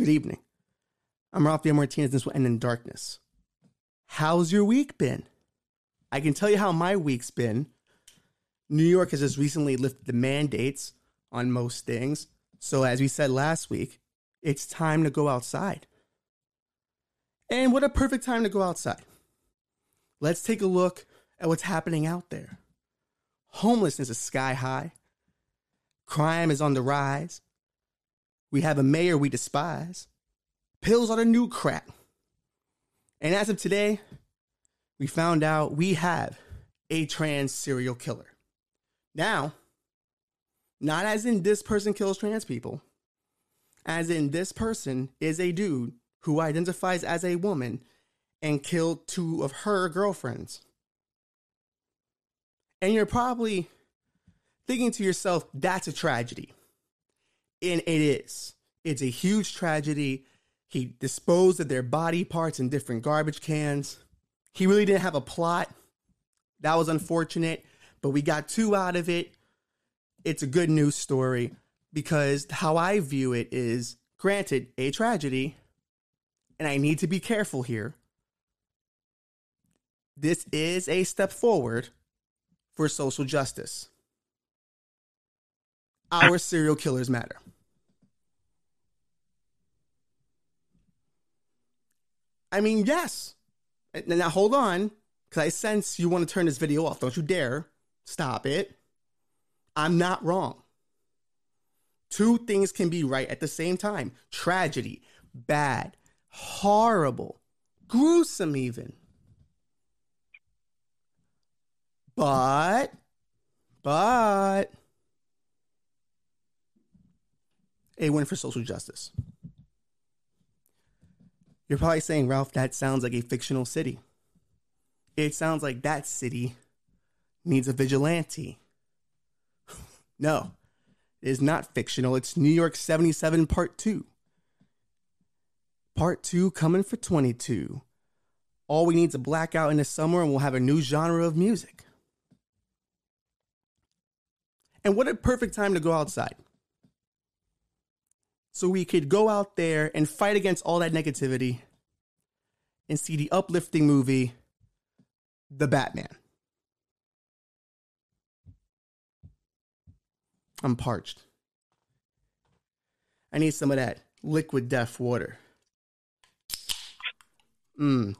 Good evening. I'm Rafael Martinez. This will end in darkness. How's your week been? I can tell you how my week's been. New York has just recently lifted the mandates on most things. So, as we said last week, it's time to go outside. And what a perfect time to go outside. Let's take a look at what's happening out there. Homelessness is sky high. Crime is on the rise. We have a mayor we despise. Pills are the new crack. And as of today, we found out we have a trans serial killer. Now, not as in this person kills trans people, as in this person is a dude who identifies as a woman and killed two of her girlfriends. And you're probably thinking to yourself, that's a tragedy. And it is. It's a huge tragedy. He disposed of their body parts in different garbage cans. He really didn't have a plot. That was unfortunate, but we got two out of it. It's a good news story because how I view it is granted a tragedy, and I need to be careful here. This is a step forward for social justice. Our serial killers matter. I mean, yes. Now hold on, because I sense you want to turn this video off. Don't you dare. Stop it. I'm not wrong. Two things can be right at the same time tragedy, bad, horrible, gruesome, even. But, but, a win for social justice. You're probably saying, Ralph, that sounds like a fictional city. It sounds like that city needs a vigilante. no, it is not fictional. It's New York 77 Part 2. Part 2 coming for 22. All we need is a blackout in the summer and we'll have a new genre of music. And what a perfect time to go outside. So we could go out there and fight against all that negativity and see the uplifting movie, The Batman. I'm parched. I need some of that liquid death water. Mmm.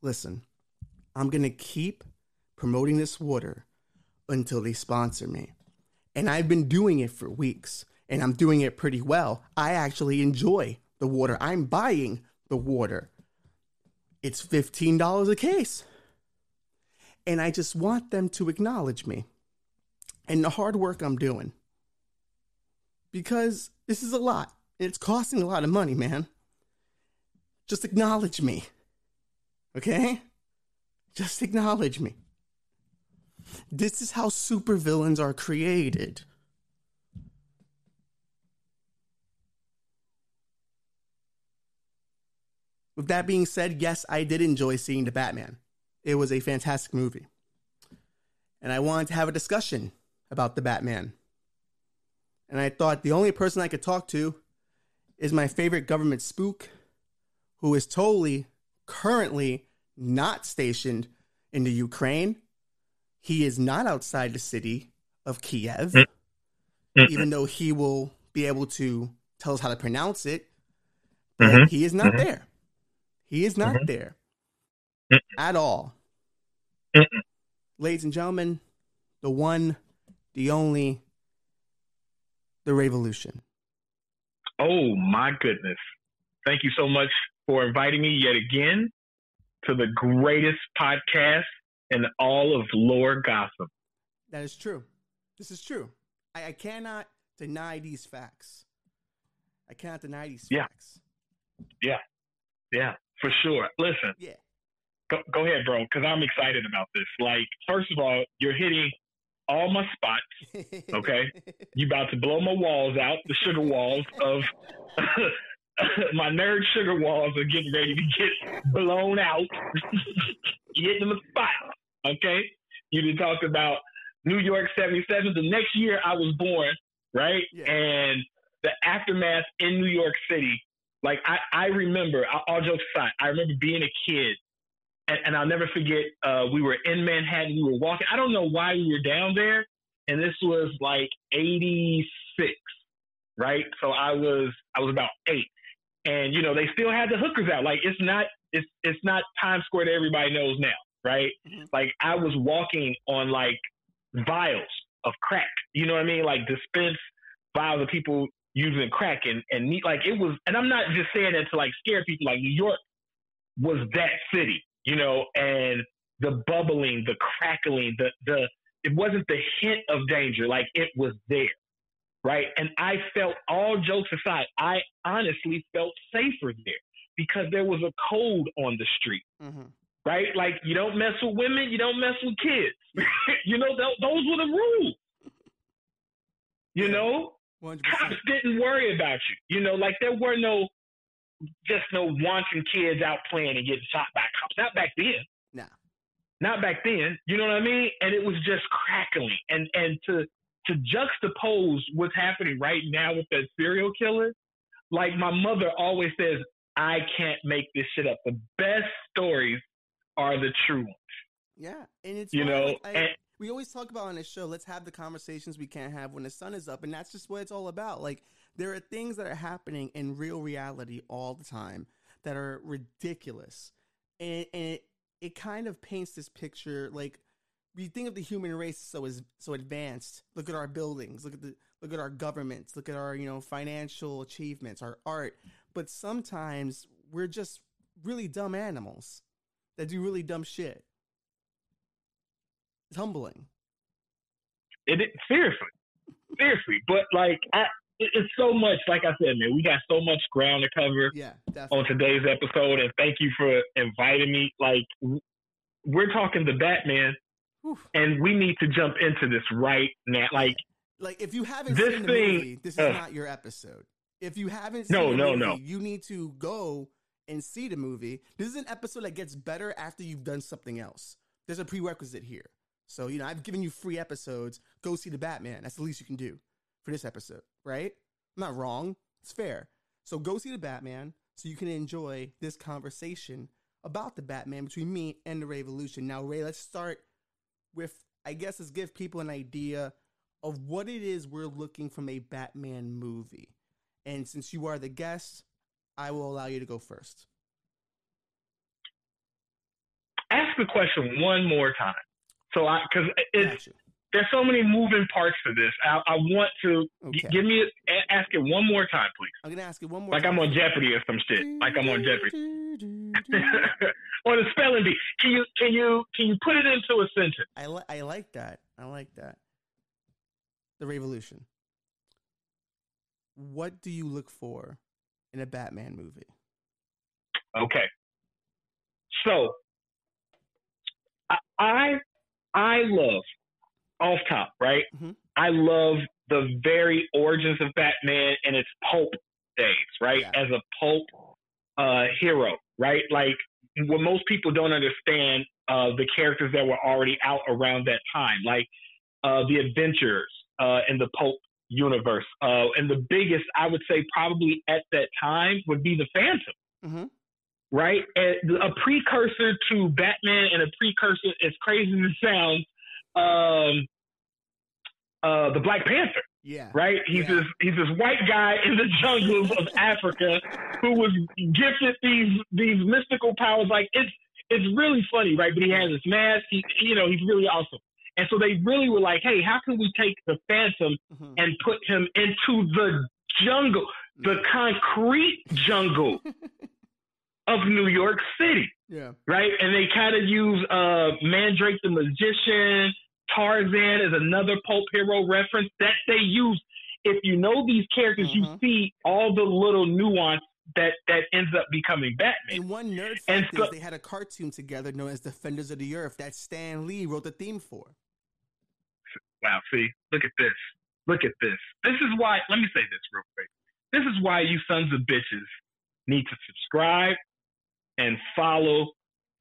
Listen, I'm going to keep promoting this water until they sponsor me. And I've been doing it for weeks, and I'm doing it pretty well. I actually enjoy the water. I'm buying the water. It's $15 a case. And I just want them to acknowledge me and the hard work I'm doing. Because this is a lot. It's costing a lot of money, man. Just acknowledge me. Okay? Just acknowledge me. This is how supervillains are created. With that being said, yes, I did enjoy seeing The Batman. It was a fantastic movie. And I wanted to have a discussion about The Batman. And I thought the only person I could talk to is my favorite government spook, who is totally, currently not stationed in the Ukraine he is not outside the city of Kiev, mm-hmm. even though he will be able to tell us how to pronounce it. Mm-hmm. he is not mm-hmm. there. He is not mm-hmm. there at all. Ladies and gentlemen, the one, the only, the revolution. Oh my goodness. Thank you so much for inviting me yet again to the greatest podcast in all of Lower gossip. That is true. This is true. I, I cannot deny these facts. I cannot deny these yeah. facts. Yeah. Yeah, for sure. Listen. Yeah. Go, go ahead, bro, because I'm excited about this. Like, first of all, you're hitting all my spots. Okay. you about to blow my walls out, the sugar walls of my nerd sugar walls are getting ready to get blown out. you hitting the spot. Okay, you been talked about New York '77. The next year I was born, right? Yeah. And the aftermath in New York City. Like I, I remember, all jokes aside, I remember being a kid, and, and I'll never forget. Uh, we were in Manhattan. We were walking. I don't know why we were down there, and this was like '86, right? So I was I was about eight, and you know they still had the hookers out. Like it's not it's it's not Times Square that everybody knows now, right? Mm-hmm. Like I was walking on like vials of crack. You know what I mean? Like dispense vials of people using crack and and like it was. And I'm not just saying that to like scare people. Like New York was that city, you know, and the bubbling, the crackling, the the it wasn't the hint of danger. Like it was there, right? And I felt all jokes aside, I honestly felt safer there because there was a code on the street. Mm-hmm right? Like you don't mess with women, you don't mess with kids. you know, th- those were the rules. You know, 100%. cops didn't worry about you. You know, like there were no just no wanton kids out playing and getting shot by cops. Not back then. No. Not back then. You know what I mean? And it was just crackling. And and to to juxtapose what's happening right now with that serial killer, like my mother always says, I can't make this shit up. The best stories are the true ones. Yeah, and it's you know, like, I, and, we always talk about on this show. Let's have the conversations we can't have when the sun is up, and that's just what it's all about. Like there are things that are happening in real reality all the time that are ridiculous, and, and it it kind of paints this picture like we think of the human race so as so advanced. Look at our buildings. Look at the look at our governments. Look at our you know financial achievements, our art. But sometimes we're just really dumb animals that do really dumb shit. It's humbling. It, it seriously, seriously. But like, I, it, it's so much. Like I said, man, we got so much ground to cover. Yeah, definitely. on today's episode, and thank you for inviting me. Like, we're talking the Batman, Oof. and we need to jump into this right now. Like, like if you haven't this seen the thing, movie, this is uh, not your episode. If you haven't no, no, movie, no. you need to go and see the movie. This is an episode that gets better after you've done something else. There's a prerequisite here. So, you know, I've given you free episodes. Go see the Batman. That's the least you can do for this episode, right? I'm not wrong. It's fair. So go see the Batman so you can enjoy this conversation about the Batman between me and the Revolution. Now, Ray, let's start with, I guess, let's give people an idea of what it is we're looking from a Batman movie. And since you are the guest, I will allow you to go first. Ask the question one more time. So I, because it's, there's so many moving parts to this. I, I want to okay. give me a, ask it one more time, please. I'm gonna ask it one more. Time. Like time. I'm on Jeopardy or some shit. Like I'm on Jeopardy. or the spelling bee. Can you can you can you put it into a sentence? I li- I like that. I like that. The revolution. What do you look for in a Batman movie? Okay. So I I, love off top, right? Mm-hmm. I love the very origins of Batman and its pulp days, right? Yeah. As a pulp uh, hero, right? Like what most people don't understand uh, the characters that were already out around that time, like uh, the Adventures uh, in the pulp universe. Uh, and the biggest, I would say, probably at that time would be the Phantom. Mm-hmm. Right? And a precursor to Batman and a precursor, as crazy as it sounds, um, uh, the Black Panther. Yeah. Right? He's yeah. this he's this white guy in the jungles of Africa who was gifted these these mystical powers. Like it's it's really funny, right? But he has this mask. He, you know, he's really awesome. And so they really were like, hey, how can we take the Phantom mm-hmm. and put him into the jungle, the concrete jungle of New York City? Yeah. Right? And they kind of use uh, Mandrake the Magician, Tarzan is another pulp hero reference that they use. If you know these characters, you see all the little nuance that that ends up becoming Batman. And one nerd fact so, is they had a cartoon together known as Defenders of the Earth that Stan Lee wrote the theme for. Wow, see, look at this. Look at this. This is why, let me say this real quick. This is why you sons of bitches need to subscribe and follow.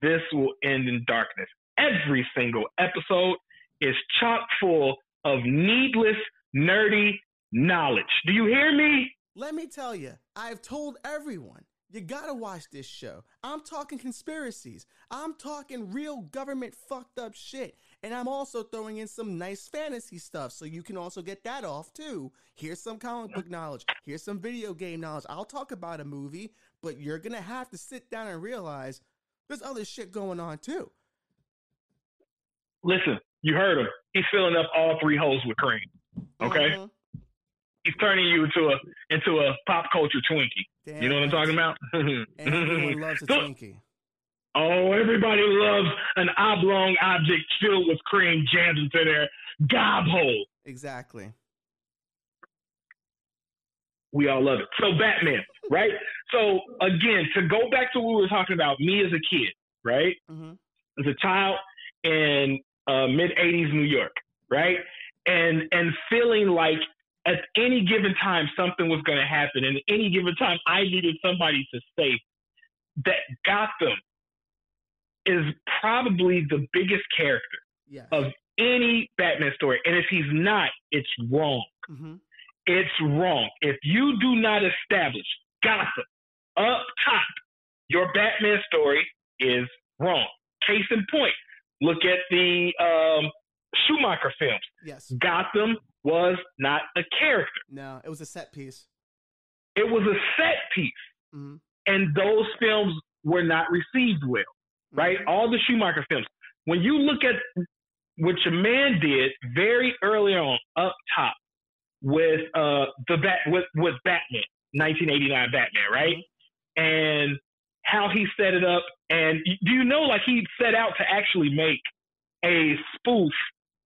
This will end in darkness. Every single episode is chock full of needless, nerdy knowledge. Do you hear me? Let me tell you, I've told everyone you gotta watch this show. I'm talking conspiracies. I'm talking real government fucked up shit. And I'm also throwing in some nice fantasy stuff so you can also get that off too. Here's some comic book knowledge. Here's some video game knowledge. I'll talk about a movie, but you're gonna have to sit down and realize there's other shit going on too. Listen, you heard him. He's filling up all three holes with cream. Okay? Mhm. He's turning you into a into a pop culture Twinkie. Damn You know what I'm talking about? Everyone loves a So- Twinkie. Oh, everybody loves an oblong object filled with cream jammed into their gob hole. Exactly. We all love it. So Batman, right? So again, to go back to what we were talking about, me as a kid, right? hmm As a child in uh, mid '80s New York, right? And and feeling like at any given time something was going to happen, and at any given time I needed somebody to save. That Gotham is probably the biggest character Yes. of any Batman story, and if he's not, it's wrong. hmm It's wrong. If you do not establish Gotham up top, your Batman story is wrong. Case in point, look at the um, Schumacher films. Yes. Gotham was not a character, No, it was a set piece. it was a set piece, hmm and those films were not received well, right? All the Schumacher films. When you look at what your man did very early on up top with uh the bat with, with Batman, 1989 Batman, right? And how he set it up, and do you know like he set out to actually make a spoof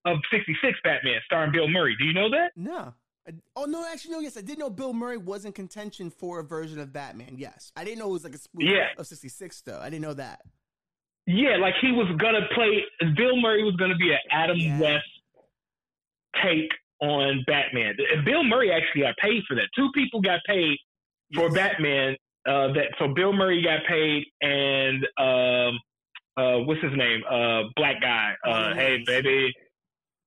of 66 Batman starring Bill Murray. Do you know that? No. I, oh no, actually no. Yes, I did know Bill Murray was in contention for a version of Batman. Yes, I didn't know it was like a spoof Yeah. of '66 though. I didn't know that. Yeah, like he was gonna play. Bill Murray was gonna be an Adam Yeah. West take on Batman. Bill Murray actually got paid for that. Two people got paid for Yes. Batman. Uh, that so Bill Murray got paid, and um, uh, what's his name? Uh, black guy. Uh, hey, baby.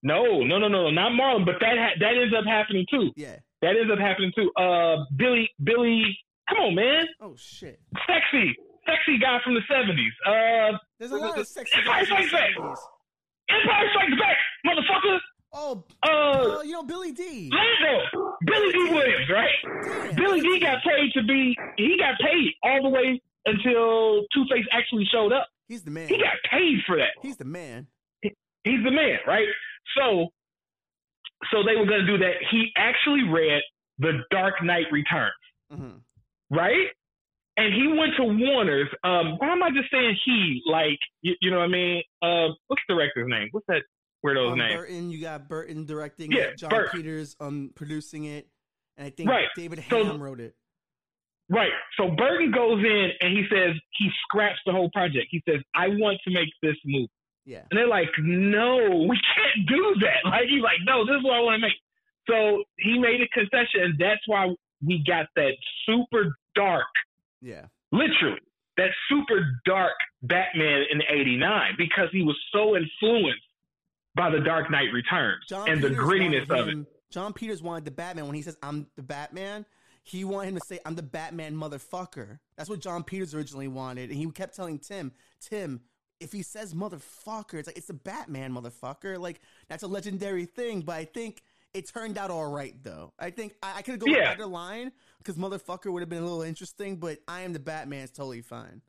No, no, no, no, not Marlon. But that ha- that ends up happening too. Yeah. That ends up happening too. Uh, Billy, Billy. Come on, man. Oh shit. Sexy, sexy guy from the seventies. Uh, There's a lot of sexy guys like that. 70s. Empire Strikes Back, motherfucker. Oh, Uh, uh, you know Billy Dee Lando, Billy Dee Williams, right? Damn. Billy Dee got paid to be. He got paid all the way until Two Face actually showed up. He's the man. He got paid for that. He's the man. He's the man, right? So, so they were going to do that. He actually read The Dark Knight Returns, hmm right? And he went to Warner's. Um, why am I just saying he? Like, you, you know what I mean? Uh, what's the director's name? What's that weirdo's Um, name? Burton, you got Burton directing Yeah, it, Jon Burton. Peters um producing it, and I think Right. David So- Ham wrote it. Right. So Burton goes in and he says he scraps the whole project. He says, "I want to make this movie," Yeah. and they're like, "No, we can't do that." Like he's like, "No, this is what I want to make." So he made a concession, and that's why we got that super dark, Yeah. literally that super dark Batman in '89 because he was so influenced by the Dark Knight Returns Jon and the Peters grittiness wanted of it. Jon Peters wanted the Batman when he says I'm the Batman. He wanted him to say I'm the Batman motherfucker. That's what Jon Peters originally wanted, and he kept telling Tim, Tim, if he says motherfucker, it's like it's the Batman motherfucker. Like that's a legendary thing. But I think it turned out all right though. I think I, I could go Yeah. either line because motherfucker would have been a little interesting, but I am the Batman is totally fine.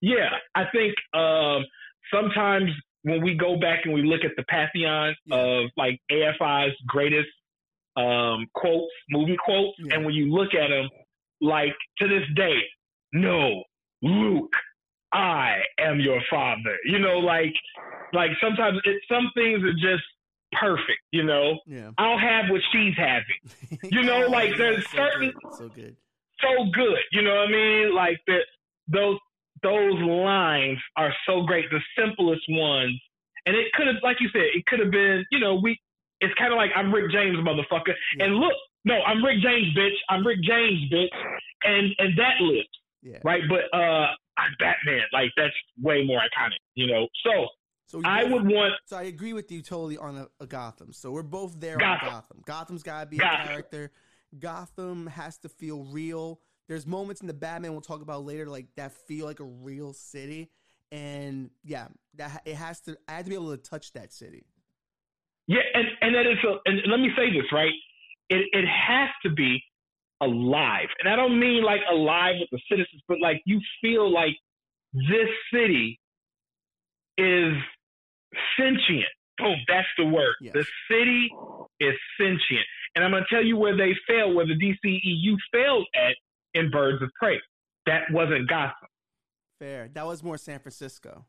Yeah, I think um, sometimes when we go back and we look at the pantheon Yeah. of like AFI's greatest um, quotes, movie quotes, Yeah. and when you look at them, like to this day, no, Luke, I am your father. You know, like like sometimes it, some things are just perfect. You know, Yeah. I'll have what she's having. You know, like, there's so certain- good, so good. so good. You know what I mean? Like that those those lines are so great, the simplest ones. And it could have like you said, it could have been, you know, we it's kinda like I'm Rick James, motherfucker. Yeah. And look, no, I'm Rick James, bitch. I'm Rick James, bitch. And and that lives, Yeah. right? But uh I'm Batman. Like that's way more iconic, you know. So So I would want So I agree with you totally on a, a Gotham. So we're both there Gotham. on Gotham. Gotham's got to be Gotham. a character. Gotham has to feel real. There's moments in the Batman we'll talk about later, like that feel like a real city, and yeah, that it has to. I had to be able to touch that city. Yeah, and and that is a, and let me say this right. It it has to be alive, and I don't mean like alive with the citizens, but like you feel like this city is sentient. Boom, that's the word. Yes. The city is sentient. And I'm going to tell you where they failed, where the DCEU failed at in Birds of Prey. That wasn't Gotham. Fair. That was more San Francisco.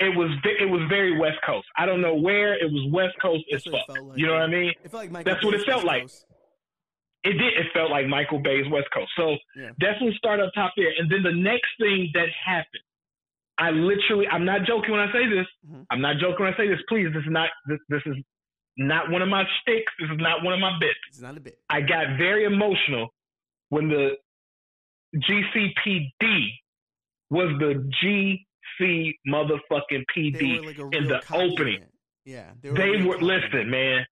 It was it was very West Coast. I don't know where it was West Coast as That's it fuck. like. you know what I mean? It felt like Michael That's what it felt West like. Coast. It did. It felt like Michael Bay's West Coast. So Yeah. definitely start up top there. And then the next thing that happened, I literally, I'm not joking when I say this. Mhm. I'm not joking when I say this. Please, this is not this, this is not one of my sticks. This is not one of my bits. It's not a bit. I got very emotional when the GCPD was the GC motherfucking PD like in the opening. unit. Yeah. They they were listen, man.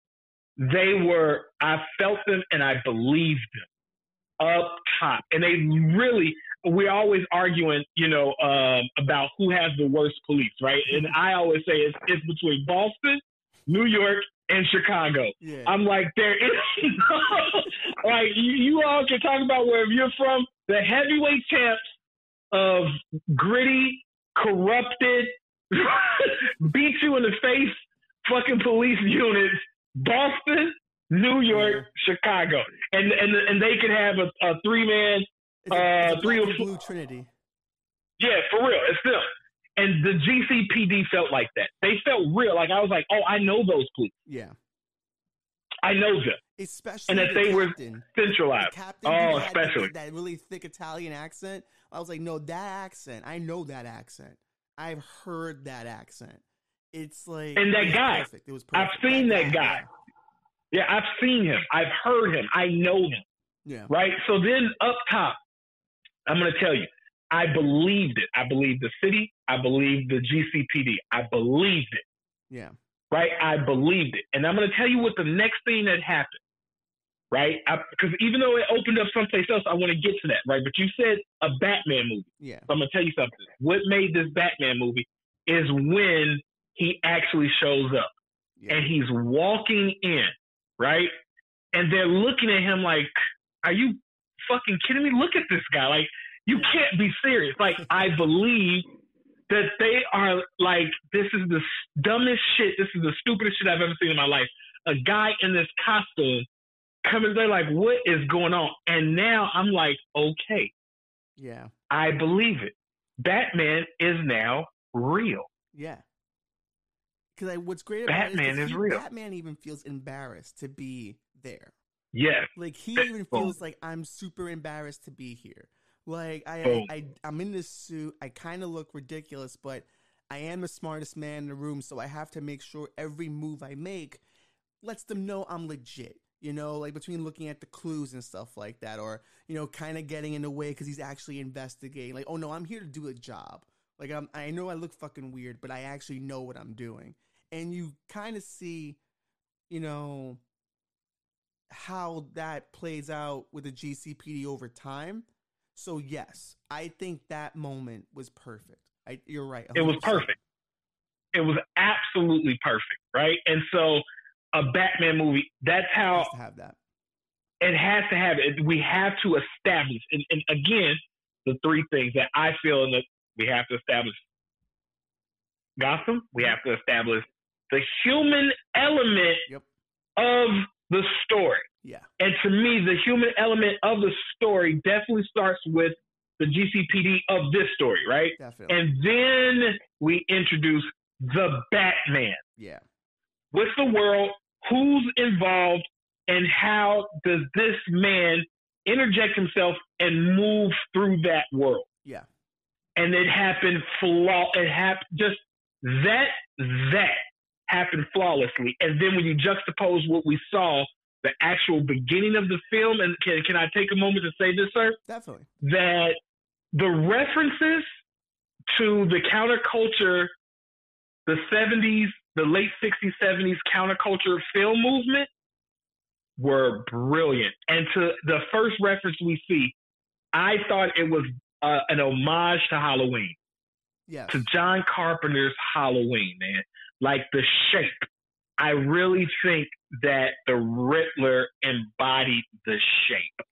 They were. I felt them and I believed them up top, and they really. We're always arguing, you know, um, about who has the worst police, right? And I always say it's, it's between Boston, New York, and Chicago. Yeah. I'm like, there is no, like you, you all can talk about wherever you're from. The heavyweight champs of gritty, corrupted, beat you in the face, fucking police units. Boston, New York, Chicago, and and and they can have a, a three man. It's a, it's uh, three or four- blue trinity. Yeah, for real, it's them. And the GCPD felt like that. They felt real. Like I was like, oh, I know those police. Yeah. I know them. Especially And if the they were captain. The Centralized. captain Oh, had that- especially. that really thick Italian accent. I was like, no, that accent. I know that accent. I've heard that accent. It's like And that guy. Perfect. It was I've seen that guy. Yeah, I've seen him. I've heard him. I know him. Yeah. yeah. Right? So then up top, I'm going to tell you, I believed it. I believed the city. I believed the GCPD. I believed it. Yeah. Right? I believed it. And I'm going to tell you what the next thing that happened. Right? Because even though it opened up someplace else, I want to get to that. Right? But you said a Batman movie. Yeah. So I'm going to tell you something. What made this Batman movie is when he actually shows up Yeah. and he's walking in, right? And they're looking at him like, "Are you fucking kidding me? Look at this guy! Like, you can't be serious!" Like, I believe that they are like, "This is the dumbest shit. This is the stupidest shit I've ever seen in my life." A guy in this costume coming, they're like, "What is going on?" And now I'm like, "Okay, yeah. I believe it. Batman is now real." Yeah. Because like, what's great about Batman is, is he- real. Batman even feels embarrassed to be there. Yes. Like he even oh. feels like I'm super embarrassed to be here. Like I, I, I I'm in this suit. I kind of look ridiculous, but I am the smartest man in the room, so I have to make sure every move I make lets them know I'm legit. You know, like between looking at the clues and stuff like that, or you know, kind of getting in the way because he's actually investigating. Like, oh no, I'm here to do a job. Like I'm, I know I look fucking weird, but I actually know what I'm doing. And you kind of see, you know, how that plays out with the GCPD over time. So yes, I think that moment was perfect. I, you're right. It was perfect. It was absolutely perfect, right? And so, a Batman movie. That's how Has to have that. it has to have it. We have to establish, and, and again, the three things that I feel that we have to establish. Gotham. We have to establish the human element Yep. of the story. Yeah. And to me, the human element of the story definitely starts with the GCPD of this story, right? Definitely. And then we introduce the Batman. yeah. What's the world? Who's involved? And how does this man interject himself and move through that world? Yeah. And it happened flaw. It happened just that that happened flawlessly. And then when you juxtapose what we saw, the actual beginning of the film, and can can I take a moment to say this, sir? Definitely. that the references to the counterculture, the 70s, the late 60s, 70s counterculture film movement were brilliant. And to the first reference we see, I thought it was uh, an homage to Halloween, Yes. to John Carpenter's Halloween, man. Like the shape. I really think that the Riddler embodied the shape.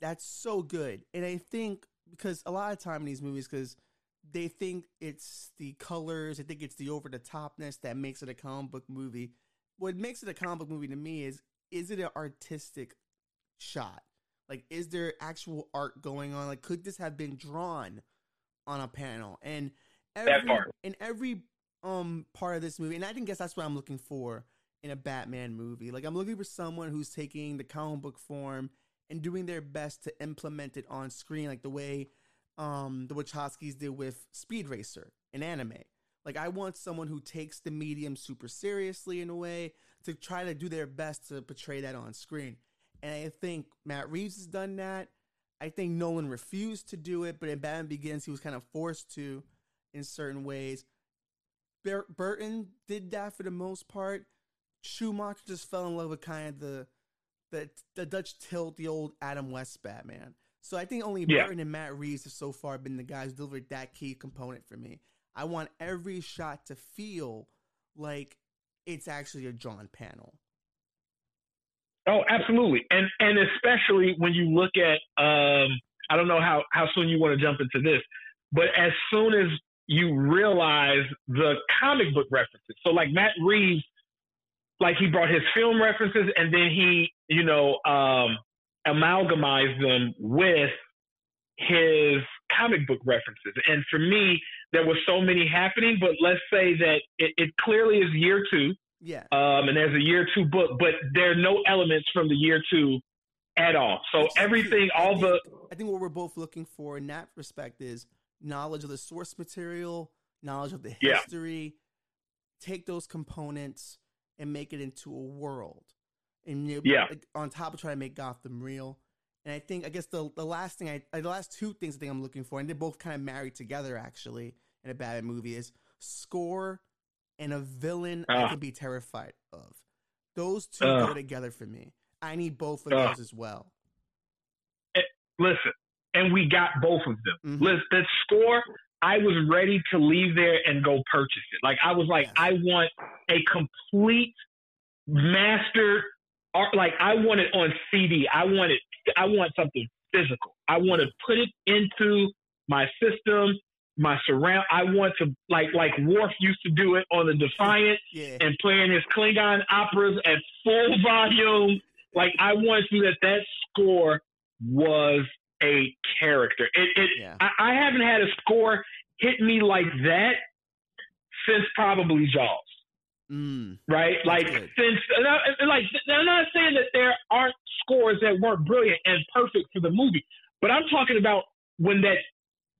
That's so good. And I think because a lot of time in these movies, because they think it's the colors, they think it's the over the topness that makes it a comic book movie. What makes it a comic book movie to me is is it an artistic shot? Like, is there actual art going on? Like, could this have been drawn on a panel? And every part. in every um part of this movie, and I think guess that's what I'm looking for in a Batman movie. Like, I'm looking for someone who's taking the comic book form and doing their best to implement it on screen, like the way um the Wachowskis did with Speed Racer in anime. Like I want someone who takes the medium super seriously in a way to try to do their best to portray that on screen. And I think Matt Reeves has done that. I think Nolan refused to do it, but in Batman Begins he was kind of forced to in certain ways. Bur- Burton did that for the most part. Schumacher just fell in love with kind of the the the Dutch tilt, the old Adam West Batman. So I think only Yeah. Burton and Matt Reeves have so far been the guys who delivered that key component for me. I want every shot to feel like it's actually a drawn panel. Oh, absolutely, and and especially when you look at, um, I don't know how how soon you want to jump into this, but as soon as you realize the comic book references, so like Matt Reeves, like he brought his film references and then he, you know, um, amalgamized them with his comic book references, and for me, there were so many happening. But let's say that it, it clearly is year two Yeah. um, and there's a year two book, but there are no elements from the year two at all. So everything. I all the I think what we're both looking for in that respect is knowledge of the source material, knowledge of the Yeah. history. Take those components and make it into a world, and you know, Yeah. on top of trying to make Gotham real. And I think I guess the the last thing I uh, the last two things I think I'm looking for, and they're both kind of married together actually in a Batman movie is score and a villain I Ah. can be terrified of. Those two Ah. go together for me. I need both of Ah. those as well. listen, and we got both of them. Mhm. Listen, the score, I was ready to leave there and go purchase it. Like I was like. I want a complete master art. Like I want it on CD. I want it. I want something physical. I want to put it into my system, my surround. I want to like like Worf used to do it on the Defiant. Yeah. and playing his Klingon operas at full volume. Like I want you that that score was a character. It, it Yeah. I, I haven't had a score hit me like that since probably Jaws. Mm. Right, like good. since I- like I'm not saying that there aren't scores that weren't brilliant and perfect for the movie, but I'm talking about when that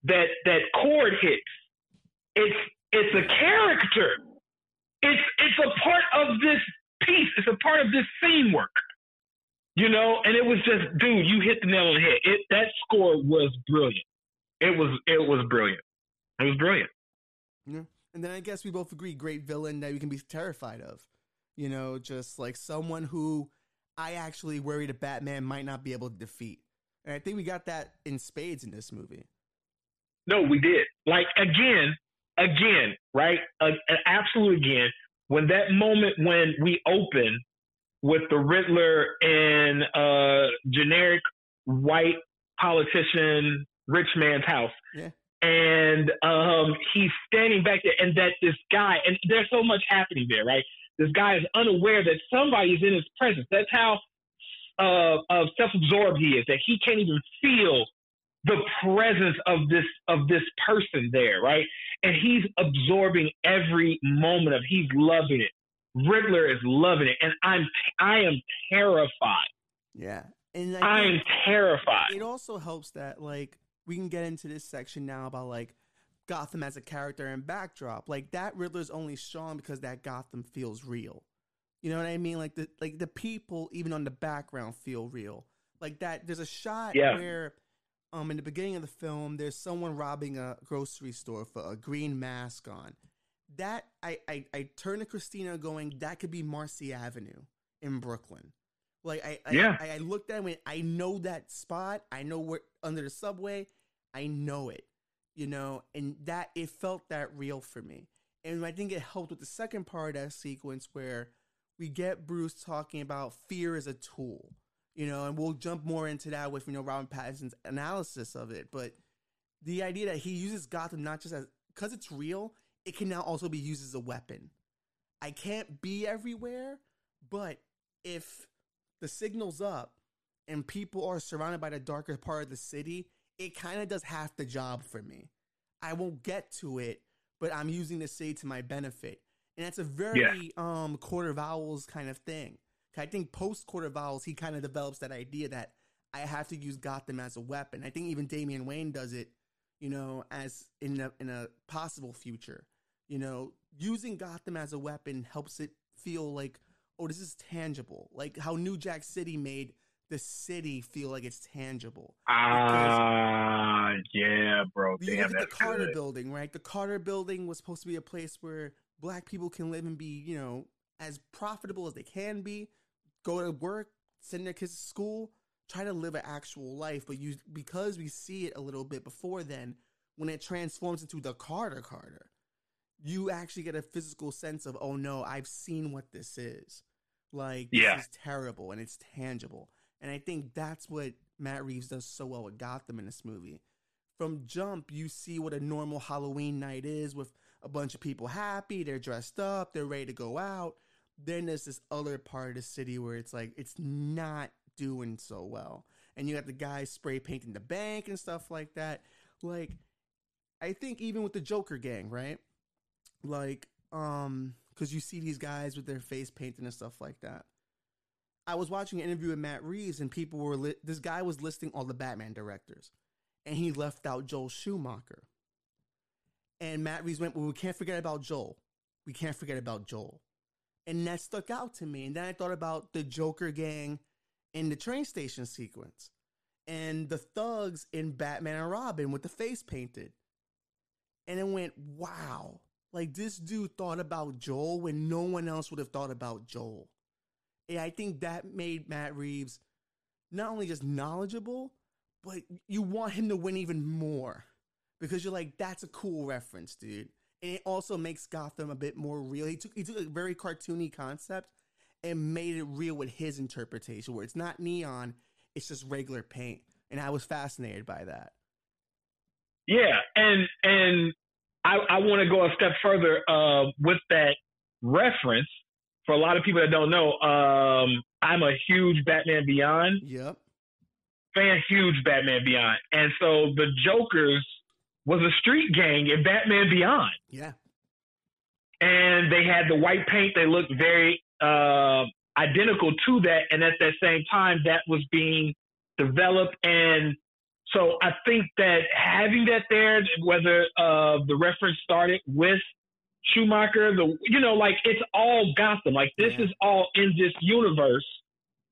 that that chord hits. It's it's a character. It's it's a part of this piece. It's a part of this scene work. You know, and it was just, dude, you hit the nail on the head. It that score was brilliant. It was it was brilliant. It was brilliant. And then I guess we both agree great villain that we can be terrified of. You know, just like someone who I actually worried a Batman might not be able to defeat. And I think we got that in spades in this movie. No, we did. Like again, again, right? A, an absolute again. When that moment when we open with the Riddler in a generic white politician, rich man's house. Yeah. And um, he's standing back there, and that this guy, and there's so much happening there, right? This guy is unaware that somebody is in his presence. That's how uh, uh, self-absorbed he is. That he can't even feel the presence of this of this person there, right? And he's absorbing every moment of. He's loving it. Riddler is loving it, and I'm I am terrified. Yeah. And I am terrified. it also helps that like we can get into this section now about like Gotham as a character and backdrop. Like that Riddler's only strong because that Gotham feels real. You know what I mean? Like the like the people even on the background feel real. Like that there's a shot Yeah. where um in the beginning of the film there's someone robbing a grocery store for a green mask on. That I I, I turn to Christina going, that could be Marcy Avenue in Brooklyn. Like I, I Yeah. I, I looked at it. I know that spot. I know where under the subway. I know it. You know, and that it felt that real for me. And I think it helped with the second part of that sequence where we get Bruce talking about fear as a tool. You know, and we'll jump more into that with you know Robin Pattinson's analysis of it. But the idea that he uses Gotham not just as because it's real, it can now also be used as a weapon. I can't be everywhere, but if the signal's up and people are surrounded by the darker part of the city, it kind of does half the job for me. I won't get to it, but I'm using the city to my benefit. And that's a very um Court of Owls kind of thing. I think post Court of Owls, he kind of develops that idea that I have to use Gotham as a weapon. I think even Damian Wayne does it, you know, as in a in a possible future. You know, using Gotham as a weapon helps it feel like, oh, this is tangible. Like how New Jack City made the city feel like it's tangible. Ah, yeah, bro. You Damn, look at the Carter good. building, right? The Carter building was supposed to be a place where black people can live and be, you know, as profitable as they can be, go to work, send their kids to school, try to live an actual life. But you, because we see it a little bit before then, when it transforms into the Carter Carter, you actually get a physical sense of, oh no, I've seen what this is. Like, this is terrible and it's tangible. And I think that's what Matt Reeves does so well with Gotham in this movie. From jump, you see what a normal Halloween night is with a bunch of people happy, they're dressed up, they're ready to go out. Then there's this other part of the city where it's like it's not doing so well. And you got the guys spray painting the bank and stuff like that. Like I think even with the Joker gang, right? Like um cuz you see these guys with their face painting and stuff like that. I was watching an interview with Matt Reeves and people were li- this guy was listing all the Batman directors and he left out Joel Schumacher. And Matt Reeves went, "Well, we can't forget about Joel. We can't forget about Joel." And that stuck out to me. And then I thought about the Joker gang in the train station sequence and the thugs in Batman and Robin with the face painted. And it went, wow, like this dude thought about Joel when no one else would have thought about Joel. And I think that made Matt Reeves not only just knowledgeable, but you want him to win even more because you're like, that's a cool reference, dude. And it also makes Gotham a bit more real. He took he took a very cartoony concept and made it real with his interpretation, where it's not neon, it's just regular paint. And I was fascinated by that. Yeah, and and I, I want to go a step further uh, with that reference. For a lot of people that don't know, um, I'm a huge Batman Beyond Yep. fan, huge Batman Beyond, and so the Joker's was a street gang in Batman Beyond, Yeah. and they had the white paint. They looked very uh, identical to that, and at that same time, that was being developed and so I think that having that there, whether uh, the reference started with Schumacher, the you know, like it's all Gotham. Like this Yeah. is all in this universe,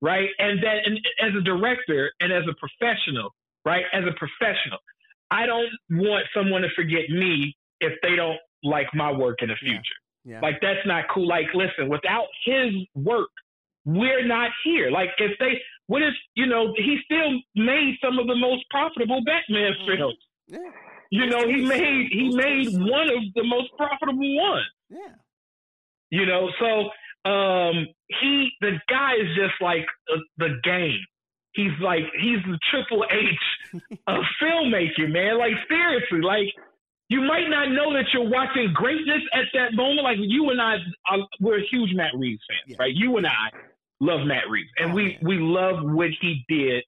right? And that, and as a director and as a professional, right? As a professional, I don't want someone to forget me if they don't like my work in the Yeah. future. Yeah. Like that's not cool. Like listen, without his work, we're not here. Like if they, what if you know he still made some of the most profitable Batman Mhm. films. yeah. You know he made he made one of the most profitable ones. Yeah. You know, so um he the guy is just like uh, the game. He's like he's the Triple H of filmmaking, man. Like seriously, like you might not know that you're watching greatness at that moment. Like you and I, are, we're huge Matt Reeves fans, Yeah. right? You and I love Matt Reeves, and Oh, we man. we love what he did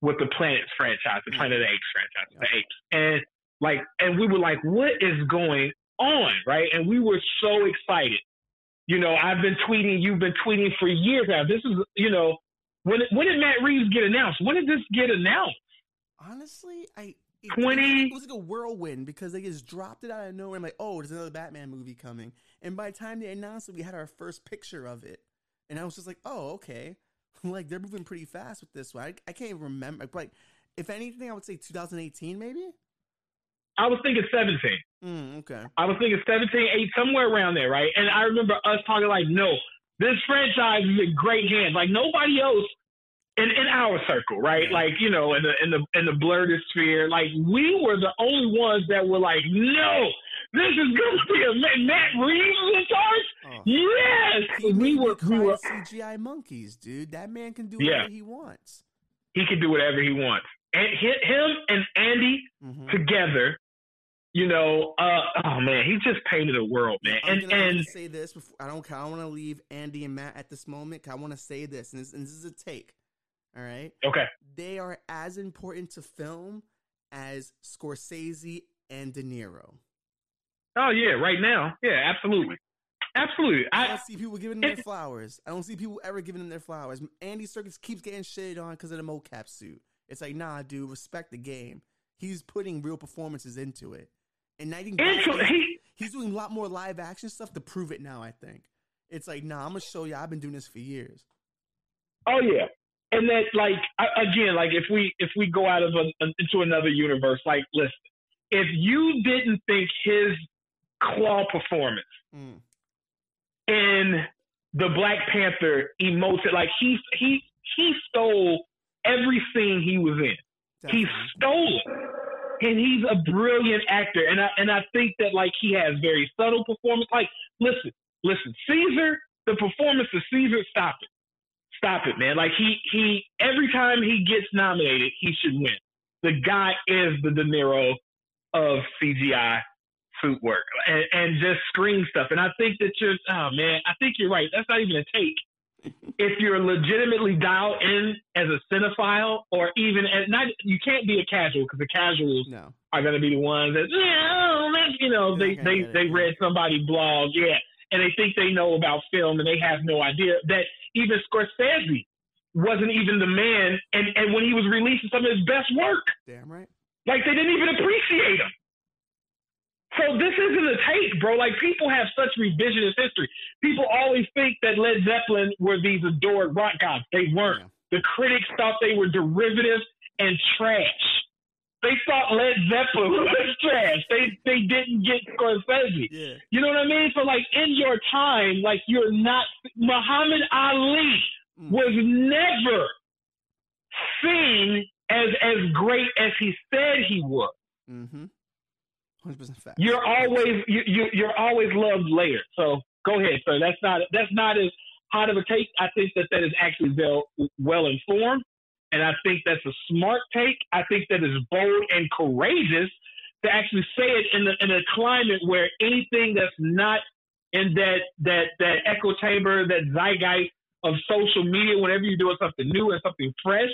with the Planets franchise, the mm-hmm. Planet of the Apes franchise, the Apes, and like, and we were like, what is going on, right? And we were so excited. You know, I've been tweeting, you've been tweeting for years now. This is, you know, when when did Matt Reeves get announced? When did this get announced? Honestly, I it, 20 It was like a whirlwind because they just dropped it out of nowhere. I'm like, oh, there's another Batman movie coming. And by the time they announced it, we had our first picture of it, and I was just like, oh, okay. like they're moving pretty fast with this one. I, I can't even remember. Like, if anything, I would say 2018, maybe. I was thinking 17. Mm, okay. I was thinking 17, 8, somewhere around there, right? And I remember us talking like, no, this franchise is in great hands. Like nobody else in, in our circle, right? Yeah. Like, you know, in the in the in the blurred sphere, like we were the only ones that were like, no, this is gonna be a Matt, Matt Reeves in charge. Oh. Yes, He we made were me we cry were. at CGI monkeys, dude. That man can do Yeah. whatever he wants. He can do whatever he wants. And hi- him and Andy Mhm. together, you know, uh, oh man, he just painted a world, man. I'm And gonna, I'm gonna and say this before I don't. I don't want to leave Andy and Matt at this moment. I want to say this, and this, and this is a take. All right, okay, they are as important to film as Scorsese and De Niro. Oh yeah, right now, yeah, absolutely, absolutely. I I don't see people giving them their flowers. I don't see people ever giving them their flowers. Andy Serkis keeps getting shitted on because of the mocap suit. It's like, nah, dude, respect the game. He's putting real performances into it, and I think that's and what he's- he he's doing a lot more live action stuff to prove it now. I think it's like, nah, I'm gonna show you. I've been doing this for years. Oh yeah, and that like I- again, like if we if we go out of a, into another universe, like listen, if you didn't think his Klaue performance Mm. in the Black Panther emoted like he he he stole every scene he was in. He stole it. And he's a brilliant actor. And I and I think that like he has very subtle performance. Like, listen, listen, Caesar, the performance of Caesar, stop it. Stop it, man. Like he he every time he gets nominated, he should win. The guy is the De Niro of CGI suit work and, and just screen stuff. And I think that you're oh man, I think you're right. That's not even a take if you're legitimately dialed in as a cinephile or even as not you can't be a casual because the casuals No, are going to be the ones that yeah, you know they they they read somebody's blog yeah and they think they know about film and they have no idea that even Scorsese wasn't even the man and and when he was releasing some of his best work damn right. like they didn't even appreciate him. So this isn't a take, bro. Like people have such revisionist history. People always think that Led Zeppelin were these adored rock gods. They weren't. Yeah. The critics thought they were derivative and trash. They thought Led Zeppelin was trash. They they didn't get Scorsese. Yeah, You know what I mean? So like in your time, like you're not Muhammad Ali Mm. was never seen as as great as he said he was. mm-hmm. Hundred percent fact. You're always you, you you're always loved later. So go ahead, sir. That's not that's not as hot of a take. I think that that is actually well well informed, and I think that's a smart take. I think that is bold and courageous to actually say it in the in a climate where anything that's not in that that that echo chamber, that zeitgeist of social media, whenever you're doing something new and something fresh,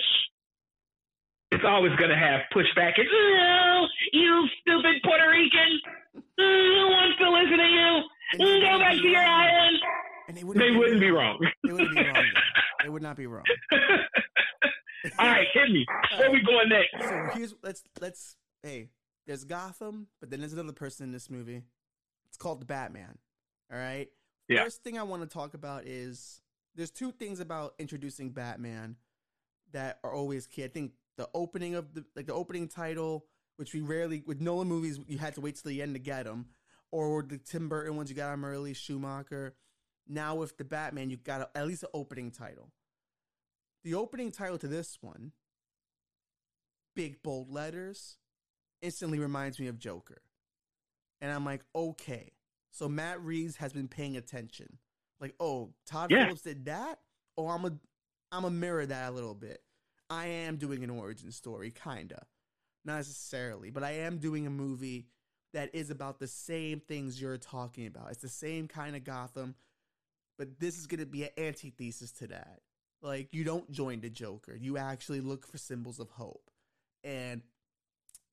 it's always going to have pushback. And, oh, you stupid Puerto Rican. Who wants to listen to you? Go back to your island. And they They wouldn't be wrong. They wouldn't be wrong. They would not be wrong. All right, hit me. Where we going next? So here's let's let's hey, there's Gotham, but then there's another person in this movie. It's called the Batman. All right. Yeah. First thing I want to talk about is there's two things about introducing Batman that are always key. I think the opening of the like the opening title, which we rarely with Nolan movies, you had to wait till the end to get them, or the Tim Burton ones you got them early, Schumacher. Now with the Batman, you got a, at least an opening title. The opening title to this one, big bold letters, instantly reminds me of Joker. And I'm like, okay. So Matt Reeves has been paying attention. Like, oh, Todd Yeah. Phillips did that? Oh, I'm a I'm a mirror that a little bit. I am doing an origin story, kinda. Not necessarily, but I am doing a movie that is about the same things you're talking about. It's the same kind of Gotham, but this is gonna be an antithesis to that. Like you don't join the Joker. You actually look for symbols of hope. And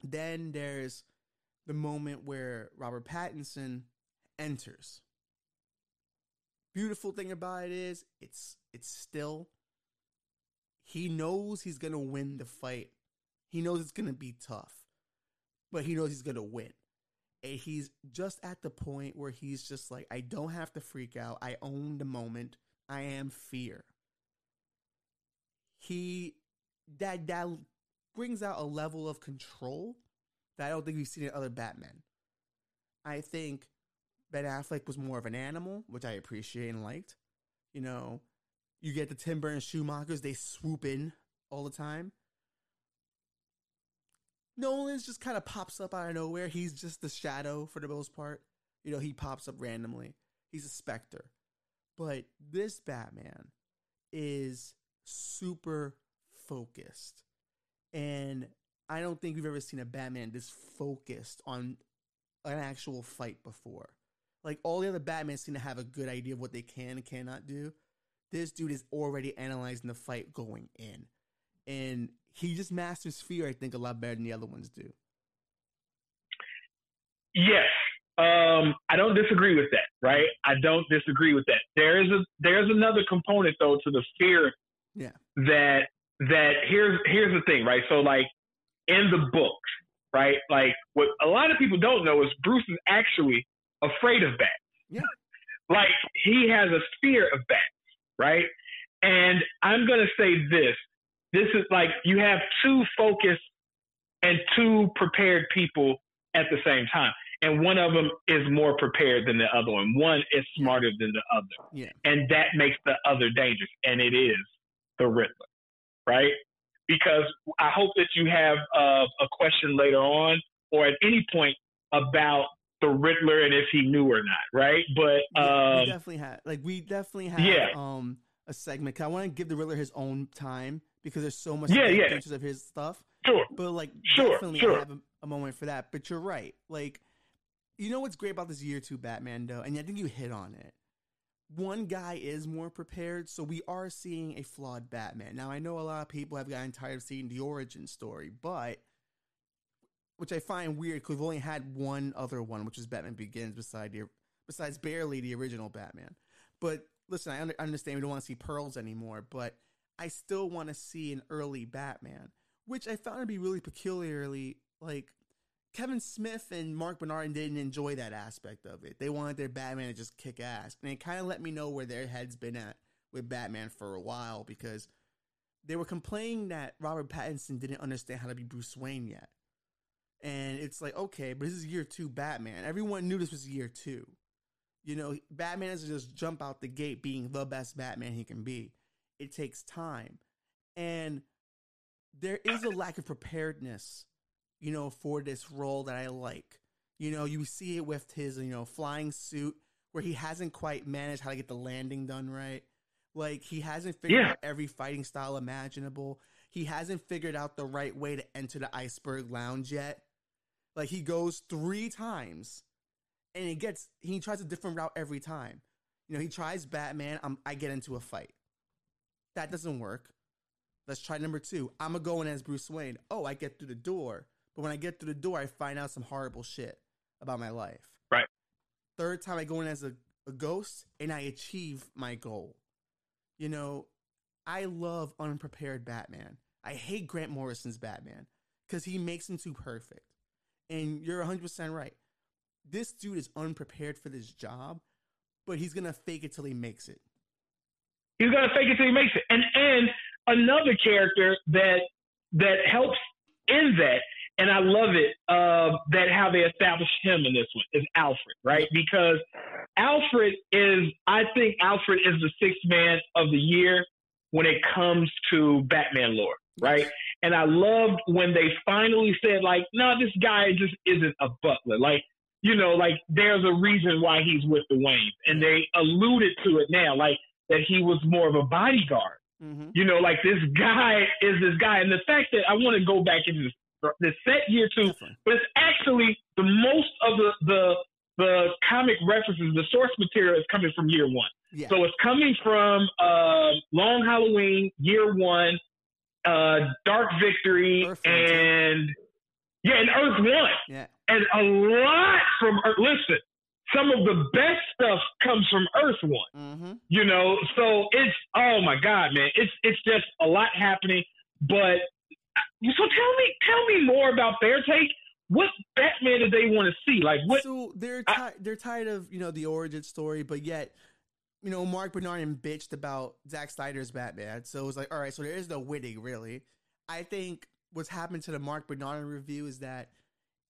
then there's the moment where Robert Pattinson enters. Beautiful thing about it is it's it's still he knows he's going to win the fight. He knows it's going to be tough. But he knows he's going to win. And he's just at the point where he's just like I don't have to freak out. I own the moment. I am fear. He that that brings out a level of control that I don't think we've seen in other Batmen. I think Ben Affleck was more of an animal, which I appreciate and liked. You know, You get the Tim Burton Schumachers, they swoop in all the time. Nolan's just kind of pops up out of nowhere. He's just the shadow for the most part. You know, he pops up randomly. He's a specter. But this Batman is super focused. And I don't think we've ever seen a Batman this focused on an actual fight before. Like all the other Batman seem to have a good idea of what they can and cannot do. This dude is already analyzing the fight going in. And he just masters fear, I think, a lot better than the other ones do. Yes. Um, I don't disagree with that, right? I don't disagree with that. There is a there's another component though to the fear Yeah. that that here's here's the thing, right? So like in the books, right? Like what a lot of people don't know is Bruce is actually afraid of bats. Yeah. like he has a fear of bats, right? And I'm gonna say this. This is like you have two focused and two prepared people at the same time. And one of them is more prepared than the other one. One is smarter than the other. Yeah. And that makes the other dangerous. And it is the Riddler, right? Because I hope that you have uh, a question later on or at any point about the Riddler and if he knew or not, right? But Yeah, we um, definitely had like we definitely had Yeah. um a segment. 'cause I want to give the Riddler his own time because there's so much Yeah, yeah. pictures of his stuff. sure, But like Sure, definitely sure. Have a, a moment for that. But you're right. Like you know what's great about this year two Batman though, and I think you hit on it. One guy is more prepared, so we are seeing a flawed Batman. Now I know a lot of people have gotten tired of seeing the origin story, but which I find weird because we've only had one other one, which is Batman Begins, beside the besides barely the original Batman. But listen, I under, understand we don't want to see pearls anymore, but I still want to see an early Batman, which I found to be really peculiarly like Kevin Smith and Marc Bernardin didn't enjoy that aspect of it. They wanted their Batman to just kick ass, and it kind of let me know where their head's been at with Batman for a while because they were complaining that Robert Pattinson didn't understand how to be Bruce Wayne yet. And it's like, okay, but this is year two Batman. Everyone knew this was year two. You know, Batman doesn't just jump out the gate being the best Batman he can be. It takes time. And there is a lack of preparedness, you know, for this role that I like. You know, you see it with his, you know, flying suit where he hasn't quite managed how to get the landing done right. Like he hasn't figured Yeah. out every fighting style imaginable. He hasn't figured out the right way to enter the iceberg lounge yet. Like he goes three times and he gets he tries a different route every time. You know, he tries Batman, I'm, I get into a fight. That doesn't work. Let's try number two. I'm gonna go in as Bruce Wayne. Oh, I get through the door. But when I get through the door, I find out some horrible shit about my life. Right. Third time I go in as a, a ghost and I achieve my goal. You know, I love unprepared Batman. I hate Grant Morrison's Batman because he makes him too perfect. And you're 100% right. This dude is unprepared for this job, but he's going to fake it till he makes it. He's gonna fake it till he makes it. And and another character that that helps in that, and I love it, uh, that how they established him in this one is Alfred, right? Because Alfred is I think Alfred is the sixth man of the year when it comes to Batman lore, right? And I loved when they finally said, like, no, this guy just isn't a butler. Like, you know, like there's a reason why he's with the Waynes. And they alluded to it now, like that he was more of a bodyguard. Mm-hmm. You know, like this guy is this guy. And the fact that I want to go back into this, this set year two, Definitely. but it's actually the most of the, the, the comic references, the source material is coming from year one. Yeah. So it's coming from uh, Long Halloween, Year One, uh, Dark Victory, Earth and yeah, and Earth One, yeah. and a lot from Earth. Listen, some of the best stuff comes from Earth One. Mm-hmm. You know, so it's oh my god, man, it's it's just a lot happening. But so tell me, tell me more about their take. What Batman do they want to see? Like what? So they're I- they're tired of you know the origin story, but yet you know Marc Bernardin bitched about Zack Snyder's Batman, so it was like, all right, so there is no winning really. I think what's happened to the Marc Bernardin review is that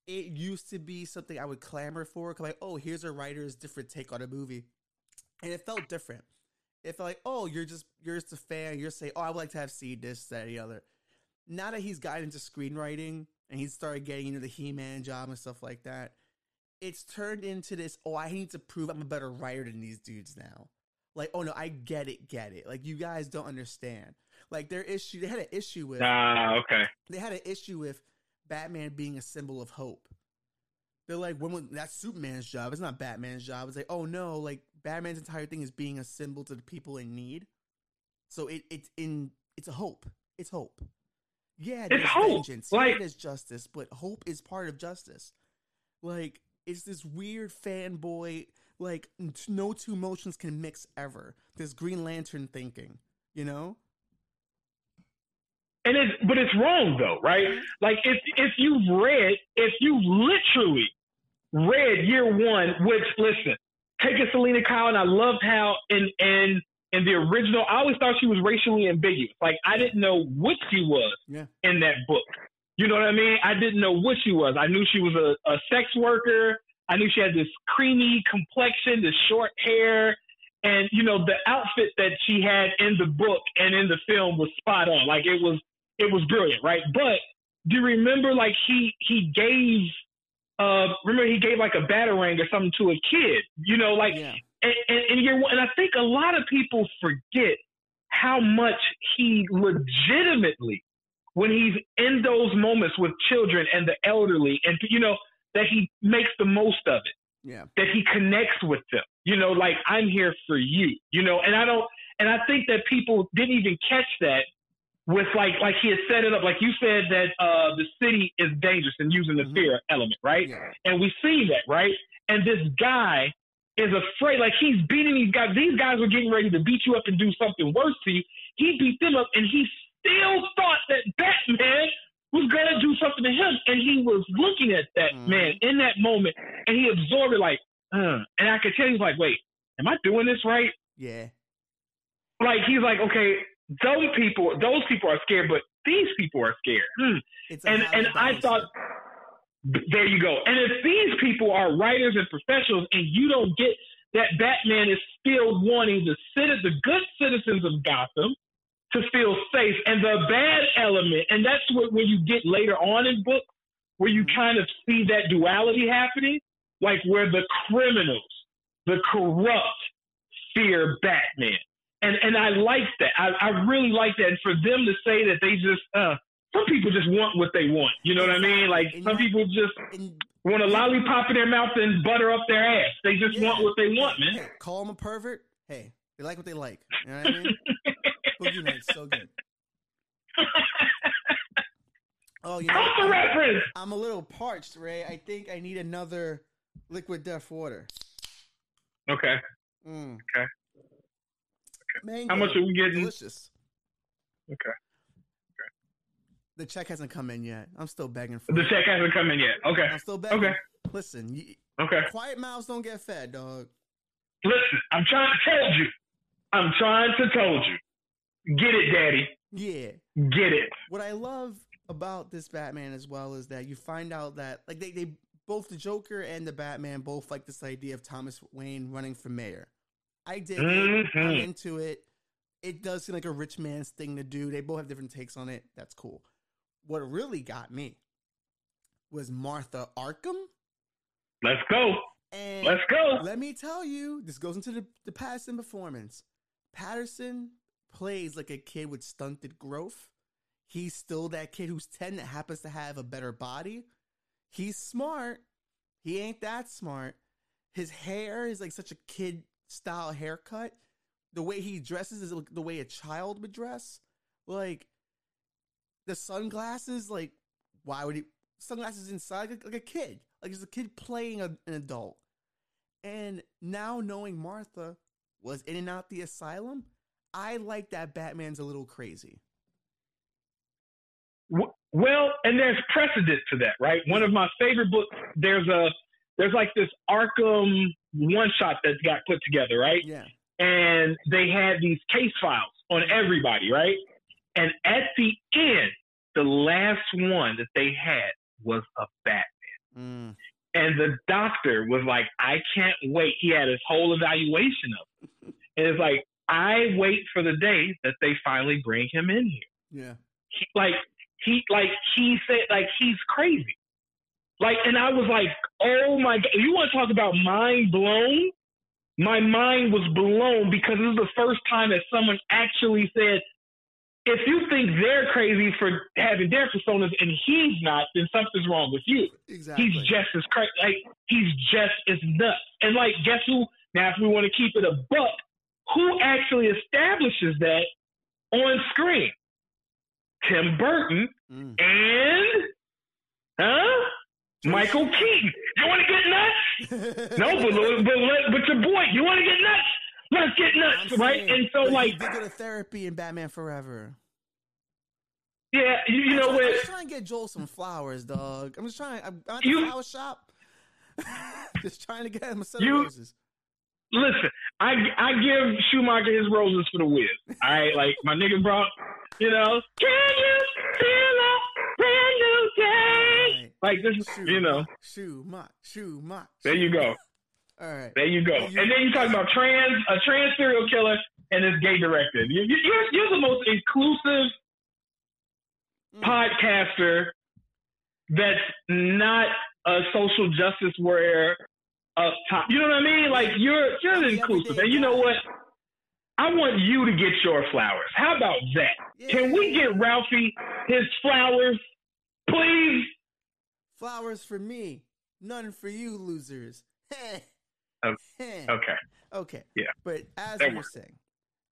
it used to be something I would clamor for, 'cause like, oh, here's a writer's different take on a movie, and it felt different. it felt like, oh, you're just you're just a fan. You're saying, oh, I would like to have seen this, that, the other. Now that he's gotten into screenwriting and he's started getting into the He-Man job and stuff like that, it's turned into this. Oh, I need to prove I'm a better writer than these dudes now. Like, oh no, I get it, get it. Like you guys don't understand. Like their issue, they had an issue with. Ah, okay. They had an issue with Batman being a symbol of hope. They're like, when was, that's Superman's job. It's not Batman's job. It's like, oh no, like Batman's entire thing is being a symbol to the people in need. So it it's in it's a hope. It's hope. Yeah, it's hope. vengeance. Like, yeah, there's justice, but hope is part of justice. Like it's this weird fanboy. Like no two emotions can mix ever. This Green Lantern thinking, you know. And it's but it's wrong though, right? Mm-hmm. Like if if you've read, if you literally read year one, which listen, take a Selina Kyle, and I loved how in in in the original, I always thought she was racially ambiguous. Like I didn't know what she was yeah. in that book. You know what I mean? I didn't know what she was. I knew she was a, a sex worker. I knew she had this creamy complexion, this short hair, and you know the outfit that she had in the book and in the film was spot on. Like it was, it was brilliant, right? But do you remember like he he gave uh, remember he gave like a batarang or something to a kid, you know, like, yeah. and, and, and you're, and I think a lot of people forget how much he legitimately, when he's in those moments with children and the elderly, and you know that he makes the most of it. Yeah. That he connects with them. You know, like I'm here for you. You know, and I don't, and I think that people didn't even catch that with like like he had set it up like you said that uh the city is dangerous and using the mm-hmm. fear element right yeah. and we see that right and this guy is afraid like he's beating these guys these guys were getting ready to beat you up and do something worse to you he beat them up and he still thought that batman was going to do something to him and he was looking at that mm-hmm. man in that moment and he absorbed it like uh, and i could tell he's like wait am i doing this right yeah like he's like okay those people, those people are scared, but these people are scared. Hmm. And and I thought, there you go. And if these people are writers and professionals, and you don't get that Batman is still wanting the citi- the good citizens of Gotham to feel safe, and the bad element, and that's what when you get later on in books where you kind of see that duality happening, like where the criminals, the corrupt, fear Batman and and I like that. I, I really like that. And for them to say that they just uh, some people just want what they want. You know what I mean? Like some people just want a lollipop in their mouth and butter up their ass. They just yeah. want what they want, man. Hey, call them a pervert. Hey, they like what they like. You know what I mean? Boogie Nights, so good. Oh, you know, I'm. I'm a little parched, Ray. I think I need another liquid death water. Okay. Mm. Okay. Mango. How much are we getting? Delicious. Okay. okay. The check hasn't come in yet. I'm still begging for The it. check hasn't come in yet. Okay. I'm still begging. Okay. Listen. You, okay. Quiet mouths don't get fed, dog. Listen, I'm trying to tell you. I'm trying to told you. Get it, daddy. Yeah. Get it. What I love about this Batman as well is that you find out that like they, they both the Joker and the Batman both like this idea of Thomas Wayne running for mayor. I did. Mm-hmm. I'm into it. It does seem like a rich man's thing to do. They both have different takes on it. That's cool. What really got me was Martha Arkham. Let's go. And Let's go. Let me tell you, this goes into the, the Pattinson performance. Pattinson plays like a kid with stunted growth. He's still that kid who's 10 that happens to have a better body. He's smart. He ain't that smart. His hair is like such a kid style haircut. The way he dresses is the way a child would dress. Like the sunglasses, like why would he sunglasses inside like, like a kid? Like he's a kid playing a, an adult. And now knowing Martha was in and out the asylum, I like that Batman's a little crazy. Well, and there's precedent to that, right? One of my favorite books. There's a there's like this Arkham one shot that got put together, right? Yeah. And they had these case files on everybody, right? And at the end, the last one that they had was a Batman. Mm. And the doctor was like, I can't wait. He had his whole evaluation of it. and it's like, I wait for the day that they finally bring him in here. Yeah. He, like he like he said like he's crazy. Like and I was like, oh my god, you want to talk about mind blown? My mind was blown because this is the first time that someone actually said, if you think they're crazy for having their personas and he's not, then something's wrong with you. Exactly. He's just as crazy. Like he's just as nuts. And like, guess who? Now, if we want to keep it a buck, who actually establishes that on screen? Tim Burton Mm. and huh? Michael Keaton. You want to get nuts? No, but but but, your boy, you want to get nuts? Let's get nuts, I'm right? saying, And so, like, he did go to therapy in Batman Forever. yeah, you, you know what? I'm just trying to get Joel some flowers, dog. I'm just trying. I'm at the You- flower shop. just trying to get him a set You- of roses. Listen, I I give Schumacher his roses for the win. All right, like my nigga brought, you know, can you feel a brand new day? Right. Like this, you know. shoe, mock. There you go. All right. There you go. You- And then you talk about trans, a trans serial killer and it's gay directed. You, you, you're, you're the most inclusive Mm. podcaster that's not a social justice warrior up top. You know what I mean? Like you're you're inclusive. And you know what? I want you to get your flowers. How about that? Can we Yeah. get Ralphie his flowers, please? flowers for me? None for you, losers. Okay. okay. Okay. Okay. Yeah. But as That we were saying,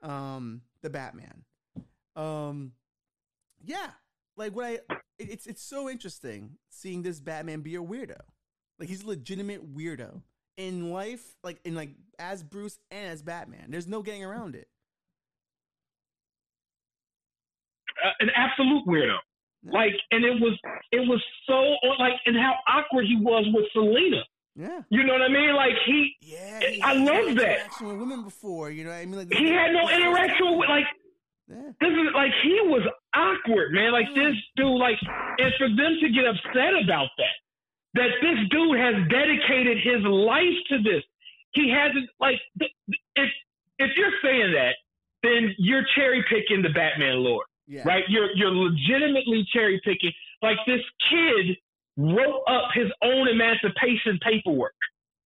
um, the Batman, um, yeah, like what I, it- it's it's so interesting seeing this Batman be a weirdo. Like he's a legitimate weirdo in life, like in like as Bruce and as Batman. There's no getting around it. Uh, an absolute weirdo. Yeah. Like, and it was it was so like, and how awkward he was with Selina. Yeah. You know what I mean? Like he Yeah. I he no love that. Interaction with women before, you know what I mean? Like he had no interaction with like Yeah. this is like he was awkward, man. Like this dude, like, and for them to get upset about that, that this dude has dedicated his life to this. He hasn't like if if you're saying that, then you're cherry picking the Batman lore, Yeah. right? You're you're legitimately cherry picking. Like this kid wrote up his own emancipation paperwork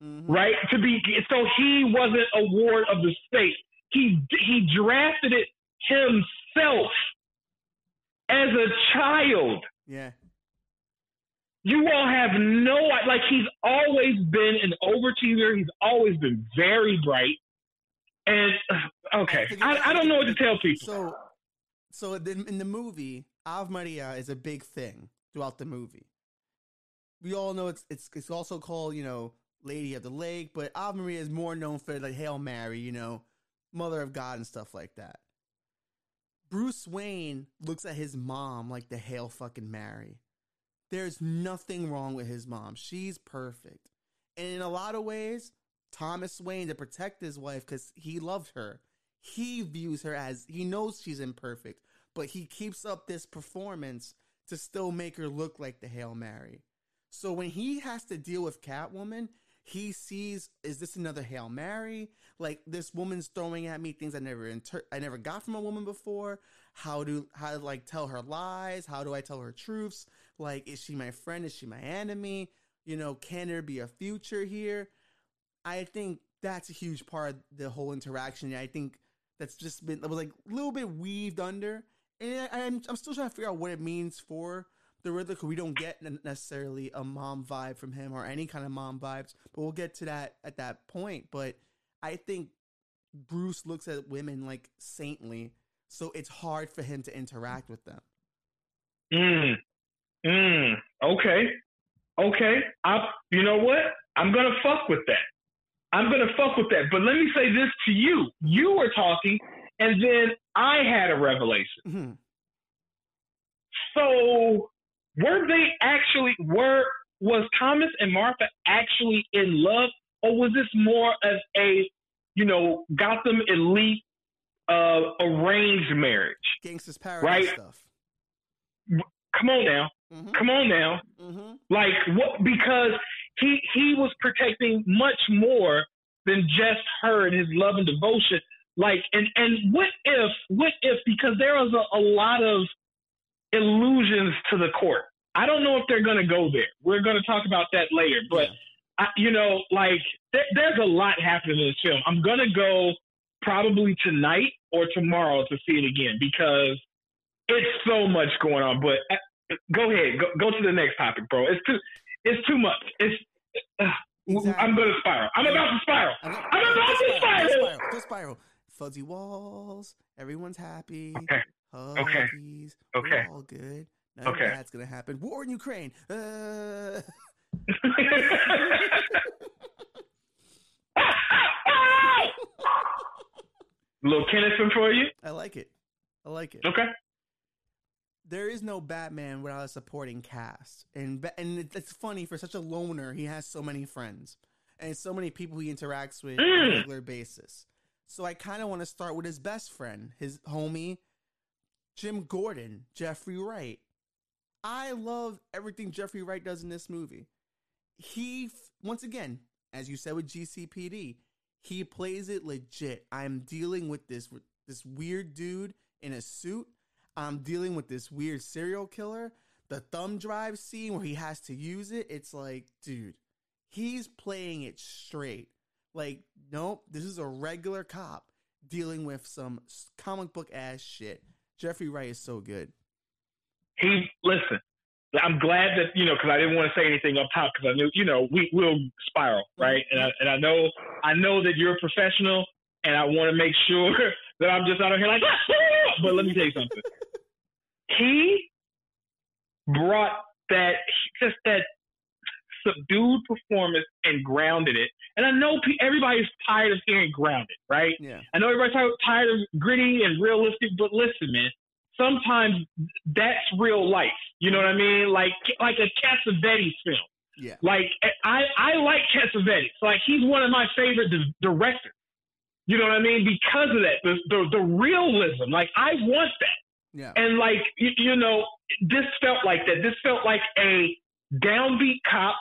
Mhm. right? To be so he wasn't a ward of the state. He he drafted it himself as a child. Yeah. You all have no like he's always been an overachiever. He's always been very bright. And uh, okay, I, I don't know what to tell people. So, so in, in the movie, Ave Maria is a big thing throughout the movie. We all know it's it's it's also called you know Lady of the Lake, but Ave Maria is more known for like Hail Mary, you know, Mother of God and stuff like that. Bruce Wayne looks at his mom like the Hail fucking Mary. There's nothing wrong with his mom. She's perfect. And in a lot of ways, Thomas Wayne, to protect his wife because he loved her, he views her as he knows she's imperfect, but he keeps up this performance to still make her look like the Hail Mary. So when he has to deal with Catwoman, he sees is this another Hail Mary? Like this woman's throwing at me things I never inter- I never got from a woman before. How do how to like tell her lies? How do I tell her truths? Like is she my friend? Is she my enemy? You know, can there be a future here? I think that's a huge part of the whole interaction. I think that's just been was like a little bit weaved under, and I, I'm I'm still trying to figure out what it means for the Riddler. Cause we don't get necessarily a mom vibe from him or any kind of mom vibes, but we'll get to that at that point. But I think Bruce looks at women like saintly, so it's hard for him to interact with them. Mm. Mm. Okay. Okay. I you know what? I'm gonna fuck with that. I'm gonna fuck with that. But let me say this to you. You were talking and then I had a revelation. Mhm. So were they actually were was Thomas and Martha actually in love or was this more of a you know Gotham elite uh arranged marriage? Gangsta's Paradise Right. stuff. Come on now. hmm Come on now. hmm Like what? Because he he was protecting much more than just her and his love and devotion Like, and and what if, what if? Because there was a, a lot of illusions to the court. I don't know if they're going to go there. We're going to talk about that later. But I, you know, like there, there's a lot happening in this film. I'm going to go probably tonight or tomorrow to see it again because it's so much going on. But go ahead, go, go to the next topic, bro. It's too, it's too much. It's. Uh, exactly. I'm going to spiral. I'm about to spiral. I'm, I'm about to spiral. spiral. Just spiral. Fuzzy walls. Everyone's happy. Okay. Huggies. Okay. Okay. We're all good. None okay. that's gonna happen. War in Ukraine. Uh... Little Kinison for you. I like it. I like it. Okay. There is no Batman without a supporting cast, and and it's funny for such a loner. He has so many friends and so many people he interacts with mm. on a regular basis. So I kind of want to start with his best friend, his homie, Jim Gordon, Jeffrey Wright. I love everything Jeffrey Wright does in this movie. He, once again, as you said with GCPD, he plays it legit. I'm dealing with this this weird dude in a suit. I'm dealing with this weird serial killer. The thumb drive scene where he has to use it, it's like, dude, he's playing it straight. Like, nope, this is a regular cop dealing with some comic book ass shit. Jeffrey Wright is so good he listen. I'm glad that you know because I didn't want to say anything up top because I knew you know we will spiral mm-hmm. right and I and I know I know that you're a professional and I want to make sure that I'm just out of here like but let me tell you something. He brought that just that subdued performance and grounded it. And I know pe- everybody's tired of hearing grounded, right? Yeah. I know everybody's tired of gritty and realistic, but listen, man, sometimes that's real life. You know what I mean? Like like a Cassavetes film. Yeah. Like I I like Cassavetes. Like he's one of my favorite di- directors. You know what I mean? Because of that, the the, the realism. Like I want that. Yeah. And like you, you know, this felt like that. This felt like a downbeat cop,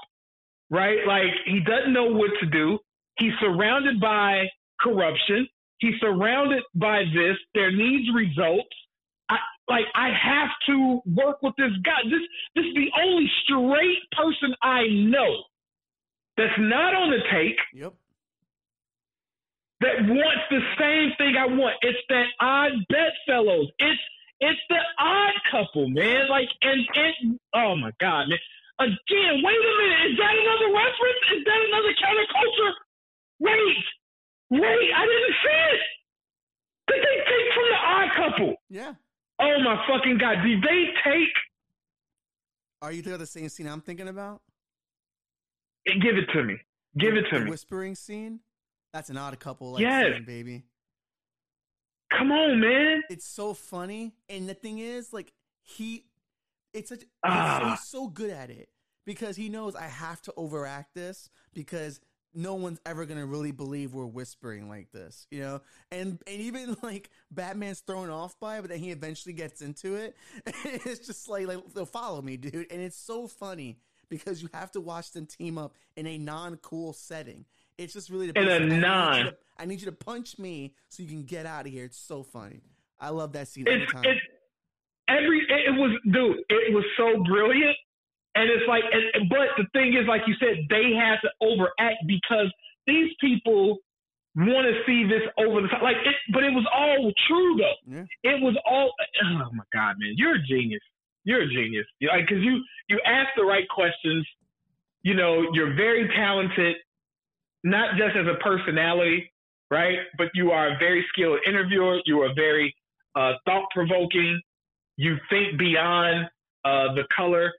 right? Like he doesn't know what to do. He's surrounded by corruption. He's surrounded by this. There needs results I like I have to work with this guy. This this is the only straight person I know that's not on the take. Yep. That wants the same thing I want. It's that odd bedfellows. It's it's the odd couple, man. Like and and oh my god, man. Again, wait a minute. Is that another reference? Is that another counterculture? Wait, wait. I didn't see it. Did they take from the odd couple? Yeah. Oh my fucking god! Did they take? Are you the same scene I'm thinking about? Give it to me. Give it to the me. Whispering scene. That's an odd couple. Like yes, scene, baby. Come on, man. It's so funny, and the thing is, like he, it's such. Ah. He's so, so good at it because he knows I have to overact this because no one's ever gonna really believe we're whispering like this, you know? And and even like Batman's thrown off by it, but then he eventually gets into it. it's just like like they'll follow me, dude. And it's so funny because you have to watch them team up in a non cool setting. It's just really in a non. I need you to punch me so you can get out of here. It's so funny. I love that scene every time. every it was dude, it was so brilliant and it's like, and, but the thing is, like you said, they had to overact because these people want to see this over the top. Like, it, but it was all true though. Yeah. It was all. Oh my god, man, you're a genius. You're a genius. Like, cause you you ask the right questions. You know, you're very talented, not just as a personality, right? But you are a very skilled interviewer. You are very uh, thought provoking. You think beyond uh, the color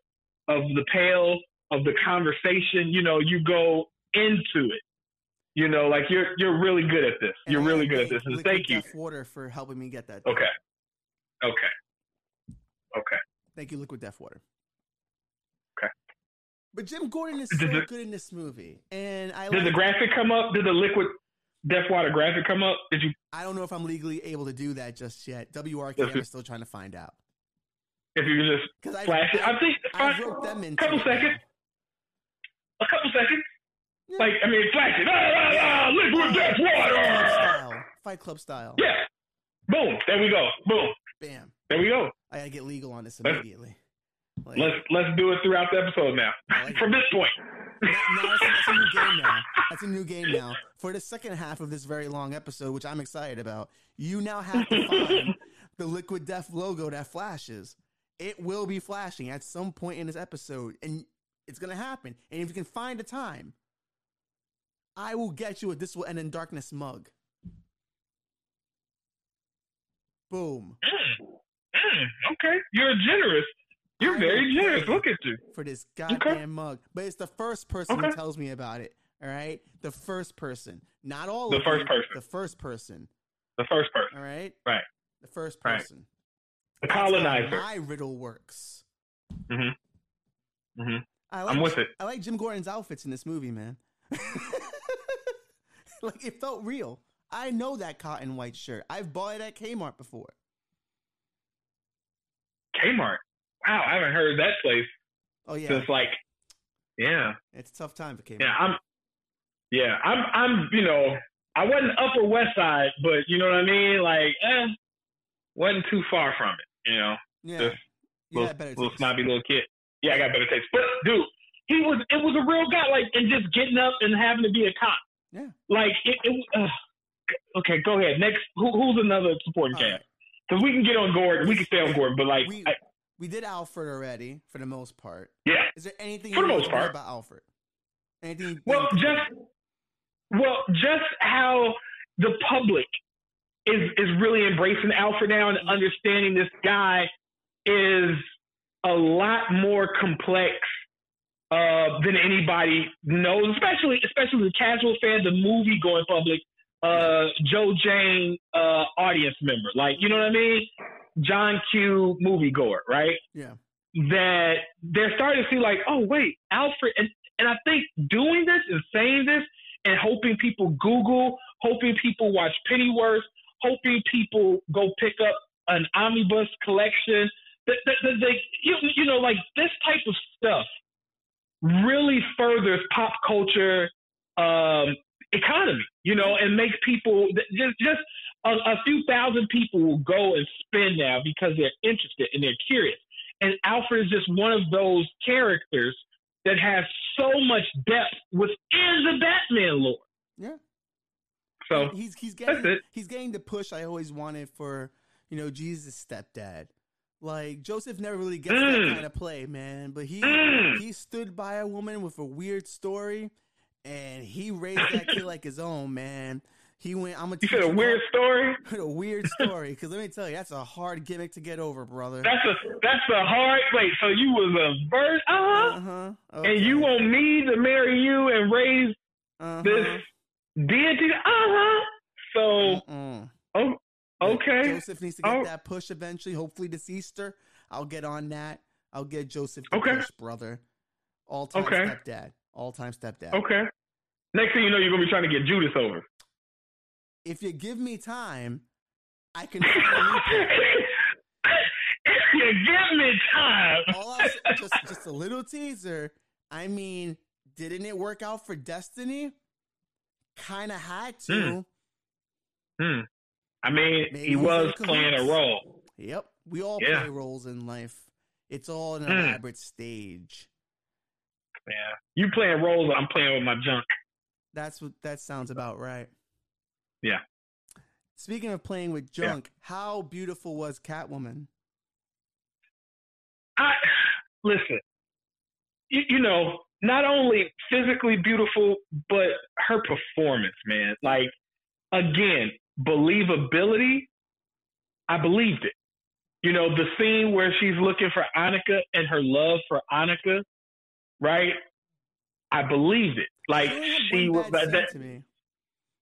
of the pale of the conversation. You know, you go into it. You know, like you're you're really good at this. And you're really good at this, and thank you. Water for helping me get that. Okay. Okay. Okay. Thank you, Liquid Death Water. But Jim Gordon is so the, good in this movie, and I. Did like, the graphic come up? Did the Liquid Death Water graphic come up? Did you? I don't know if I'm legally able to do that just yet. WRK, I'm still trying to find out. If you just flash it, I think I wrote them in. a Couple seconds. A couple seconds. Yeah. Like I mean, flash it. Ah, ah, ah, liquid death water. Fight Club style. Yeah. Boom. There we go. Boom. Bam. There we go. I gotta get legal on this immediately. Like, Let's let's do it throughout the episode now. Like From this point. now, now that's, that's a new game now. That's a new game now. For the second half of this very long episode, which I'm excited about, you now have to find the Liquid Death logo that flashes. It will be flashing at some point in this episode, and it's gonna happen. And if you can find a time, I will get you a This Will End in Darkness mug. Boom. Mm, mm, okay. You're generous. You're very generous. Look at you. for this goddamn mug. But it's the first person who tells me about it. All right, the first person, not all The of first you, person. The first person. The first person. All right, Right. the first Right. person. The That's how colonizer. My riddle works. Mhm. Mhm. I like. I'm with it. I like Jim Gordon's outfits in this movie, man. like it felt real. I know that cotton white shirt. I've bought it at Kmart before. Kmart. Wow, I haven't heard that place Oh yeah, since like, yeah, it's a tough time for Kmart. yeah. I'm, yeah, I'm, I'm. You know, I wasn't Upper West Side, but you know what I mean. Like, eh, wasn't too far from it. You know, yeah, just you little, better little snobby little kid. Yeah, I got better taste. But dude, he was. It was a real guy. Like, and just getting up and having to be a cop. Yeah. Like it. it uh, okay, go ahead. Next, who, who's another supporting All cast? right. Because we can get on Gordon. We can stay on Gordon, but like, We- I, We did Alfred already for the most part. yeah. Is there anything For you the most part. about Alfred? Anything? Well, just well, just how the public is is really embracing Alfred now and understanding this guy is a lot more complex uh, than anybody knows, especially especially the casual fan, the movie going public, uh, Joe Jane uh, audience member, like you know what I mean, John Q movie goer, right? yeah, that they're starting to see like, oh wait, Alfred, and and I think doing this and saying this and hoping people Google, hoping people watch Pennyworth, hoping people go pick up an omnibus collection, that, that, that they, you, you know, like this type of stuff really furthers pop culture um, economy, you know, and make people just just a, a few thousand people will go and spend now because they're interested and they're curious. And Alfred is just one of those characters that has so much depth within the Batman lore. yeah. So he's he's getting he's getting the push I always wanted for you know Jesus' stepdad. Like Joseph never really gets Mm. that kind of play, man. But he Mm. he stood by a woman with a weird story, and he raised that kid like his own, man. He went. I'm gonna you said a weird story. a weird story. Because let me tell you, that's a hard gimmick to get over, brother. That's a that's a hard wait. So you was a virgin, uh huh, Uh huh. and you want me to marry you and raise uh this deity, uh huh. So Mm-mm. oh, okay, Joseph needs to get Oh. that push eventually. Hopefully this Easter, I'll get on that. I'll get Joseph Okay. push, brother. All time Okay. stepdad. All time stepdad. okay. Next thing you know, you're gonna be trying to get Judas over. If you give me time, I can you give me time. I'll just just a little teaser. I mean, didn't it work out for Destiny? Kind of had to. Hmm. Hmm. I mean, Maybe he was playing a role. Yep, we all Yeah. play roles in life. It's all an Hmm. elaborate stage. Yeah. You playing roles, I'm playing with my junk. That's what that sounds about right. Yeah. Speaking of playing with Yeah. junk, how beautiful was Catwoman? I listen. You, you know, not only physically beautiful, but her performance, man. Like again, believability. I believed it. You know, the scene where she's looking for Annika and her love for Annika, right? I believed it. Like she was. That, to me.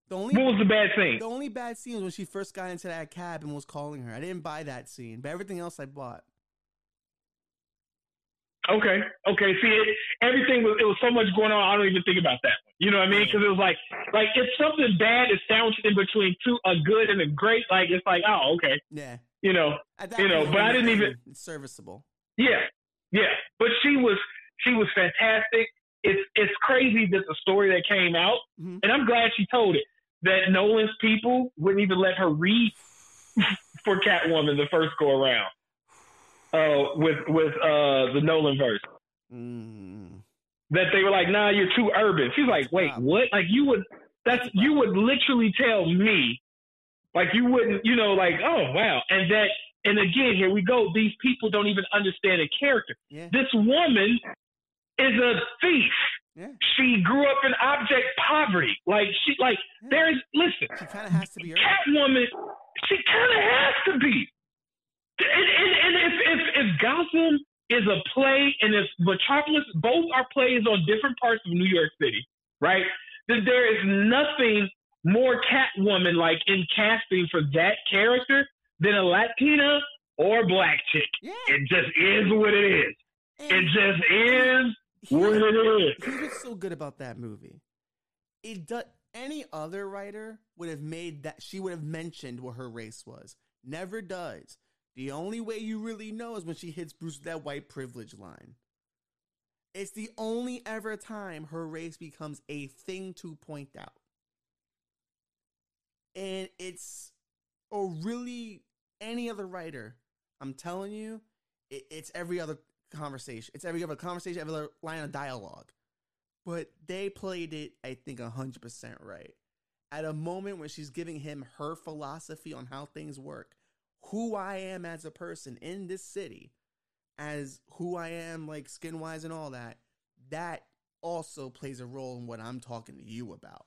The only what was the bad scene? the only bad scene was when she first got into that cab and was calling her. I didn't buy that scene, but everything else I bought. Okay, okay. See, it, everything was it was so much going on. I don't even think about that. One. You know what I mean? Because it was like, like if something bad is sandwiched in between two, a good and a great, like it's like, oh, okay, Yeah, you know, You know, but I didn't even- serviceable. yeah, yeah. But she was, she was fantastic. It's it's crazy that the story that came out, Mhm. and I'm glad she told it that Nolan's people wouldn't even let her read for Catwoman the first go around. Uh, with with uh the Nolan verse. Mm. That they were like, nah, you're too urban. She's like, wait, Wow. what? Like you would that's you would literally tell me, like you wouldn't, you know, like, oh wow. And that and again, here we go. These people don't even understand a character. Yeah. This woman is a thief. Yeah. She grew up in abject poverty. Like she like Yeah. there's listen, She kind of has to be. Catwoman, she kind of has to be. And, and, and if, if, if Gotham is a play and if Metropolis, both are plays on different parts of New York City, right? Then there is nothing more Catwoman like in casting for that character than a Latina or black chick. Yeah. It just is what it is. It just is what here's, it is. here's what's so good about that movie. It does. Any other writer would have made that. She would have mentioned what her race was. Never does. The only way you really know is when she hits Bruce with that white privilege line. It's the only ever time her race becomes a thing to point out. And it's, or really any other writer, I'm telling you, it, it's every other conversation. It's every other conversation, every other line of dialogue. But they played it, I think, 100% right. At a moment when she's giving him her philosophy on how things work, who I am as a person in this city, as who I am, like skin wise and all that, that also plays a role in what I'm talking to you about.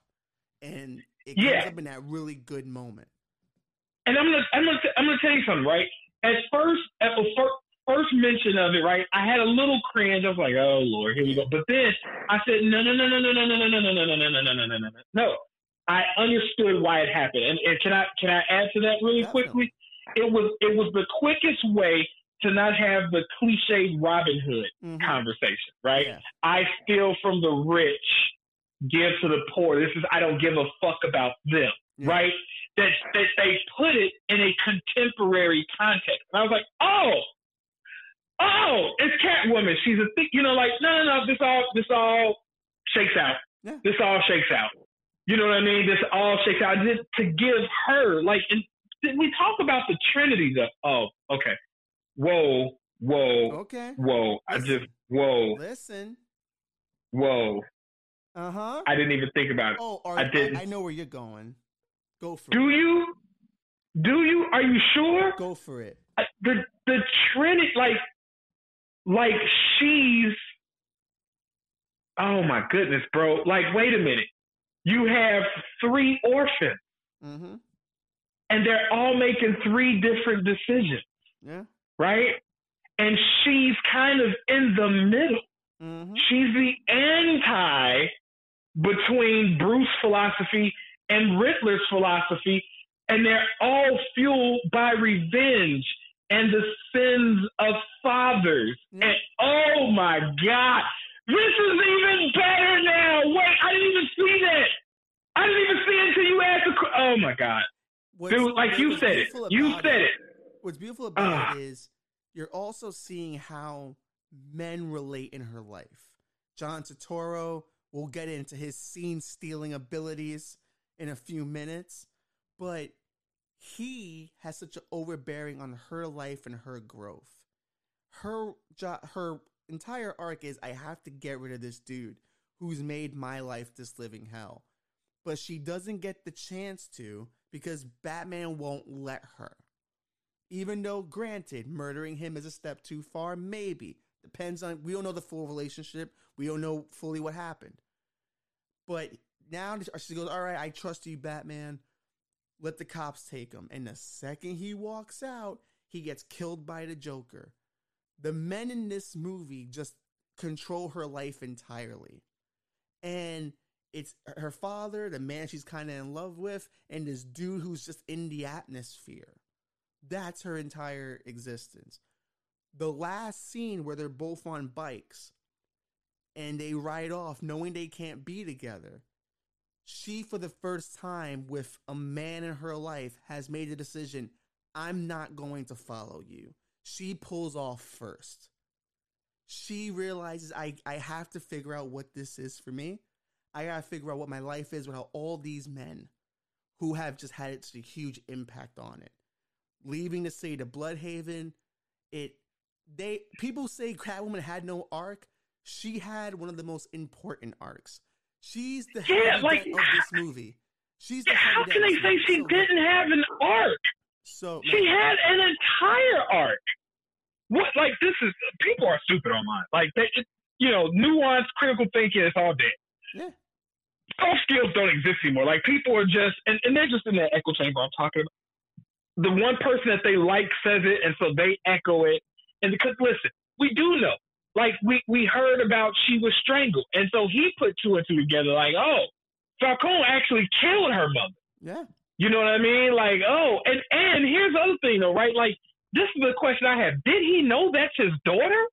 And it comes Yeah. up in that really good moment. and I'm gonna I'm gonna I'm gonna tell you something, right? At first, at the fir- first mention of it, right, I had a little cringe. I was like, "Oh Lord, here we go." But then I said, "No, no, no, no, no, no, no, no, no, no, no, no, no, no, no, no, no, no, no." No. I understood why it happened, and, and can I can I add to that really quickly? It was it was the quickest way to not have the cliche Robin Hood Mhm. conversation, right? Yeah. I steal from the rich, give to the poor. This is I don't give a fuck about them, Yeah. right? That that they put it in a contemporary context. And I was like, oh, oh, it's Catwoman. She's a thick, you know, like no, no, no. This all this all shakes out. Yeah. This all shakes out. You know what I mean? This all shakes out. Just to give her like, and did we talk about the Trinity? The oh, okay. Whoa, whoa, Okay. whoa. I just whoa, Listen. whoa. Uh huh. I didn't even think about it. Oh, are, I I, didn't. I know where you're going. Go for Do it. Do you? Do you? Are you sure? Go for it. The the Trinity, like, like she's. Oh my goodness, bro! Like, wait a minute. You have three orphans, Mm-hmm. and they're all making three different decisions, Yeah. right? And she's kind of in the middle. Mm-hmm. She's the anti between Bruce philosophy and Riddler's philosophy, and they're all fueled by revenge and the sins of fathers. Yeah. And oh my God, this is even better now. Wait, I didn't even see that. I didn't even see it until you asked the. que- Oh my God, What's, dude! Like you said it. You said it. What's beautiful about Ah. it is you're also seeing how men relate in her life. John Turturro, we'll get into his scene stealing abilities in a few minutes, but he has such an overbearing on her life and her growth. Her jo- her entire arc is I have to get rid of this dude who's made my life this living hell. But she doesn't get the chance to because Batman won't let her. Even though, granted, murdering him is a step too far, maybe. Depends on, we don't know the full relationship. We don't know fully what happened. But now she goes, All right, I trust you, Batman. Let the cops take him. And the second he walks out, he gets killed by the Joker. The men in this movie just control her life entirely. And it's her father, the man she's kind of in love with, and this dude who's just in the atmosphere. That's her entire existence. The last scene where they're both on bikes and they ride off knowing they can't be together. She, for the first time with a man in her life, has made the decision I'm not going to follow you. She pulls off first. She realizes I, I have to figure out what this is for me. I gotta figure out what my life is without all these men. who have just had such a huge impact on it. Leaving the city to Blüdhaven, it they people say Catwoman had no arc. She had one of the most important arcs. She's the Yeah, like- of this movie. She's the how can they say she So- didn't have an arc? So She had an entire arc. What? Like this is people are stupid online. Like they, you know, nuance, critical thinking, it's all dead. Yeah. Soft skills don't exist anymore. Like people are just, and, and they're just in that echo chamber I'm talking about. The one person that they like says it, and so they echo it. And because listen, we do know. Like we we heard about she was strangled, and so he put two and two together. Like, oh, Falcone actually killed her mother. yeah. You know what I mean? Like, oh, and and here's the other thing though, right? Like, this is the question I have: Did he know that's his daughter?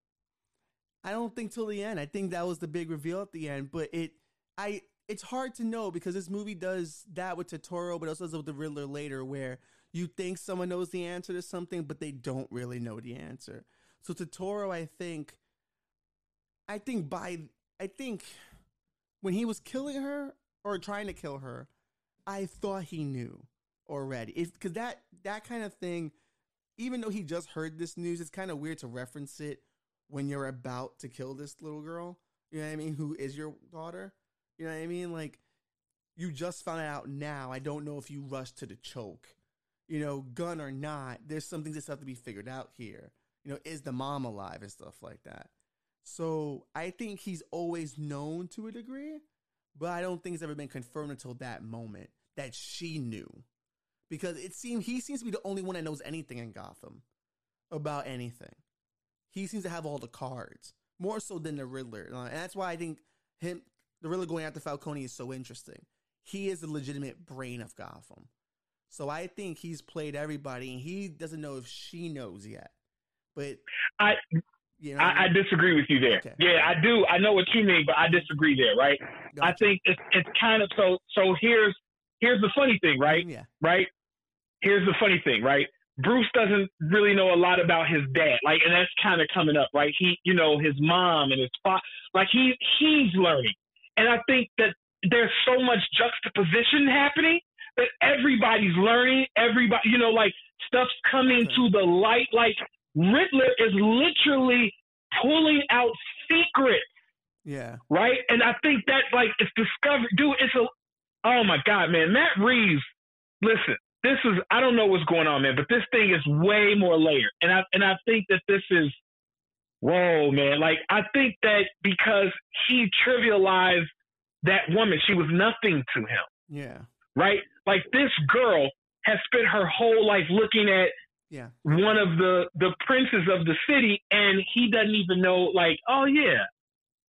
I don't think till the end. I think that was the big reveal at the end. But it, I, it's hard to know because this movie does that with Turturro, but also does it with the Riddler later, where you think someone knows the answer to something, but they don't really know the answer. So Turturro, I think, I think by, I think when he was killing her or trying to kill her, I thought he knew already. Because that that kind of thing, even though he just heard this news, it's kind of weird to reference it when you're about to kill this little girl. You know what I mean? Who is your daughter? You know what I mean? Like you just found out now. I don't know if you rushed to the choke. You know, gun or not, there's some things that have to be figured out here. You know, is the mom alive and stuff like that. So I think he's always known to a degree, but I don't think it's ever been confirmed until that moment that she knew. Because it seemed he seems to be the only one that knows anything in Gotham about anything. He seems to have all the cards more so than the Riddler, Uh, and that's why I think him, the Riddler going after Falcone is so interesting. He is the legitimate brain of Gotham, so I think he's played everybody, and he doesn't know if she knows yet. But I you know, I, I disagree with you there. Okay. Yeah, I do. I know what you mean, but I disagree there. Right? I think it's it's kind of so. So here's here's the funny thing, right? Yeah, Right? Here's the funny thing, right? Bruce doesn't really know a lot about his dad, like, and that's kind of coming up, right? He, you know, his mom and his father, like he he's learning, and I think that there's so much juxtaposition happening that everybody's learning. Everybody, you know, like stuff's coming Okay. to the light. Like Riddler is literally pulling out secrets yeah, right? And I think that like it's discovered, dude. It's a oh my god, man, Matt Reeves. Listen, this is I don't know what's going on, man, but this thing is way more layered, and I and I think that this is whoa, man. Like I think that because he trivialized that woman, she was nothing to him, yeah, right? Like this girl has spent her whole life looking at yeah, one of the the princes of the city, and he doesn't even know. Like, oh yeah,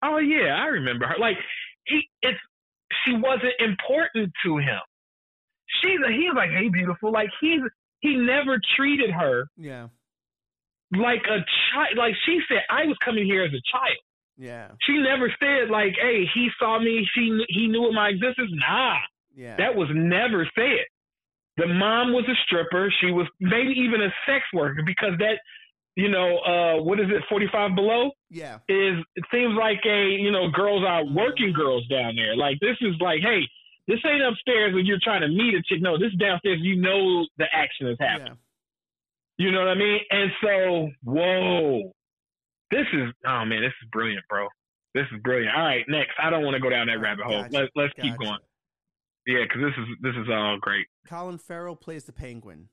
oh yeah, I remember her. Like, he it's she wasn't important to him. She's a, he's like, hey, beautiful. Like he's he never treated her yeah, like a child. Like she said, I was coming here as a child. yeah, She never said like, hey, he saw me. She he knew of my existence. Nah, yeah. that was never said. The mom was a stripper. She was maybe even a sex worker because that, you know, uh, what is it, 45 below? yeah, Is it seems like a, you know, girls are working girls down there. Like this is like, hey, this ain't upstairs when you're trying to meet a chick. No, this is downstairs. You know the action is happening. yeah. You know what I mean? And so, whoa, this is, oh man, this is brilliant, bro. This is brilliant. All right, next. I don't want to go down that rabbit hole. Gotcha, Let's let's keep going. Yeah, because this is this is all great. Colin Farrell plays the Penguin.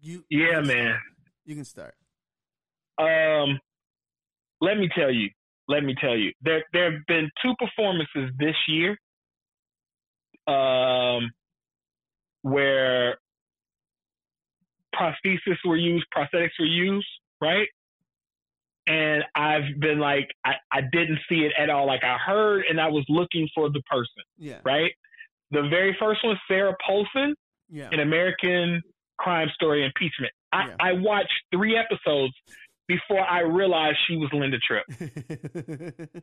You, Yeah, you man. start. You can start. Um, let me tell you. Let me tell you. There there have been two performances this year. Um, where prosthesis were used, prosthetics were used, right? And I've been like, I, I didn't see it at all. Like I heard and I was looking for the person, Yeah, right? The very first one, Sarah Paulson, yeah, an American crime story impeachment. I, Yeah. I watched three episodes before I realized she was Linda Tripp.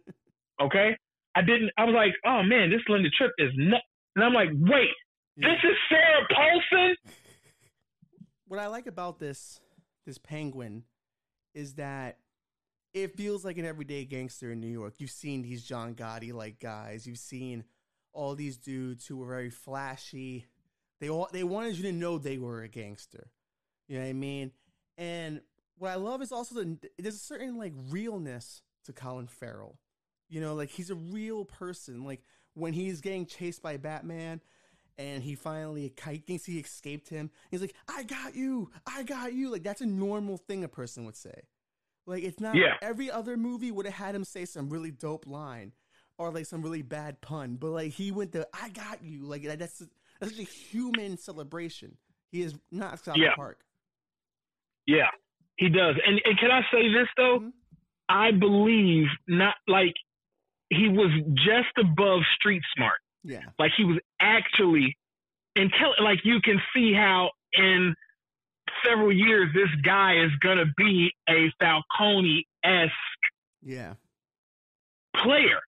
Okay, I didn't. I was like, oh man, this Linda Tripp is nut. And I'm like, wait, Yeah. this is Sarah Paulson. what I like about this this penguin is that it feels like an everyday gangster in New York. You've seen these John Gotti like guys. You've seen all these dudes who were very flashy. They all they wanted you to know they were a gangster. You know what I mean? And what I love is also the there's a certain like realness to Colin Farrell. You know, like he's a real person. Like when he's getting chased by Batman and he finally he thinks he escaped him, he's like, "I got you, I got you." Like that's a normal thing a person would say. Like it's not Yeah. every other movie would have had him say some really dope line or like some really bad pun, but like he went to "I got you." Like that's that's such a human celebration. He is not South Yeah. Park. Yeah, he does. And and can I say this though? Mhm. I believe not like he was just above street smart. Yeah, Like he was actually intelligent. Like you can see how in several years this guy is gonna be a Falcone esque yeah, player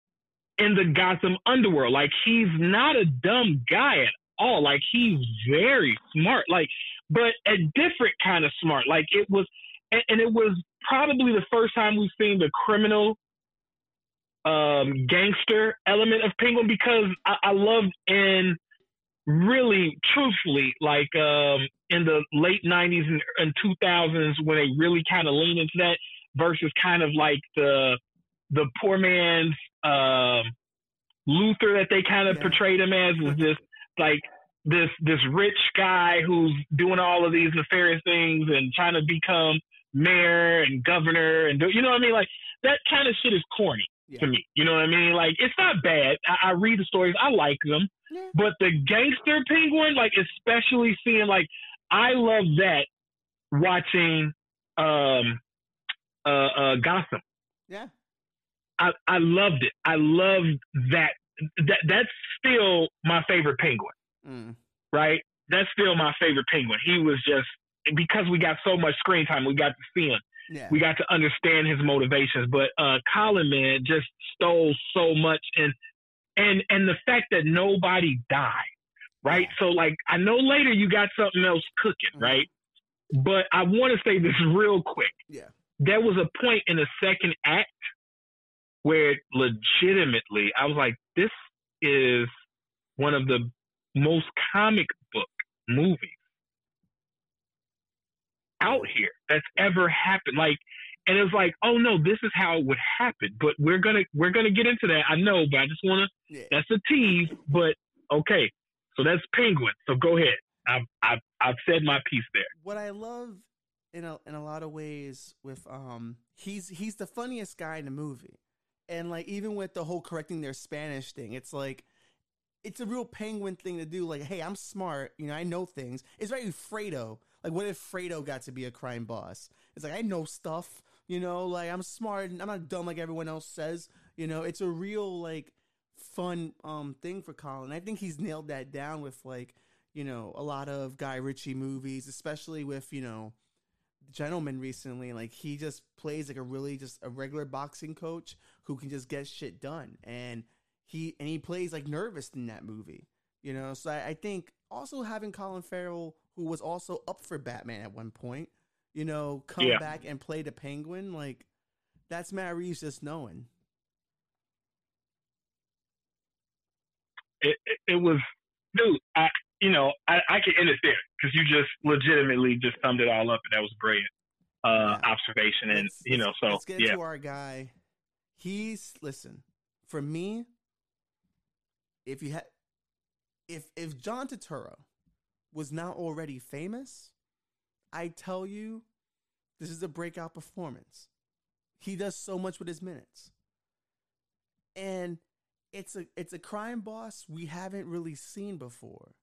in the Gotham underworld. Like he's not a dumb guy at all. Like he's very smart. Like, but a different kind of smart. Like it was, and, and it was probably the first time we've seen the criminal um, gangster element of Penguin because I, I loved in really truthfully like um, in the late 90s and, and 2000s when they really kind of lean into that versus kind of like the the poor man's um, Luthor that they kind of Yeah. portrayed him as was just like this this rich guy who's doing all of these nefarious things and trying to become mayor and governor and do, you know what I mean like that kind of shit is corny yeah. to me you know what I mean like it's not bad I, I read the stories I like them Yeah. but the gangster penguin like especially seeing like I love that watching um uh, uh Gotham Yeah. I, I loved it. I loved that. That that's still my favorite penguin, Mm. right? That's still my favorite penguin. He was just because we got so much screen time, we got to see him. Yeah. We got to understand his motivations. But uh Colin man just stole so much and and and the fact that nobody died, right? So like I know later you got something else cooking, Mhm. right? But I want to say this real quick yeah. there was a point in the second act where legitimately I was like, this is one of the most comic book movies out here that's ever happened. Like, and it was like, oh no, this is how it would happen. But we're gonna we're gonna get into that. I know, but I just wanna Yeah. that's a tease. But okay, so that's Penguin. So go ahead. I've I've I've said my piece there. what I love in a in a lot of ways with um he's he's the funniest guy in the movie. And like even with the whole correcting their Spanish thing, it's like it's a real penguin thing to do. Like, hey, I'm smart, you know, I know things. It's very Fredo. Like, what if Fredo got to be a crime boss? It's like I know stuff, you know, like I'm smart and I'm not dumb like everyone else says. You know, it's a real like fun um thing for Colin. I think he's nailed that down with like you know, a lot of Guy Ritchie movies, especially with, you know, Gentleman recently. Like he just plays like a really just a regular boxing coach who can just get shit done. And he and he plays like nervous in that movie. You know, so I, I think also having Colin Farrell, who was also up for Batman at one point, you know, come Yeah. back and play the penguin, like that's Matt Reeves just knowing. it, it, it was, dude. I, you know, I, I can end it there because you just legitimately just summed it all up, and that was brilliant uh, Yeah. observation. And Let's- you know, so let's get yeah, to our guy. He's listen for me. If you had, if if John Turturro was not already famous, I tell you, this is a breakout performance. He does so much with his minutes, and it's a it's a crime boss we haven't really seen before.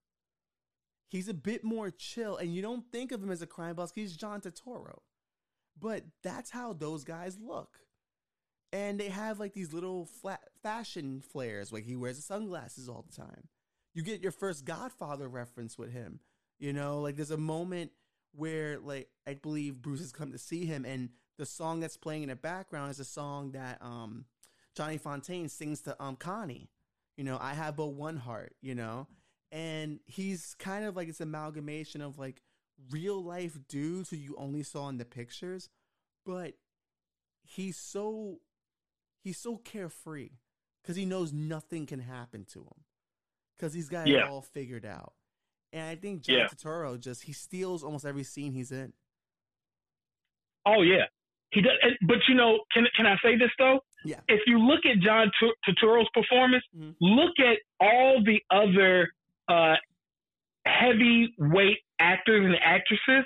He's a bit more chill, and you don't think of him as a crime boss. He's John Turturro, but that's how those guys look. And they have like these little flat fashion flares, like he wears sunglasses all the time. You get your first Godfather reference with him. You know, like there's a moment where like I believe Bruce has come to see him, and the song that's playing in the background is a song that um Johnny Fontane sings to um Connie. You know, I have but one heart. You know, and he's kind of like this amalgamation of like real life dudes who you only saw in the pictures, but he's so he's so carefree because he knows nothing can happen to him. Because he's got Yeah. it all figured out. And I think John Yeah. Turturro just he steals almost every scene he's in. Oh yeah, he does. and- But you know, can can I say this though? Yeah. If you look at John Tur- Turturro's performance, Mhm. look at all the other uh, heavyweight actors and actresses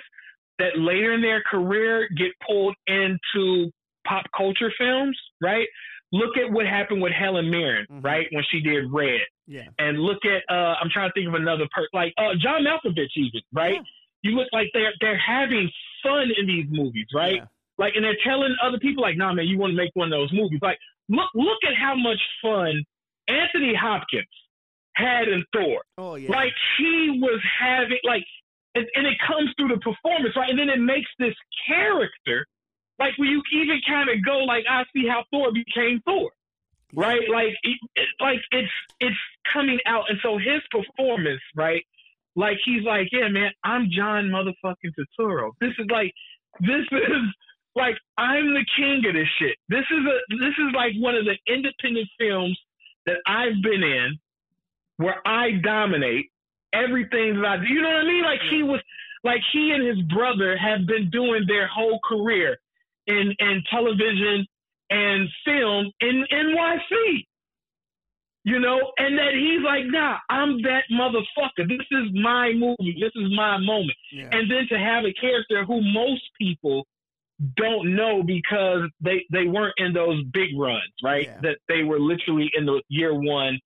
that later in their career get pulled into pop culture films, right? Look at what happened with Helen Mirren, Mhm. right, when she did Red, Yeah. and look at uh, I'm trying to think of another person, like uh, John Malkovich, even, right? Yeah. You look like they're they're having fun in these movies, right? Yeah. Like, and they're telling other people, like, nah, man, you want to make one of those movies. Like, look, look at how much fun Anthony Hopkins had in Thor. Oh yeah. Like, he was having, like, and, and it comes through the performance, right? And then it makes this character, like, where you even kind of go, like, I see how Thor became Thor. Right? Like, it, like it's it's coming out, and so his performance, right? Like, he's like, yeah, man, I'm John motherfucking Turturro. This is like, this is like I'm the king of this shit. This is a this is like one of the independent films that I've been in where I dominate everything that I do. You know what I mean? Like he was like he and his brother have been doing their whole career in in television and film in NYC. You know, and that he's like, nah, I'm that motherfucker. This is my movie. This is my moment Yeah. and then to have a character who most people don't know because they they weren't in those big runs, right? Yeah. That they were literally in the year one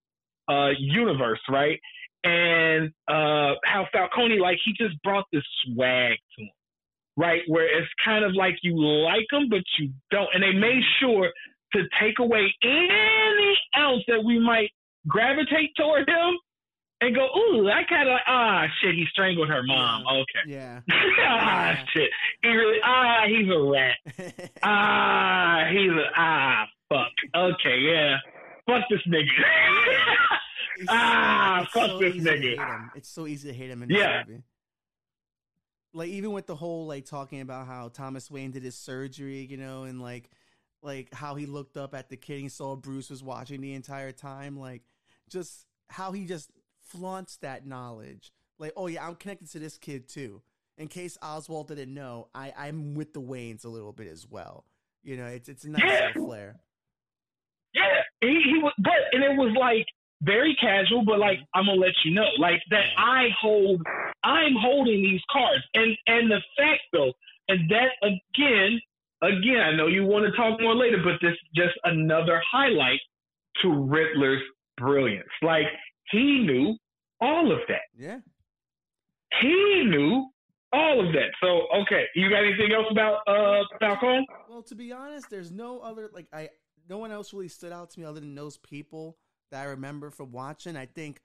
uh universe, right? And uh how Falcone like he just brought this swag to him. Right, where it's kind of like you like him, but you don't. And they made sure to take away any else that we might gravitate toward him and go, ooh, I kind of like, ah, shit, he strangled her mom. Okay. yeah. ah, Yeah. shit. He really, ah, he's a rat. Ah, he's a, ah, fuck. Okay, yeah. Fuck this nigga. Ah, it's fuck this nigga. It's so easy to hate him in Yeah. this movie. Like even with the whole like talking about how Thomas Wayne did his surgery, you know, and like like how he looked up at the kid and saw Bruce was watching the entire time, like just how he just flaunts that knowledge. Like, oh yeah, I'm connected to this kid too. In case Oswald didn't know, I I'm with the Waynes a little bit as well. You know, it's it's a nice Yeah. flair. yeah, he, he was, but, and it was like very casual, but like, mm-hmm. I'm gonna let you know, like that I hold, I'm holding these cards. And, and the fact though, and that again, again, I know you want to talk more later, but this just another highlight to Riddler's brilliance. Like he knew all of that. Yeah. He knew all of that. So okay, you got anything else about uh Falcone? Well, to be honest, there's no other like I no one else really stood out to me other than those people that I remember from watching. I think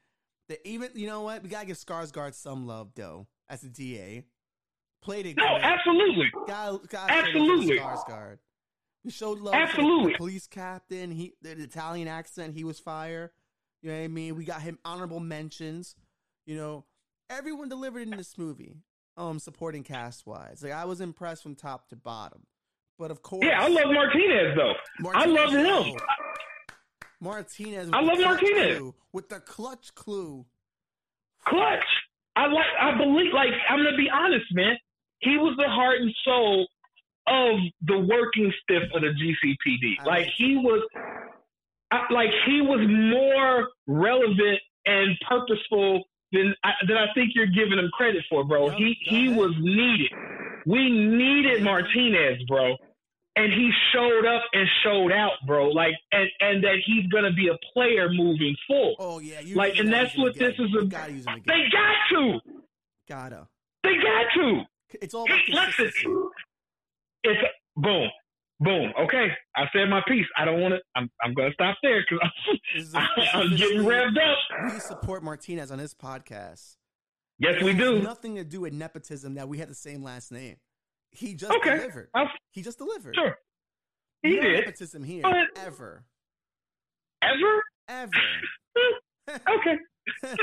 that even you know what we gotta give Skarsgård some love though as a DA. Played it No, great. absolutely. Gotta- gotta show love to Absolutely. Skarsgård. We showed love Absolutely. police captain. He the Italian accent. He was fire. You know what I mean? We got him honorable mentions. You know, everyone delivered in this movie. Um, supporting cast wise, like I was impressed from top to bottom. But of course, Yeah, I love Martinez though. I love him. Martinez. I love Martinez. with the clutch clue. Clutch. I like. I believe. Like I'm gonna be honest, man. He was the heart and soul of the working stiff of the GCPD. Like he was. I, like he was more relevant and purposeful than I, than I think you're giving him credit for, bro. Yep, he he ahead. was needed. We needed Martinez, bro. And he showed up and showed out, bro. Like, and, and that he's gonna be a player moving forward. Oh yeah, you Like, and that's what this is a- gotta use him again. They got to. Gotta. They got to. It's all about listen. It's boom, boom. Okay, I said my piece. I don't want to. I'm I'm gonna stop there because a- I'm, this is I'm getting revved up. We support Martinez on his podcast. Yes, we do. Nothing to do with nepotism that we had the same last name. He just Okay. delivered. I'll, He just delivered. sure. He no did. nepotism here ever, Ever? ever. Okay.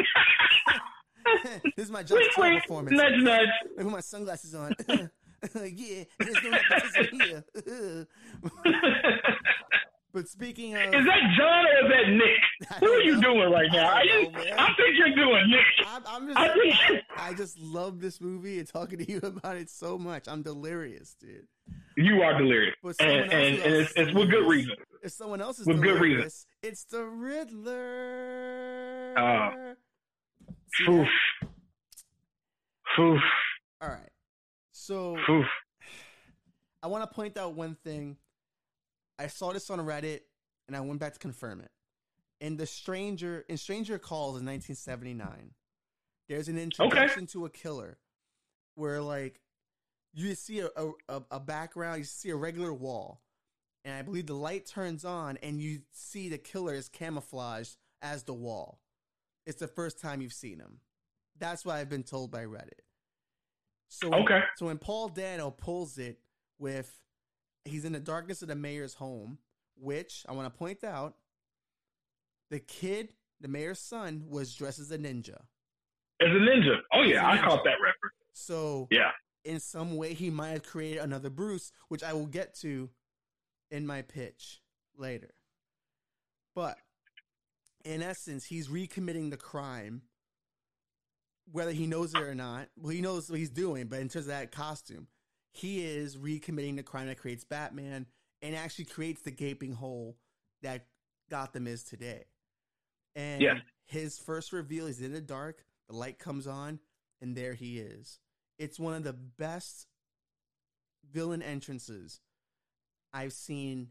this is my Wait, wait. performance. Nudge, nudge. I put my sunglasses on. yeah, there's no nepotism here. But speaking of, Is that John or is that Nick? Who are you doing right now? I I, just, know. I think you're doing Nick. I'm, I'm just, I think- I, just love this movie and talking to you about it so much. I'm delirious, dude. You are delirious, and and, and it's, it's with good reason. If someone else is With good reason. it's the Riddler. Ah. See Oof. that? Oof. All right. So Oof. I want to point out one thing. I saw this on Reddit and I went back to confirm it. In the Stranger in Stranger Calls in 1979, there's an introduction to a killer where like you see a, a a background, you see a regular wall, and I believe the light turns on and you see the killer is camouflaged as the wall. It's the first time you've seen him. That's what I've been told by Reddit. So when- Okay. so when Paul Dano pulls it with he's in the darkness of the mayor's home, which I want to point out, the kid, the mayor's son, was dressed as a ninja. As a ninja. Oh yeah, I caught that reference. So Yeah. in some way he might have created another Bruce, which I will get to in my pitch later. But in essence, he's recommitting the crime, whether he knows it or not. Well, he knows what he's doing, but in terms of that costume, he is recommitting the crime that creates Batman and actually creates the gaping hole that Gotham is today. And Yes. his first reveal is in the dark, the light comes on, and there he is. It's one of the best villain entrances I've seen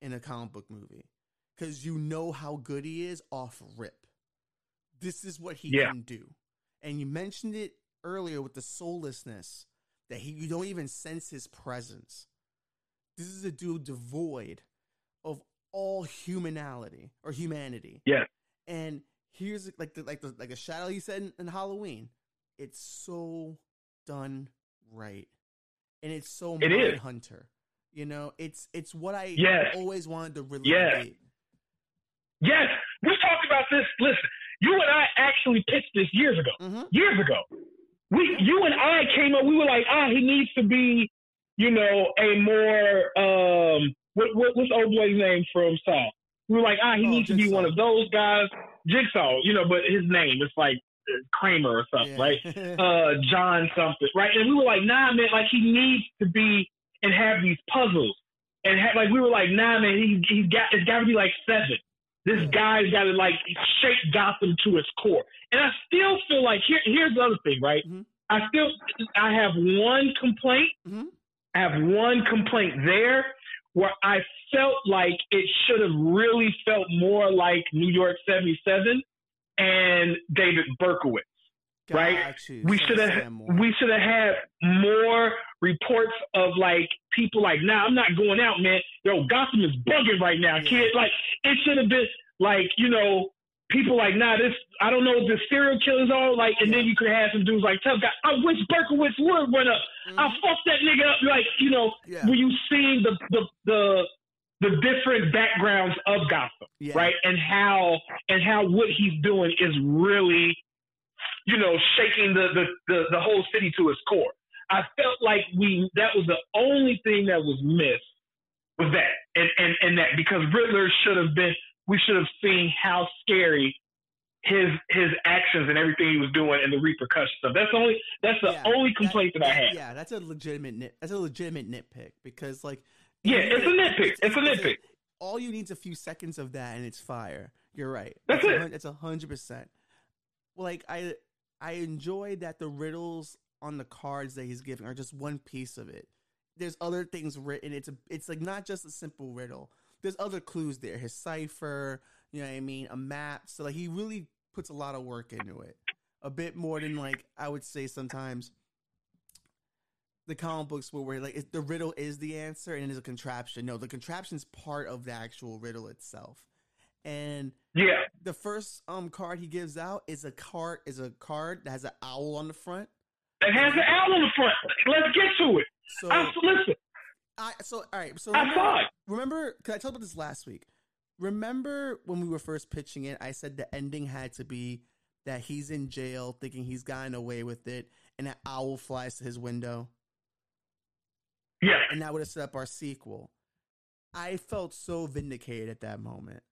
in a comic book movie. Because you know how good he is off rip. This is what he Yeah. can do. And you mentioned it earlier with the soullessness that he you don't even sense his presence. This is a dude devoid of all humanality or humanity. Yeah. And here's like the like the like a shadow you said in, in Halloween. It's so done right, and it's so It is. Hunter. You know, it's it's what I Yes. always wanted to relate. Yes. Yes. We talked about this. Listen, you and I actually pitched this years ago. Mm-hmm. years ago. We, you and I came up. We were like, ah, he needs to be, you know, a more um, what, what what's old boy's name from Saw? We were like, ah, he Oh, needs to be one of those guys, Jigsaw. You know, but his name is like uh, Kramer or something, right? Uh, John something, right? And we were like, nah, man, like he needs to be and have these puzzles, and have, like we were like, nah, man, he he's got it's got to be like seven. This guy's got to like shake Gotham to its core. And I still feel like here here's the other thing, right? Mhm. I still I have one complaint. Mhm. I have one complaint there where I felt like it should have really felt more like New York 77 and David Berkowitz. Right? You. We should have we should have had more reports of like people like, nah, I'm not going out, man. Yo, Gotham is bugging right now, Yeah. kid. Like it should have been like, you know, people like, nah, this I don't know what the serial killers are, like, and then you could have some dudes like, tough guy, I wish Berkowitz would run up. I Mhm. fucked that nigga up. Like, you know, Yeah. when you see the the the the different backgrounds of Gotham Yeah. right? And how and how what he's doing is really, you know, shaking the the the, the whole city to its core. I felt like we that was the only thing that was missed was that, and and and that because Riddler should have been, we should have seen how scary his his actions and everything he was doing and the repercussions of. That's the only that's the Yeah, only complaint that, I had. Yeah, that's a legitimate nit. That's a legitimate nitpick because, like, Yeah, it's a nitpick. It's a nitpick. all you need is a few seconds of that, and it's fire. You're right. That's It's a it. It's a hundred percent. Like I, I enjoy that the riddles on the cards that he's giving are just one piece of it. There's other things written. It's a, it's like not just a simple riddle. There's other clues there. His cipher, you know what I mean, a map. So like he really puts a lot of work into it. A bit more than like I would say sometimes the comic books where where like the riddle is the answer and it is a contraption. No, the contraption's part of the actual riddle itself. And Yeah, the first um card he gives out is a card is a card that has an owl on the front. it has an owl on the front. Let's get to it. So I, listen, I so all right. So I remember, saw it. remember cause I talked about this last week. Remember when we were first pitching it, I said the ending had to be that he's in jail thinking he's gotten away with it and an owl flies to his window. Yeah, and that would have set up our sequel. I felt so vindicated at that moment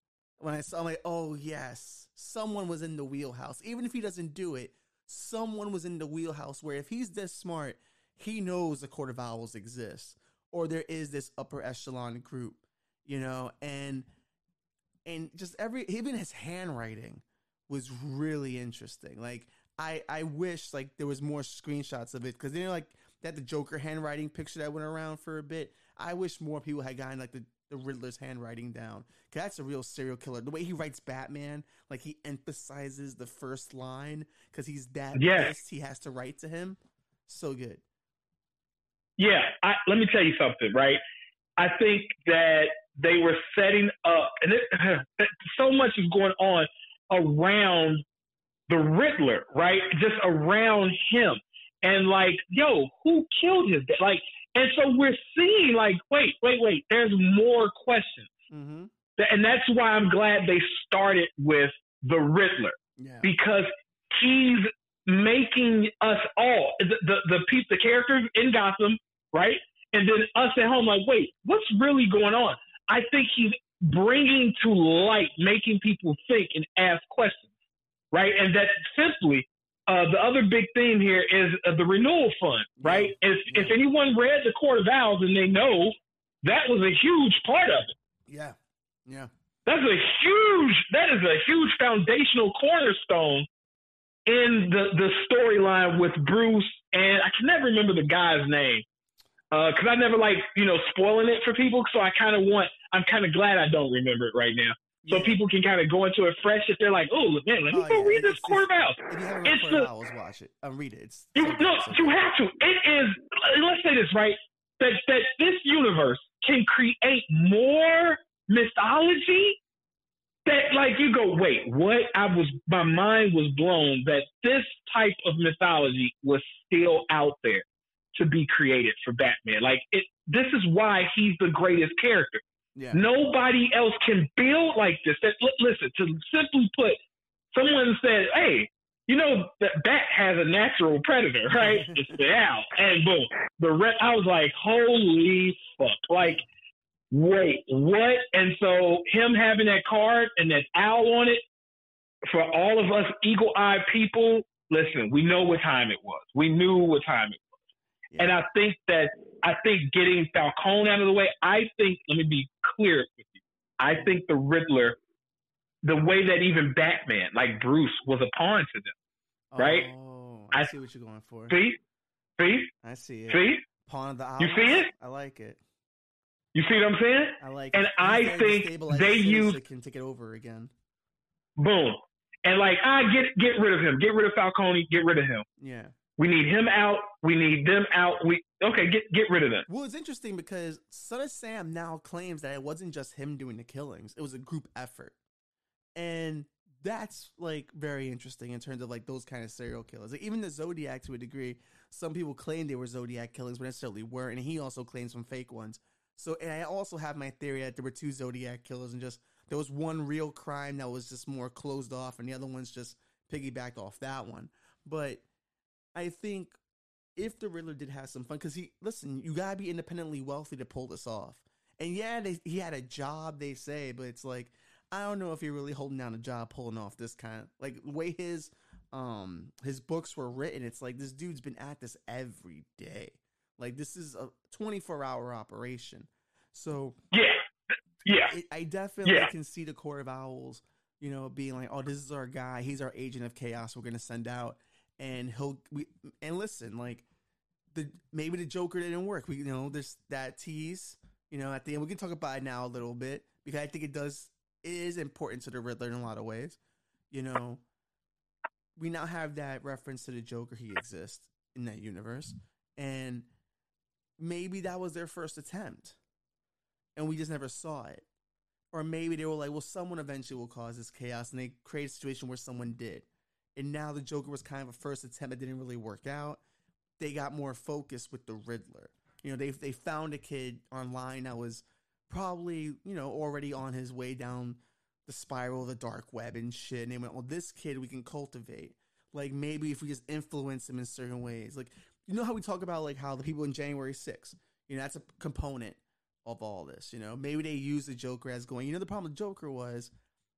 when I saw, I'm like, oh yes, someone was in the wheelhouse. Even if he doesn't do it, someone was in the wheelhouse where if he's this smart, he knows the Court of Owls exists or there is this upper echelon group, you know, and and just every even his handwriting was really interesting. Like I I wish like there was more screenshots of it because you know like that the Joker handwriting picture that went around for a bit. I wish more people had gotten like the the Riddler's handwriting down. Cause that's a real serial killer. The way he writes Batman, like he emphasizes the first line because he's that yes. he has to write to him. So good. Yeah, I, let me tell you something, right? I think that they were setting up, and it, so much is going on around the Riddler, right? Just around him. And like, yo, who killed his dad? Like, and so we're seeing like, wait, wait, wait, there's more questions. Mm-hmm. And that's why I'm glad they started with the Riddler. Yeah. Because he's making us all the the the, the characters in Gotham, right? And then us at home, like, wait, what's really going on? I think he's bringing to light, making people think and ask questions, right? And that simply, uh, the other big theme here is uh, the renewal fund, right? Yeah. If Yeah. if anyone read the Court of Owls and they know that was a huge part of it. Yeah. Yeah. That's a huge. That is a huge foundational cornerstone in the the storyline with Bruce and I can never remember the guy's name because I never like you know spoiling it for people. So I kind of want. I'm kind of glad I don't remember it right now, so Yeah. people can kind of go into it fresh if they're like, oh man, let me Oh, go yeah, read this Court. If you haven't It's read Court of the- Owls, watch it. Um, read it. It's You, so no, so you have to. It is. Let's say this right. That that this universe can create more mythology. That like you go, wait, what? I was my mind was blown that this type of mythology was still out there to be created for Batman. Like it. This is why he's the greatest character. Yeah. Nobody else can build like this. That li- listen, to simply put, someone said, "Hey, you know that bat has a natural predator, right? it's the owl." And boom, the re- I was like, "Holy fuck!" Like, wait, what? And so him having that card and that owl on it for all of us eagle-eyed people. Listen, we know what time it was. We knew what time it was. Yeah. And I think that I think getting Falcone out of the way, I think let me be clear with you. I think the Riddler, the way that even Batman, like Bruce, was a pawn to them. right? Oh, I, I- see what you're going for. See? See? I see it. See? Pawn of the. You see it? I like it. You see what I'm saying? I like it. And it. I He's there to think they the city so use- can take it over again. Boom. And like, ah, get get rid of him. Get rid of Falcone. Get rid of him. Yeah. We need him out. We need them out. We okay. Get get rid of them. Well, it's interesting because Son of Sam now claims that it wasn't just him doing the killings; it was a group effort, and that's like very interesting in terms of like those kind of serial killers. Like even the Zodiac, to a degree, some people claim they were Zodiac killings, but necessarily weren't, and he also claims some fake ones. So, and I also have my theory that there were two Zodiac killers, and just there was one real crime that was just more closed off, and the other one's just piggybacked off that one. But I think if the Riddler did have some fun, because he listen, you gotta be independently wealthy to pull this off. And yeah, they, he had a job, they say, but it's like I don't know if you're really holding down a job pulling off this kind of like the way his um his books were written. It's like this dude's been at this every day. Like this is a 24 hour operation. So Yeah. Yeah. it, I definitely Yeah. can see the Court of Owls, you know, being like, "Oh, this is our guy. He's our agent of chaos. We're gonna send out, and he'll we and listen, like the maybe the Joker didn't work. We you know there's that tease, you know, at the end. We can talk about it now a little bit because I think it does is important to the Riddler in a lot of ways. You know, we now have that reference to the Joker. He exists in that universe, and maybe that was their first attempt and we just never saw it. Or maybe they were like, well, someone eventually will cause this chaos, and they create a situation where someone did. And now the Joker was kind of a first attempt that didn't really work out. They got more focused with the Riddler. You know, they they found a kid online that was probably, you know, already on his way down the spiral of the dark web and shit. And they went, well, this kid we can cultivate. Like maybe if we just influence him in certain ways. Like, you know how we talk about like how the people in January 6th, you know, that's a component of all this. You know, maybe they use the Joker as going. You know, the problem with Joker was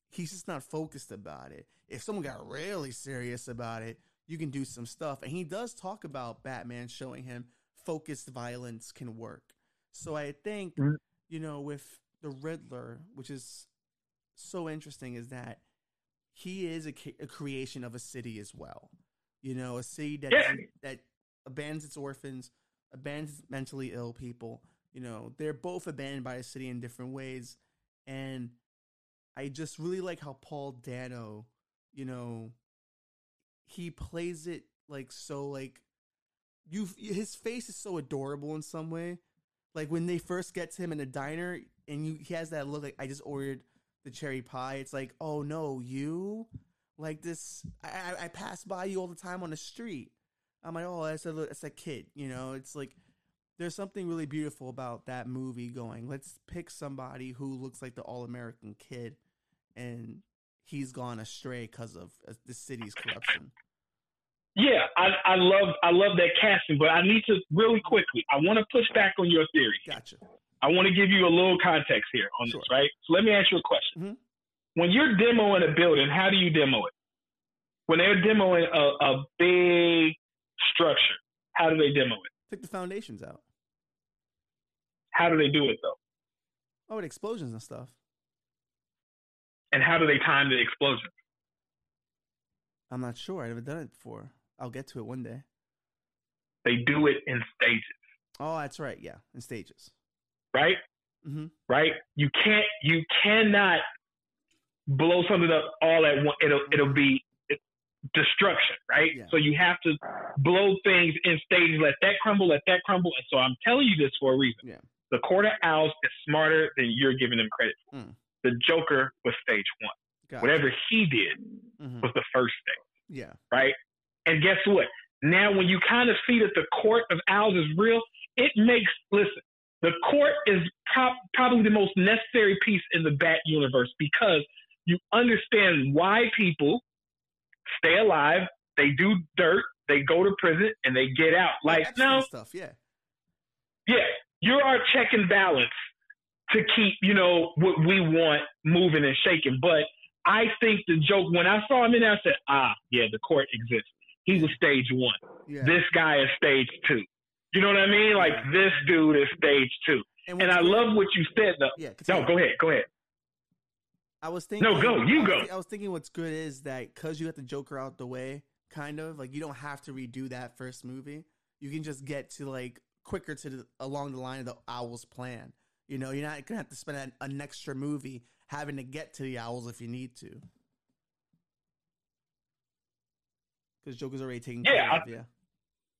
he's just not focused about it. If someone got really serious about it, you can do some stuff. And he does talk about Batman showing him focused violence can work. So I think, mm-hmm. you know, with the Riddler, which is so interesting, is that he is a, a creation of a city as well. You know, a city that yeah. that abandons its orphans, abandons mentally ill people. You know, they're both abandoned by a city in different ways, and I just really like how Paul Dano, you know, he plays it like so like you his face is so adorable in some way. Like when they first get to him in the diner and you he has that look like I just ordered the cherry pie. It's like, oh no, you like this. I I pass by you all the time on the street. I'm like, oh, that's a that's a kid. You know, it's like there's something really beautiful about that movie. Going, let's pick somebody who looks like the all American kid, and he's gone astray because of uh, the city's corruption. Yeah, I, I love I love that casting, but I need to really quickly. I want to push back on your theory. Gotcha. I want to give you a little context here on sure. this, right? So let me ask you a question. Mm-hmm. When you're demoing a building, how do you demo it? When they're demoing a, a big structure, how do they demo it? Take the foundations out. How do they do it though? Oh, with explosions and stuff. And how do they time the explosion? I'm not sure. I've never done it before. I'll get to it one day. They do it in stages. Oh, that's right. Yeah, in stages right? Mm-hmm. Right? You can't, you cannot blow something up all at once. It'll, it'll be destruction, right? Yeah. So you have to blow things in stages. Let that crumble, let that crumble. And so I'm telling you this for a reason. Yeah. The Court of Owls is smarter than you're giving them credit for. Mm. The Joker was stage one. Gotcha. Whatever he did mm-hmm. was the first thing. Yeah. Right? And guess what? Now, when you kind of see that the Court of Owls is real, it makes, listen, the court is pro- probably the most necessary piece in the Bat universe because you understand why people stay alive, they do dirt, they go to prison, and they get out. Like no stuff, yeah, yeah. You're our check and balance to keep you know what we want moving and shaking. But I think the joke when I saw him in there, I said, ah, yeah, the court exists. He was stage one. Yeah. This guy is stage two. You know what I mean? Like this dude is stage two. And, and I love what you said though. Yeah, no, go ahead, go ahead. I was thinking. No, go. You I go. I was thinking what's good is that because you got the Joker out the way, kind of like you don't have to redo that first movie. You can just get to like quicker to the, along the line of the Owl's plan. You know, you're not gonna have to spend an, an extra movie having to get to the Owls if you need to. Because Joker's already taking yeah, care I, of, yeah.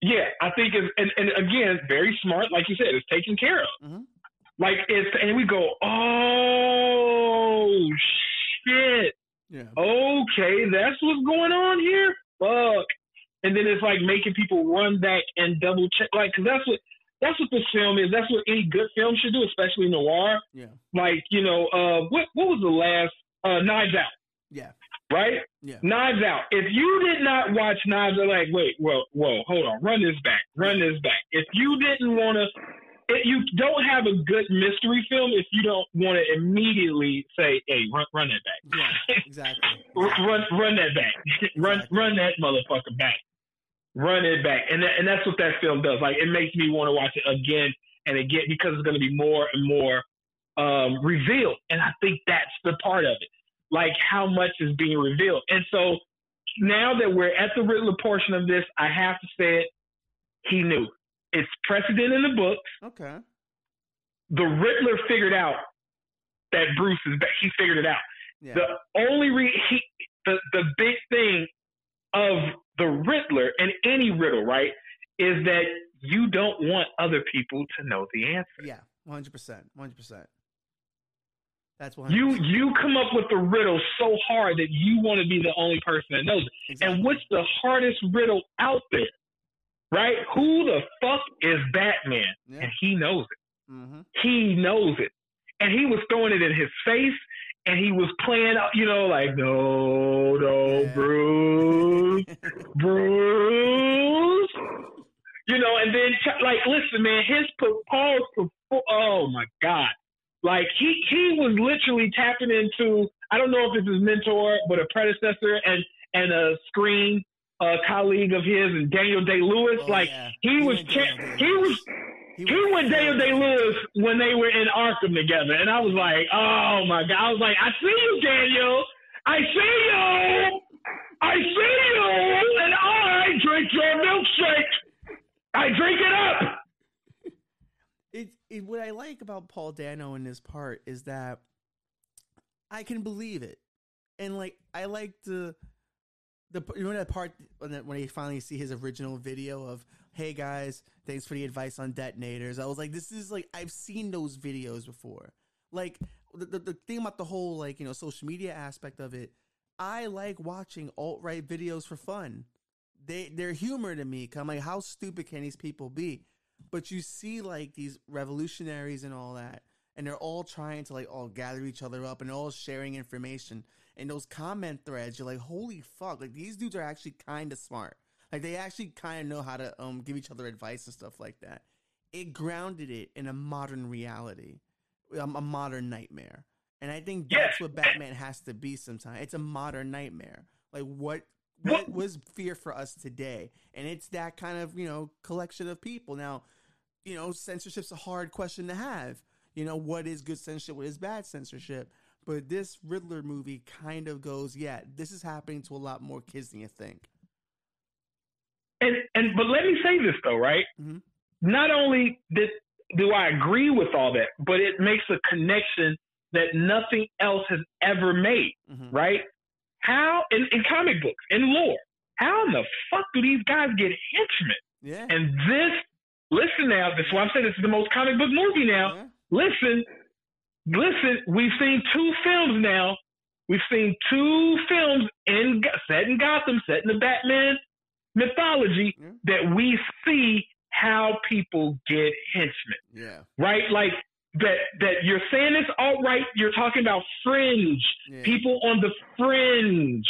Yeah, I think it's and, and again, very smart, like you said, it's taken care of. Mm-hmm. Like it's and we go, oh shit. Yeah. Okay, that's what's going on here. Fuck. And then it's like making people run back and double check, like, cause that's what that's what this film is. That's what any good film should do, especially noir. Yeah. Like you know, uh, what what was the last uh, Knives Out? Yeah right? Yeah. Knives Out. If you did not watch Knives Out, like, wait, whoa, whoa, hold on, run this back, run this back. If you didn't want to, you don't have a good mystery film if you don't want to immediately say, hey, run, run that back. Yeah, exactly. run, run that back. run, run that motherfucker back. Run it back, and that, and that's what that film does. Like, it makes me want to watch it again and again because it's going to be more and more um, revealed, and I think that's the part of it like how much is being revealed. And so now that we're at the Riddler portion of this, I have to say it. He knew it's precedent in the books. Okay. The Riddler figured out that Bruce is back. He figured it out. Yeah. The only re- he the the big thing of the Riddler and any riddle, right, is that you don't want other people to know the answer. Yeah, one hundred percent, one hundred percent. That's why you you come up with the riddle so hard that you want to be the only person that knows it. Exactly. And what's the hardest riddle out there? Right? Who the fuck is Batman? Yeah. And he knows it. Mm-hmm. He knows it. And he was throwing it in his face and he was playing out, you know, like, no, no, yeah. Bruce, Bruce. You know, and then like, listen, man, his Paul's oh my god, like he he was literally tapping into I don't know if it's his mentor, but a predecessor and and a screen uh, colleague of his and Daniel Day Lewis. Oh, like yeah. he, he was cha- he was he, he went Daniel Day Lewis when they were in Arkham together, and I was like, oh my god, I was like, I see you, Daniel, I see you, I see you, and I drink your milkshake, I drink it up. It, it what I like about Paul Dano in this part is that I can believe it, and like I like the the you know that part when when he finally see his original video of hey guys thanks for the advice on detonators. I was like this is like i've seen those videos before. Like the, the, the thing about the whole like you know social media aspect of it i like watching alt-right videos for fun. They they're humor to me i'm like how stupid can these people be? But you see like these revolutionaries and all that and they're all trying to like all gather each other up and all sharing information in those comment threads, you're like, holy fuck, like these dudes are actually kind of smart. Like they actually kind of know how to um give each other advice and stuff like that. It grounded it in a modern reality, um, a modern nightmare, and I think that's what Batman has to be. Sometimes it's a modern nightmare. Like what what was fear for us today, and it's that kind of you know collection of people. Now, you know, censorship's a hard question to have. You know, what is good censorship? What is bad censorship? But this Riddler movie kind of goes, yeah, this is happening to a lot more kids than you think. And and but let me say this though, right? Mm-hmm. Not only did, do I agree with all that, but it makes a connection that nothing else has ever made, mm-hmm. right? How in, in comic books, in lore, how in the fuck do these guys get henchmen? Yeah. And this, listen now, this is why I'm saying this is the most comic book movie now. Yeah. Listen, listen, we've seen two films now. We've seen two films in set in Gotham, set in the Batman mythology yeah. that we see how people get henchmen. Yeah. Right? Like that that you're saying this all right, you're talking about fringe, yeah. people on the fringe,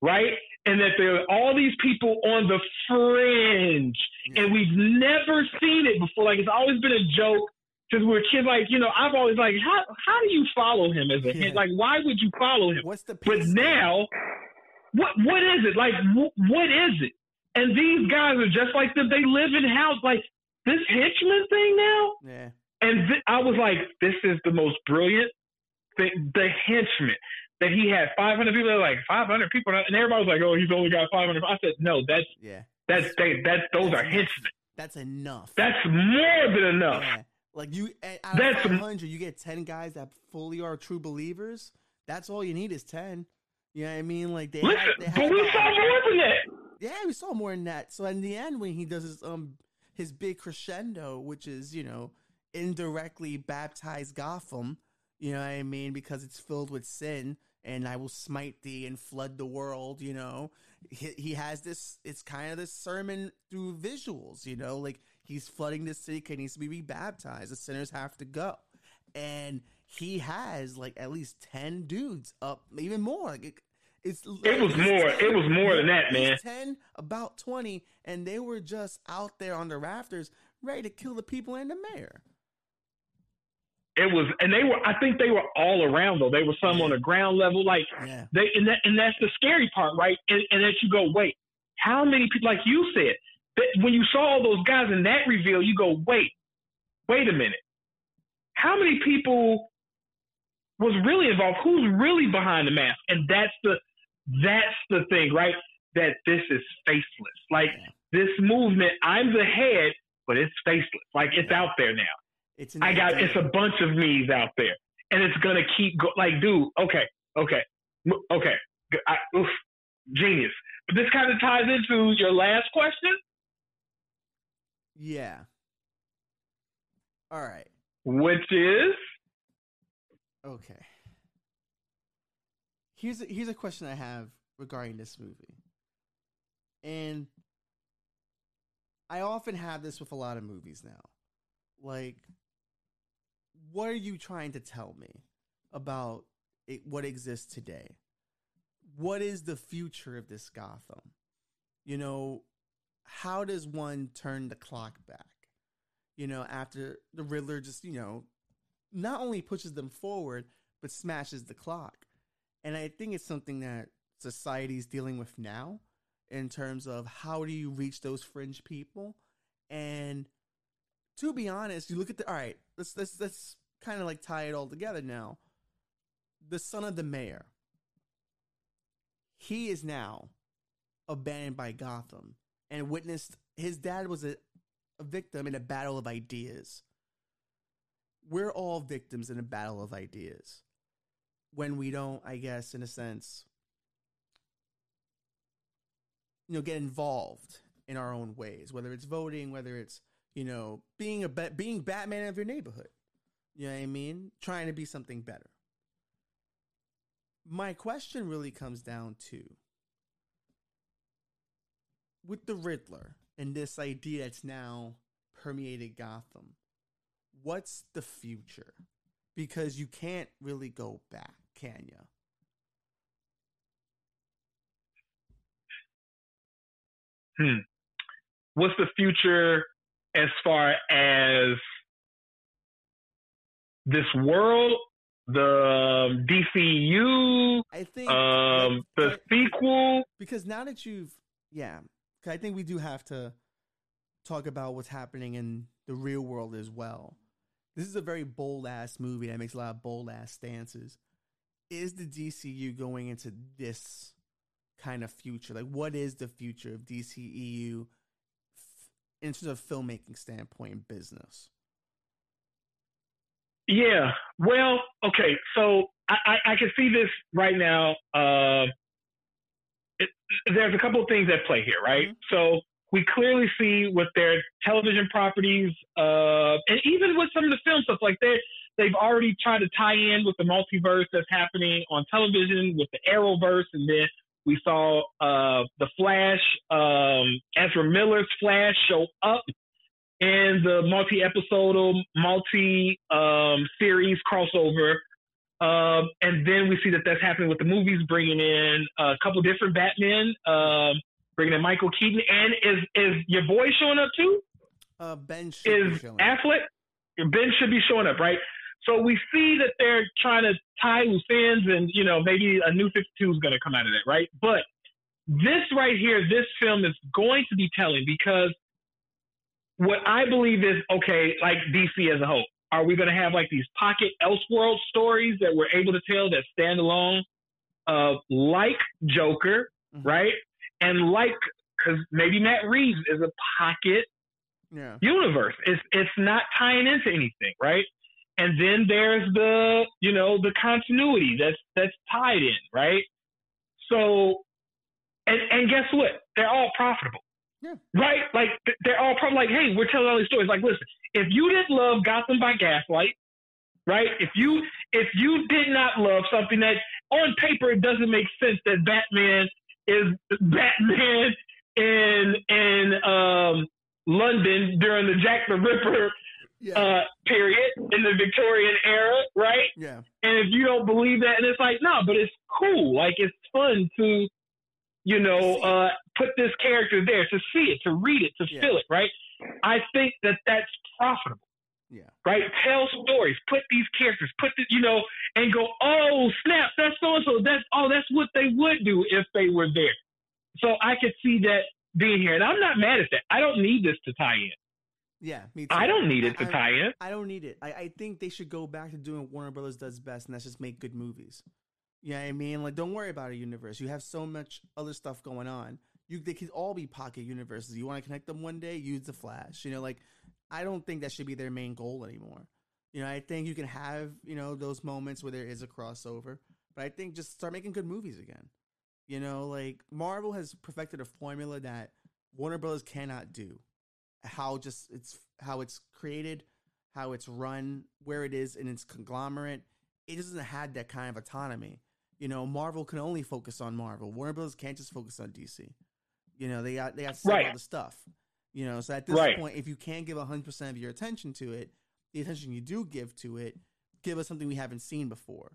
right? And that there are all these people on the fringe. Yeah. And we've never seen it before. Like it's always been a joke because we're kids. Like you know, I've always like, how how do you follow him as a yeah. Like, why would you follow him? What's the? But now, what what is it? Like, wh- what is it? And these guys are just like them. They live in house like this henchman thing now. Yeah. And th- I was like, this is the most brilliant thing. The henchman that he had 500 people. They're like 500 people, and everybody was like, oh, he's only got 500. I said, no, that's yeah. That's they. That's those that's are henchmen. That's enough. That's more than enough. Yeah. Like you, out that's 500, you get 10 guys that fully are true believers. That's all you need is 10. You know what I mean? Like they, Listen, had, they had but we saw more than that. Yeah, we saw more than that. So in the end, when he does his um his big crescendo, which is you know indirectly baptize Gotham, you know what I mean, because it's filled with sin, and I will smite thee and flood the world. You know, he, he has this. It's kind of this sermon through visuals. You know, like He's flooding the city. He needs to be rebaptized. The sinners have to go. And he has like at least 10 dudes up, even more. Like it's, it was more. 10, it was more than that, man. 10, about 20. And they were just out there on the rafters ready to kill the people and the mayor. It was, and they were. I think they were all around though. They were some yeah. on the ground level, like yeah. they, and that, and that's the scary part, right? And, and that you go, wait, how many people? Like you said, when you saw all those guys in that reveal, you go, wait, wait a minute. How many people was really involved? Who's really behind the mask? And that's the that's the thing, right? That this is faceless. Like this movement, I'm the head, but it's faceless. Like it's out there now. It's I got it's a bunch of me's out there, and it's gonna keep go. Like, dude, okay, okay, okay, I, oof, genius. But this kind of ties into your last question yeah. All right. Which is okay. Here's a, here's a question I have regarding this movie, and I often have this with a lot of movies now. Like, what are you trying to tell me about it, what exists today? What is the future of this Gotham? You know, how does one turn the clock back? You know, after the Riddler just, you know, not only pushes them forward, but smashes the clock. And I think it's something that society is dealing with now in terms of how do you reach those fringe people? And to be honest, you look at the all right, let's let's let's kind of like tie it all together now. The son of the mayor. He is now abandoned by Gotham and witnessed his dad was a, a victim in a battle of ideas. We're all victims in a battle of ideas when we don't, I guess, in a sense, you know, get involved in our own ways, whether it's voting, whether it's, you know, being a being Batman of your neighborhood. You know what I mean? Trying to be something better. My question really comes down to with the Riddler and this idea that's now permeated Gotham, what's the future? Because you can't really go back, you? Hmm. What's the future as far as this world, the DCU, I think um, the sequel? Because now that you've, yeah, I think we do have to talk about what's happening in the real world as well. This is a very bold ass movie that makes a lot of bold ass stances. Is the DCU going into this kind of future? Like, what is the future of DCEU in terms of filmmaking standpoint and business? Yeah, well, okay, so I, I, I can see this right now. Uh, it, there's a couple of things at play here, right? Mm-hmm. So we clearly see with their television properties, uh, and even with some of the film stuff, like they they've already tried to tie in with the multiverse that's happening on television with the Arrowverse, and then we saw uh, the Flash, um, Ezra Miller's Flash show up in the multi-episodal, multi-series um, crossover um, and then we see that that's happening with the movies, bringing in a couple different Batmen, um, bringing in Michael Keaton, and is is your boy showing up too? Uh, ben is Affleck. Ben should be showing up, right? So we see that they're trying to tie loose ends, and you know maybe a new Fifty Two is going to come out of that, right? But this right here, this film is going to be telling because what I believe is okay, like DC as a whole. Are we going to have like these pocket Elseworld stories that we're able to tell that stand alone, uh, like Joker, mm-hmm. right? And like, because maybe Matt Reeves is a pocket yeah. universe. It's it's not tying into anything, right? And then there's the you know the continuity that's that's tied in, right? So, and and guess what? They're all profitable. Yeah. Right? Like they're all probably like, hey, we're telling all these stories. Like, listen, if you didn't love Gotham by Gaslight, right? If you if you did not love something that on paper it doesn't make sense that Batman is Batman in in um, London during the Jack the Ripper yeah. uh, period in the Victorian era, right? Yeah. And if you don't believe that, and it's like, no, but it's cool. Like it's fun to you know, uh, put this character there to see it, to read it, to yeah. feel it, right? I think that that's profitable. Yeah. Right? Tell stories, put these characters, put the, you know, and go, oh, snap, that's so and so. That's, oh, that's what they would do if they were there. So I could see that being here. And I'm not mad at that. I don't need this to tie in. Yeah, me too. I don't need it to I, tie in. I don't need it. I, I think they should go back to doing what Warner Brothers does best, and that's just make good movies. Yeah, you know I mean, like, don't worry about a universe. You have so much other stuff going on. You they could all be pocket universes. You want to connect them one day, use the Flash. You know, like I don't think that should be their main goal anymore. You know, I think you can have you know those moments where there is a crossover, but I think just start making good movies again. You know, like Marvel has perfected a formula that Warner Brothers cannot do. How just it's how it's created, how it's run, where it is in its conglomerate. It doesn't have that kind of autonomy you know, Marvel can only focus on Marvel. Warner Bros. can't just focus on DC. You know, they got they got to right. all the stuff. You know, so at this right. point, if you can't give hundred percent of your attention to it, the attention you do give to it, give us something we haven't seen before.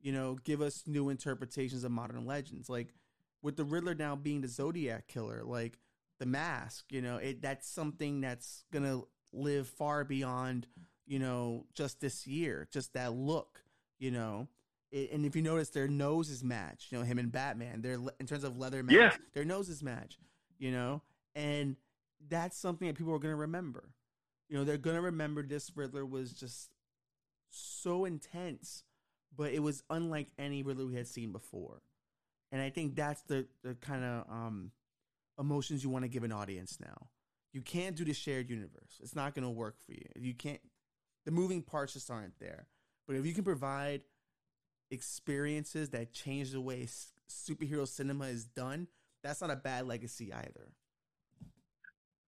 You know, give us new interpretations of modern legends. Like with the Riddler now being the Zodiac killer, like the mask. You know, it that's something that's gonna live far beyond you know just this year, just that look. You know, it, and if you notice, their noses match. You know, him and Batman. They're in terms of leather masks, Yeah. their noses match. You know, and that's something that people are gonna remember. You know, they're gonna remember this Riddler was just so intense, but it was unlike any Riddler we had seen before. And I think that's the the kind of um, emotions you want to give an audience now. You can't do the shared universe. It's not going to work for you. You can't. The moving parts just aren't there. But if you can provide experiences that change the way superhero cinema is done, that's not a bad legacy either.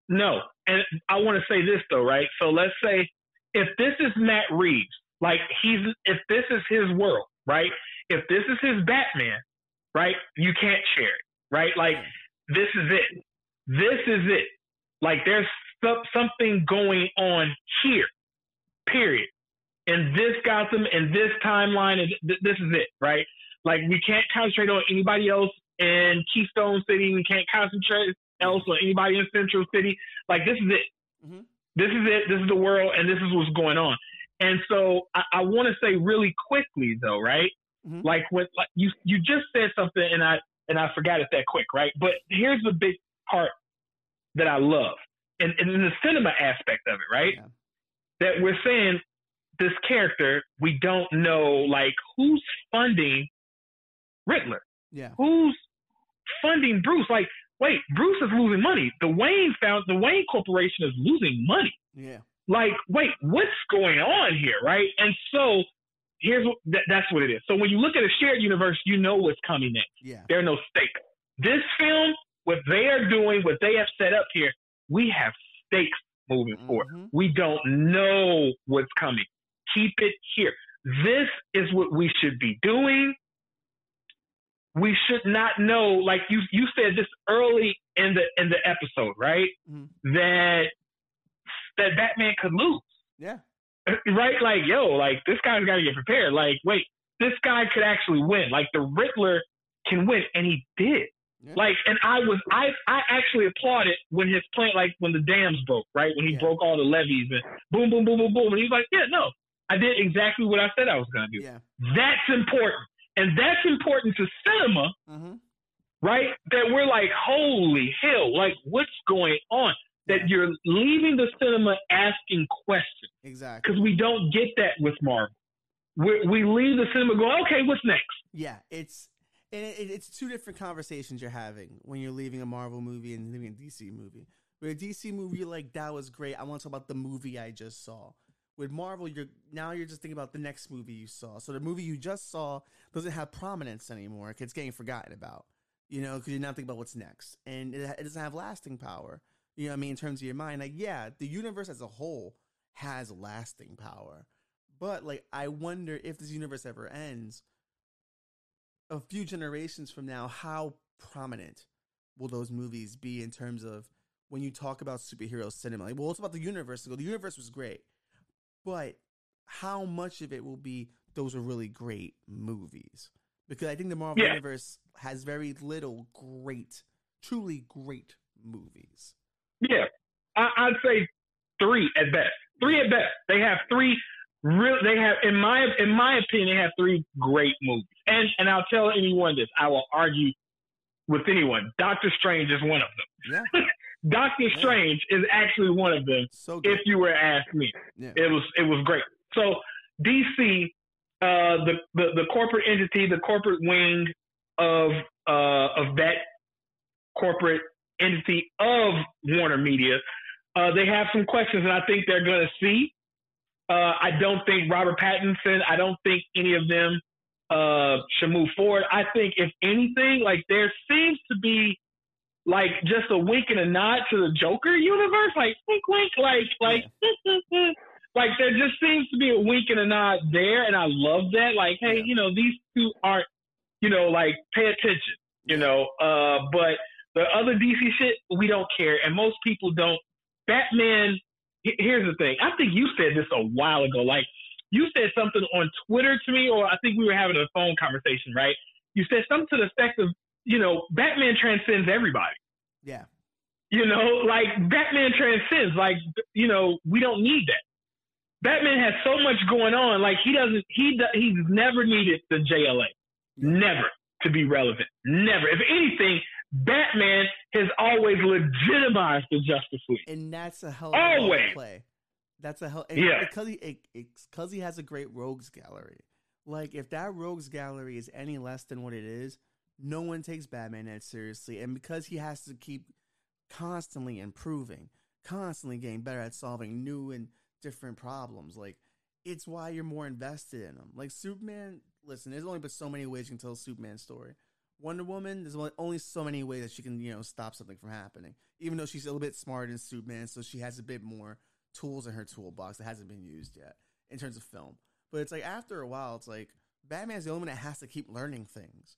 No, and I want to say this though, right? So let's say if this is Matt Reeves, like he's if this is his world, right? If this is his Batman, right? You can't share it, right? Like this is it. This is it. Like there's so- something going on here. Period. In this Gotham, in this timeline, and th- this is it, right? Like we can't concentrate on anybody else in Keystone City. We can't concentrate else on anybody in Central City. Like this is it. Mhm. This is it. This is the world, and this is what's going on. And so I, I want to say really quickly though, right? Mhm. Like when like you you just said something, and I and I forgot it that quick, right? But here's the big part that I love, and, and in the cinema aspect of it, right? Yeah. That we're saying this character, we don't know like who's funding Riddler Yeah. who's funding Bruce? Like, wait, Bruce is losing money. The Wayne found the Wayne Corporation is losing money. Yeah. Like, wait, what's going on here, right? And so here's what that, that's what it is. So when you look at a shared universe, you know what's coming next. Yeah. There are no stakes. This film, what they are doing, what they have set up here, we have stakes moving forward. Mhm. We don't know what's coming. Keep it here. This is what we should be doing. We should not know, like you you said this early in the in the episode, right? Mhm. That that Batman could lose. Yeah. Right? Like, yo, like this guy's gotta get prepared. Like, wait, this guy could actually win. Like the Riddler can win, and he did. Yeah. Like, and I was, I, I actually applauded when his plan, like when the dams broke, right? When he Yeah. broke all the levees and boom, boom, boom, boom, boom. And he's like, yeah, no, I did exactly what I said I was going to do. Yeah. That's important. And that's important to cinema, hmm right? That we're like, holy hell, like what's going on? That you're leaving the cinema asking questions Exactly. because we don't get that with Marvel. We, we leave the cinema going, okay, what's next? Yeah, it's and it, it's two different conversations you're having when you're leaving a Marvel movie and leaving a DC movie. With a DC movie, you're like, that was great. I want to talk about the movie I just saw. With Marvel, you're now you're just thinking about the next movie you saw. So the movie you just saw doesn't have prominence anymore. It's getting forgotten about. You know, because you're not thinking about what's next, and it, it doesn't have lasting power. You know, what I mean, in terms of your mind, like yeah, the universe as a whole has lasting power, but like I wonder if this universe ever ends a few generations from now, how prominent will those movies be in terms of when you talk about superhero cinema? Like, well, it's about the universe. Go, the universe was great, but how much of it will be those are really great movies? Because I think the Marvel Yeah. universe has very little great, truly great movies. Yeah, I, I'd say three at best. Three at best. They have three real. They have, in my in my opinion, they have three great movies. And and I'll tell anyone this. I will argue with anyone. Doctor Strange is one of them. Yeah, Doctor Yeah. Strange is actually one of them. so good. If you were to ask me, Yeah, it was it was great. So DC, uh, the, the the corporate entity, the corporate wing of uh, of that corporate entity of Warner Media, uh, they have some questions, and I think they're going to see. Uh, I don't think Robert Pattinson. I don't think any of them uh, should move forward. I think if anything, like there seems to be like just a wink and a nod to the Joker universe, like wink, wink, like like like there just seems to be a wink and a nod there, and I love that. Like, hey, Yeah. you know, these two aren't, you know, like pay attention, you know. Uh, but the other DC shit, we don't care, and most people don't. Batman. Here's the thing. I think you said this a while ago. Like, you said something on Twitter to me, or I think we were having a phone conversation, right? You said something to the effect of, you know, Batman transcends everybody. yeah, You know, like Batman transcends. Like you know, we don't need that. Batman has so much going on. Like he doesn't. He he's never needed the JLA. Never to be relevant. Never. If anything, Batman has always legitimized the Justice League, and that's a hell of always. a play. That's a hell. Yeah, because he because he has a great rogues gallery. Like if that rogues gallery is any less than what it is, no one takes Batman that seriously. And because he has to keep constantly improving, constantly getting better at solving new and different problems, like it's why you're more invested in him. Like Superman, listen, there's only but so many ways you can tell a Superman story. Wonder Woman, there's only so many ways that she can, you know, stop something from happening. Even though she's a little bit smarter than Superman, so she has a bit more tools in her toolbox that hasn't been used yet in terms of film. But it's like after a while, it's like Batman's the only one that has to keep learning things.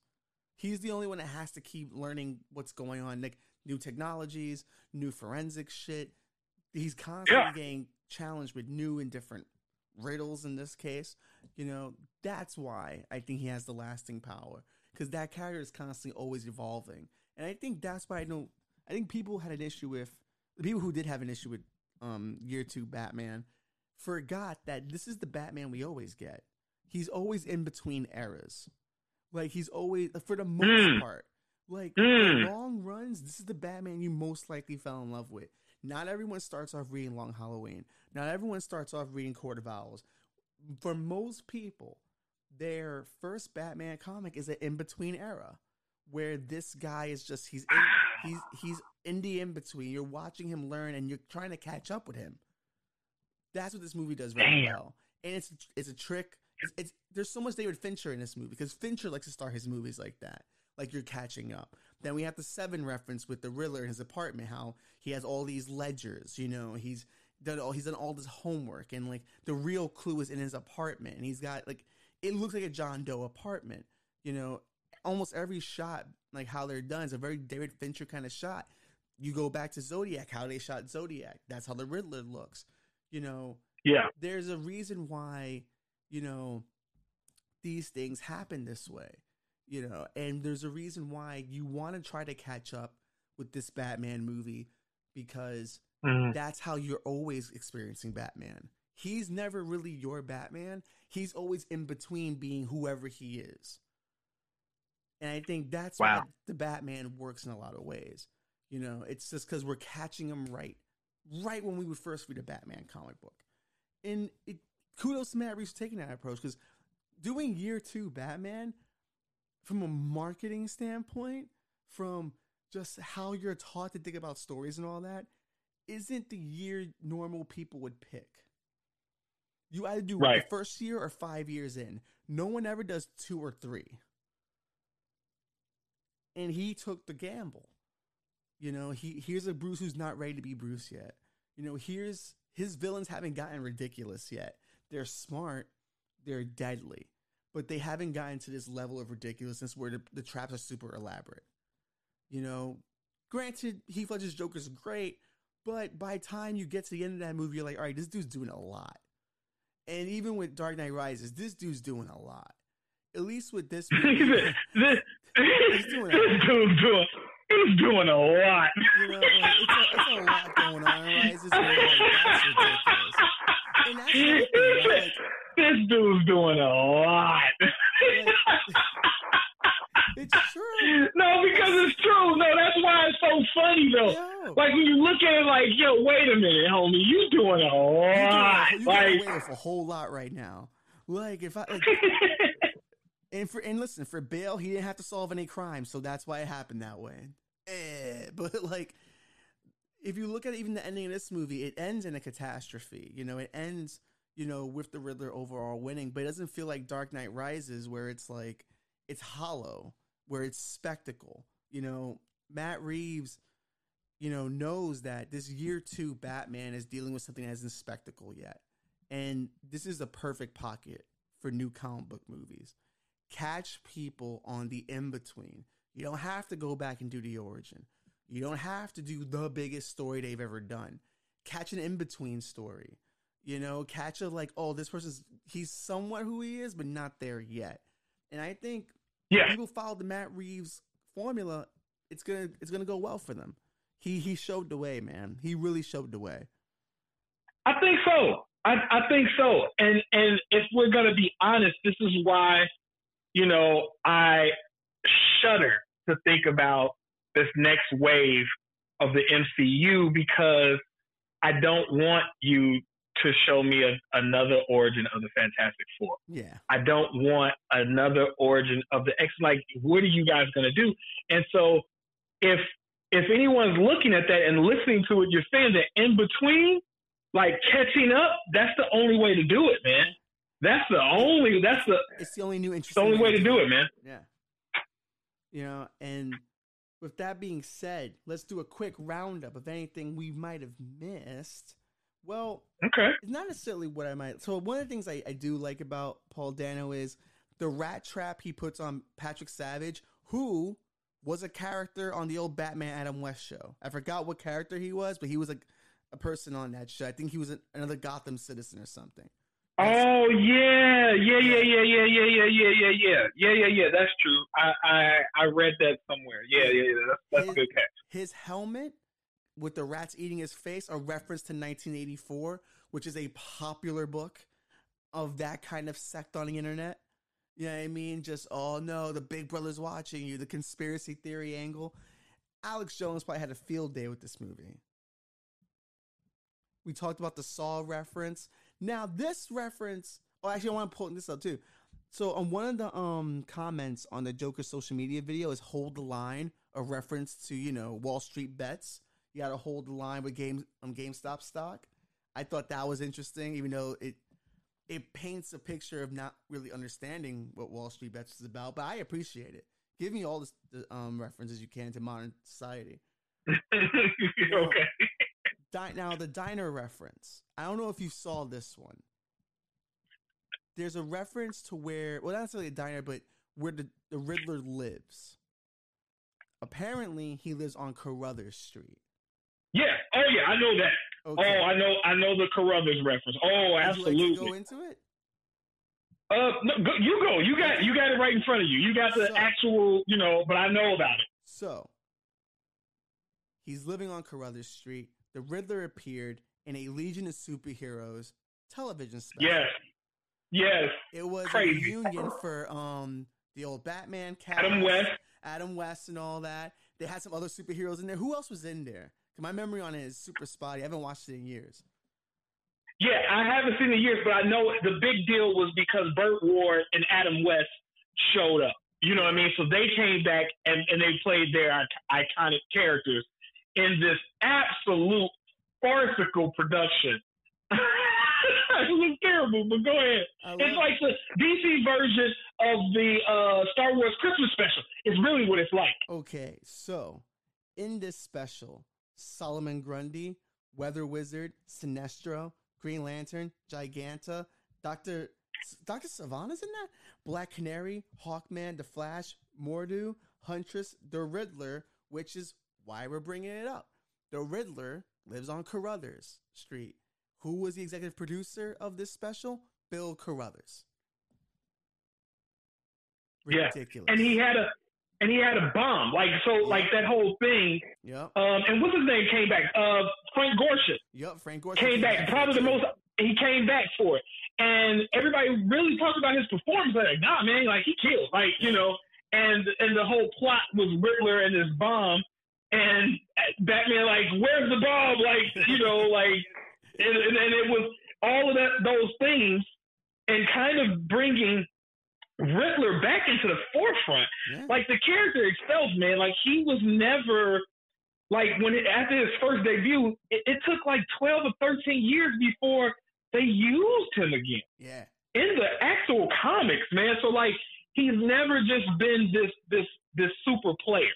He's the only one that has to keep learning what's going on, like new technologies, new forensic shit. He's constantly yeah. getting challenged with new and different riddles in this case. You know, that's why I think he has the lasting power because that character is constantly always evolving. And I think that's why I don't. I think people had an issue with the people who did have an issue with um, year two Batman forgot that this is the Batman we always get. He's always in between eras. Like he's always for the most mm. part. Like mm. long runs, this is the Batman you most likely fell in love with. Not everyone starts off reading Long Halloween. Not everyone starts off reading Court of Owls. For most people, their first Batman comic is an in between era where this guy is just he's in, he's he's in the in between. You're watching him learn and you're trying to catch up with him. That's what this movie does very Damn. well, and it's it's a trick. It's, it's, there's so much David Fincher in this movie because Fincher likes to start his movies like that, like you're catching up. Then we have the Seven reference with the Riddler in his apartment, how he has all these ledgers. You know, he's done all he's done all this homework, and like the real clue is in his apartment, and he's got like it looks like a John Doe apartment. You know, almost every shot, like how they're done, is a very David Fincher kind of shot. You go back to Zodiac, how they shot Zodiac. That's how the Riddler looks. You know, yeah. There's a reason why, you know, these things happen this way. You know, and there's a reason why you want to try to catch up with this Batman movie because mm-hmm. that's how you're always experiencing Batman. He's never really your Batman. He's always in between being whoever he is. And I think that's wow. why the Batman works in a lot of ways. You know, it's just because we're catching him right, right when we would first read a Batman comic book. And it, kudos to Matt Reeves for taking that approach because doing year two Batman, from a marketing standpoint, from just how you're taught to think about stories and all that, isn't the year normal people would pick. You either do right. the first year or five years in. No one ever does two or three and he took the gamble. You know, he here's a Bruce who's not ready to be Bruce yet. You know, here's his villains haven't gotten ridiculous yet. They're smart, they're deadly, but they haven't gotten to this level of ridiculousness where the, the traps are super elaborate. You know, granted, Heath Ledger's Joker's great, but by time you get to the end of that movie, you're like, all right, this dude's doing a lot. And even with Dark Knight Rises, this dude's doing a lot. At least with this movie, this, he's doing this dude's doing he's doing a lot. You know, like, it's, a, it's a lot going on, right? It's just like, that's ridiculous. And that's like, this dude's doing a lot. Like, it's true. No, because it's true. No, that's why it's so funny though. Yo. Like when you look at it, like, yo, wait a minute, homie, you doing a lot. You doing, you like, waiting for a whole lot right now. Like if I. Like, and for and listen, for Bale, he didn't have to solve any crimes, so that's why it happened that way. Eh, but like, if you look at even the ending of this movie, it ends in a catastrophe. You know, it ends, you know, with the Riddler overall winning, but it doesn't feel like Dark Knight Rises, where it's like it's hollow, where it's spectacle. You know, Matt Reeves, you know, knows that this year two Batman is dealing with something that isn't spectacle yet, and this is a perfect pocket for new comic book movies catch people on the in between. You don't have to go back and do the origin. You don't have to do the biggest story they've ever done. Catch an in between story. You know, catch a like, oh, this person's he's somewhat who he is, but not there yet. And I think yeah. people follow the Matt Reeves formula, it's gonna it's gonna go well for them. he he showed the way, man. He really showed the way. I think so. I, I think so. And and if we're gonna be honest, this is why, you know, I shudder to think about this next wave of the MCU because I don't want you to show me a, another origin of the Fantastic Four. Yeah. I don't want another origin of the X. Like, what are you guys gonna do? And so, if if anyone's looking at that and listening to what you're saying, that in between, like catching up, that's the only way to do it, man. That's the only. That's the. It's the only new the only way to do it, man. Yeah. You know, and with that being said, let's do a quick roundup of anything we might have missed. Well, Okay. it's not necessarily what I might. So one of the things I, I do like about Paul Dano is the rat trap he puts on Patrick Savage, who was a character on the old Batman Adam West show. I forgot what character he was, but he was a, a person on that show. I think he was a, another Gotham citizen or something. Oh yeah, yeah, yeah, yeah, yeah, yeah, yeah, yeah, yeah, yeah, yeah, yeah, yeah. That's true. I I I read that somewhere. Yeah, yeah, yeah. That's that's a good catch. His helmet with the rats eating his face, a reference to 1984, which is a popular book of that kind of sect on the internet. You know what I mean? Just, oh no, the big brother's watching you, the conspiracy theory angle. Alex Jones probably had a field day with this movie. We talked about the Saw reference. Now, this reference, oh, actually, I want to pull this up too. So, on one of the um comments on the Joker social media video is "Hold the line," a reference to you know Wall Street bets. You got to hold the line with game um, GameStop stock. I thought that was interesting, even though it it paints a picture of not really understanding what Wall Street bets is about. But I appreciate it. Give me all the, the um, references you can to modern society. okay. Di- now the diner reference. I don't know if you saw this one. There's a reference to where, well, not necessarily a diner, but where the, the Riddler lives. Apparently, he lives on Carruthers Street. Yeah. Oh yeah, I know that. Okay. Oh, I know. I know the Carruthers reference. Oh, you like to absolutely. go into it? Uh, no, go, you go. You got you got it right in front of you. You got the So- actual, you know. But I know about it. So, he's living on Carruthers Street. The Riddler appeared in a Legion of Superheroes television special. Yes. Yes. It was Crazy. a reunion for um the old Batman cast, Adam West. Adam West, and all that. They had some other superheroes in there. Who else was in there? My memory on it is super spotty. I haven't watched it in years. Yeah, I haven't seen it in years, but I know the big deal was because Burt Ward and Adam West showed up. You know what I mean? So they came back and, and they played their iconic characters in this absolute farcical production. it was terrible, but go ahead. It's like the DC version of the uh, Star Wars Christmas special. It's really what it's like. okay, so in this special, Solomon Grundy, Weather Wizard, Sinestro, Green Lantern, Giganta, Doctor Doctor Sivana's in that. Black Canary, Hawkman, The Flash, Mordru, Huntress, The Riddler, which is why we're bringing it up. The Riddler lives on Carruthers Street. Who was the executive producer of this special? Bill Carruthers. Yeah, Ridiculous. And he had a and he had a bomb. Like so like that whole thing. Yep. Um and what's his name came back? Uh Frank Gorshin. Yep. Frank Gorsh came back probably the most he came back for it and everybody really talked about his performance like nah man like he killed like you know and and the whole plot was riddler and his bomb and batman like where's the bomb like you know like and, and, and it was all of that those things and kind of bringing riddler back into the forefront Yeah. like the character itself, man, like he was never like when it, after his first debut, it, it took like twelve or thirteen years before they used him again yeah. in the actual comics, man. So like he's never just been this this this super player,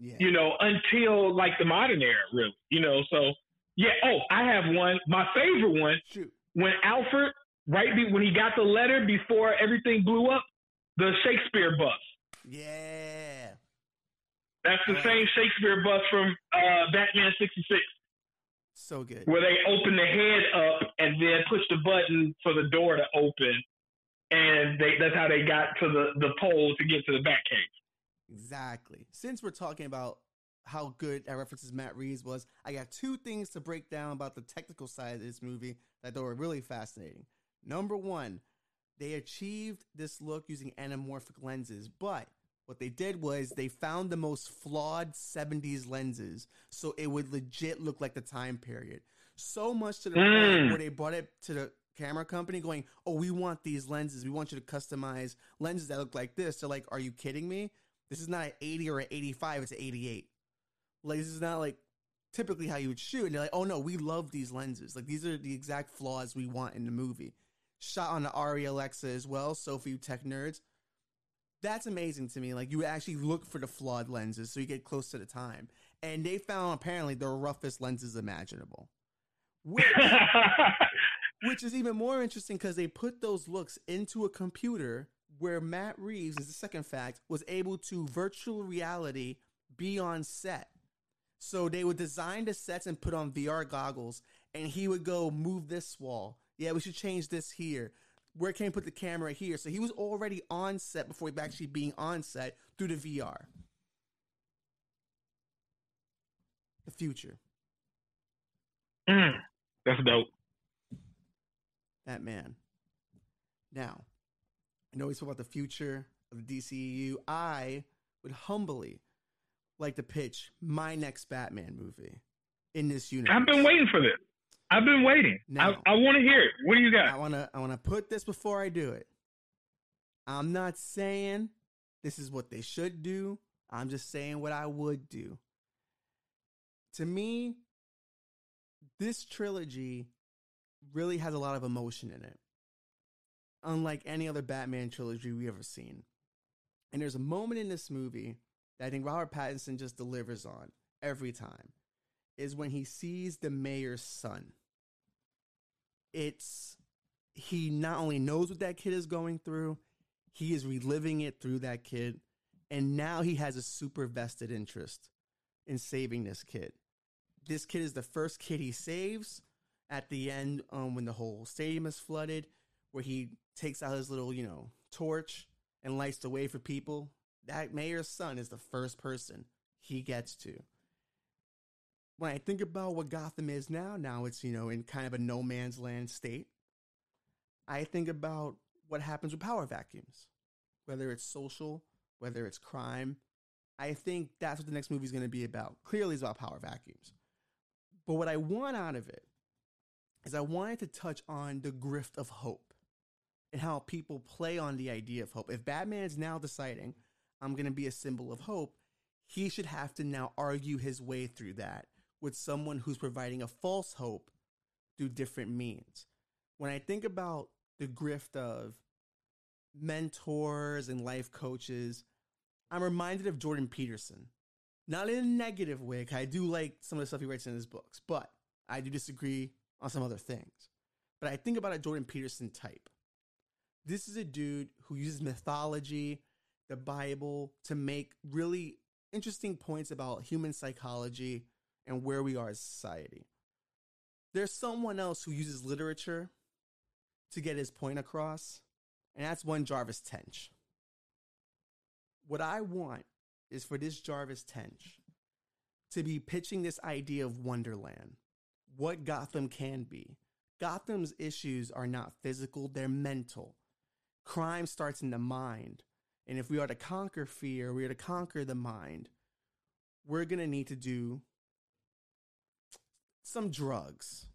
Yeah. you know, until like the modern era, really, you know. So yeah, oh, I have one, my favorite one Shoot. when Alfred right be, when he got the letter before everything blew up, the Shakespeare bus. Yeah. That's the Right. same Shakespeare bus from uh, Batman '66, So good. where they open the head up and then push the button for the door to open, and they, that's how they got to the the pole to get to the Batcave. Exactly. Since we're talking about how good that references Matt Reeves was. I got two things to break down about the technical side of this movie that were really fascinating. Number one, they achieved this look using anamorphic lenses, but what they did was they found the most flawed 70s lenses so it would legit look like the time period. So much to the Mm. point where they brought it to the camera company going, Oh, we want these lenses. We want you to customize lenses that look like this. They're like, Are you kidding me? This is not an 80 or an 85, it's an 88. Like, this is not like typically how you would shoot. And they're like, Oh, no, we love these lenses. Like, these are the exact flaws we want in the movie. Shot on the Arri Alexa as well. So, for you tech nerds, that's amazing to me. Like you actually look for the flawed lenses so you get close to the time. And they found apparently the roughest lenses imaginable. Which, which is even more interesting because they put those looks into a computer where Matt Reeves, is the second fact, was able to virtual reality be on set. So they would design the sets and put on VR goggles, and he would go move this wall. Yeah, we should change this here. Where can we put the camera here? So he was already on set before he actually being on set through the VR. The future. Mm, that's dope. That man. Now, I know we spoke about the future of the DCEU. I would humbly like to pitch my next Batman movie in this universe. I've been waiting for this. I've been waiting. Now- I, I want to hear it. What do you got? I got? wanna I wanna put this before I do it. I'm not saying this is what they should do. I'm just saying what I would do. To me, this trilogy really has a lot of emotion in it. Unlike any other Batman trilogy we've ever seen. And there's a moment in this movie that I think Robert Pattinson just delivers on every time. Is when he sees the mayor's son it's he not only knows what that kid is going through, he is reliving it through that kid, and now he has a super vested interest in saving this kid. This kid is the first kid he saves at the end um, when the whole stadium is flooded, where he takes out his little, you know, torch and lights the way for people. That mayor's son is the first person he gets to when I think about what Gotham is now, now it's, you know, in kind of a no man's land state. I think about what happens with power vacuums, whether it's social, whether it's crime. I think that's what the next movie is going to be about. Clearly, it's about power vacuums. But what I want out of it is I wanted to touch on the grift of hope and how people play on the idea of hope. If Batman is now deciding, I'm going to be a symbol of hope, he should have to now argue his way through that with someone who's providing a false hope through different means. When I think about the grift of mentors and life coaches, I'm reminded of Jordan Peterson. Not in a negative way, I do like some of the stuff he writes in his books, but I do disagree on some other things. But I think about a Jordan Peterson type. This is a dude who uses mythology, the Bible, to make really interesting points about human psychology and where we are as society. There's someone else who uses literature to get his point across, and that's one Jarvis Tetch. What I want is for this Jarvis Tetch to be pitching this idea of Wonderland, what Gotham can be. Gotham's issues are not physical, they're mental. Crime starts in the mind. And if we are to conquer fear, we are to conquer the mind, we're going to need to do some drugs.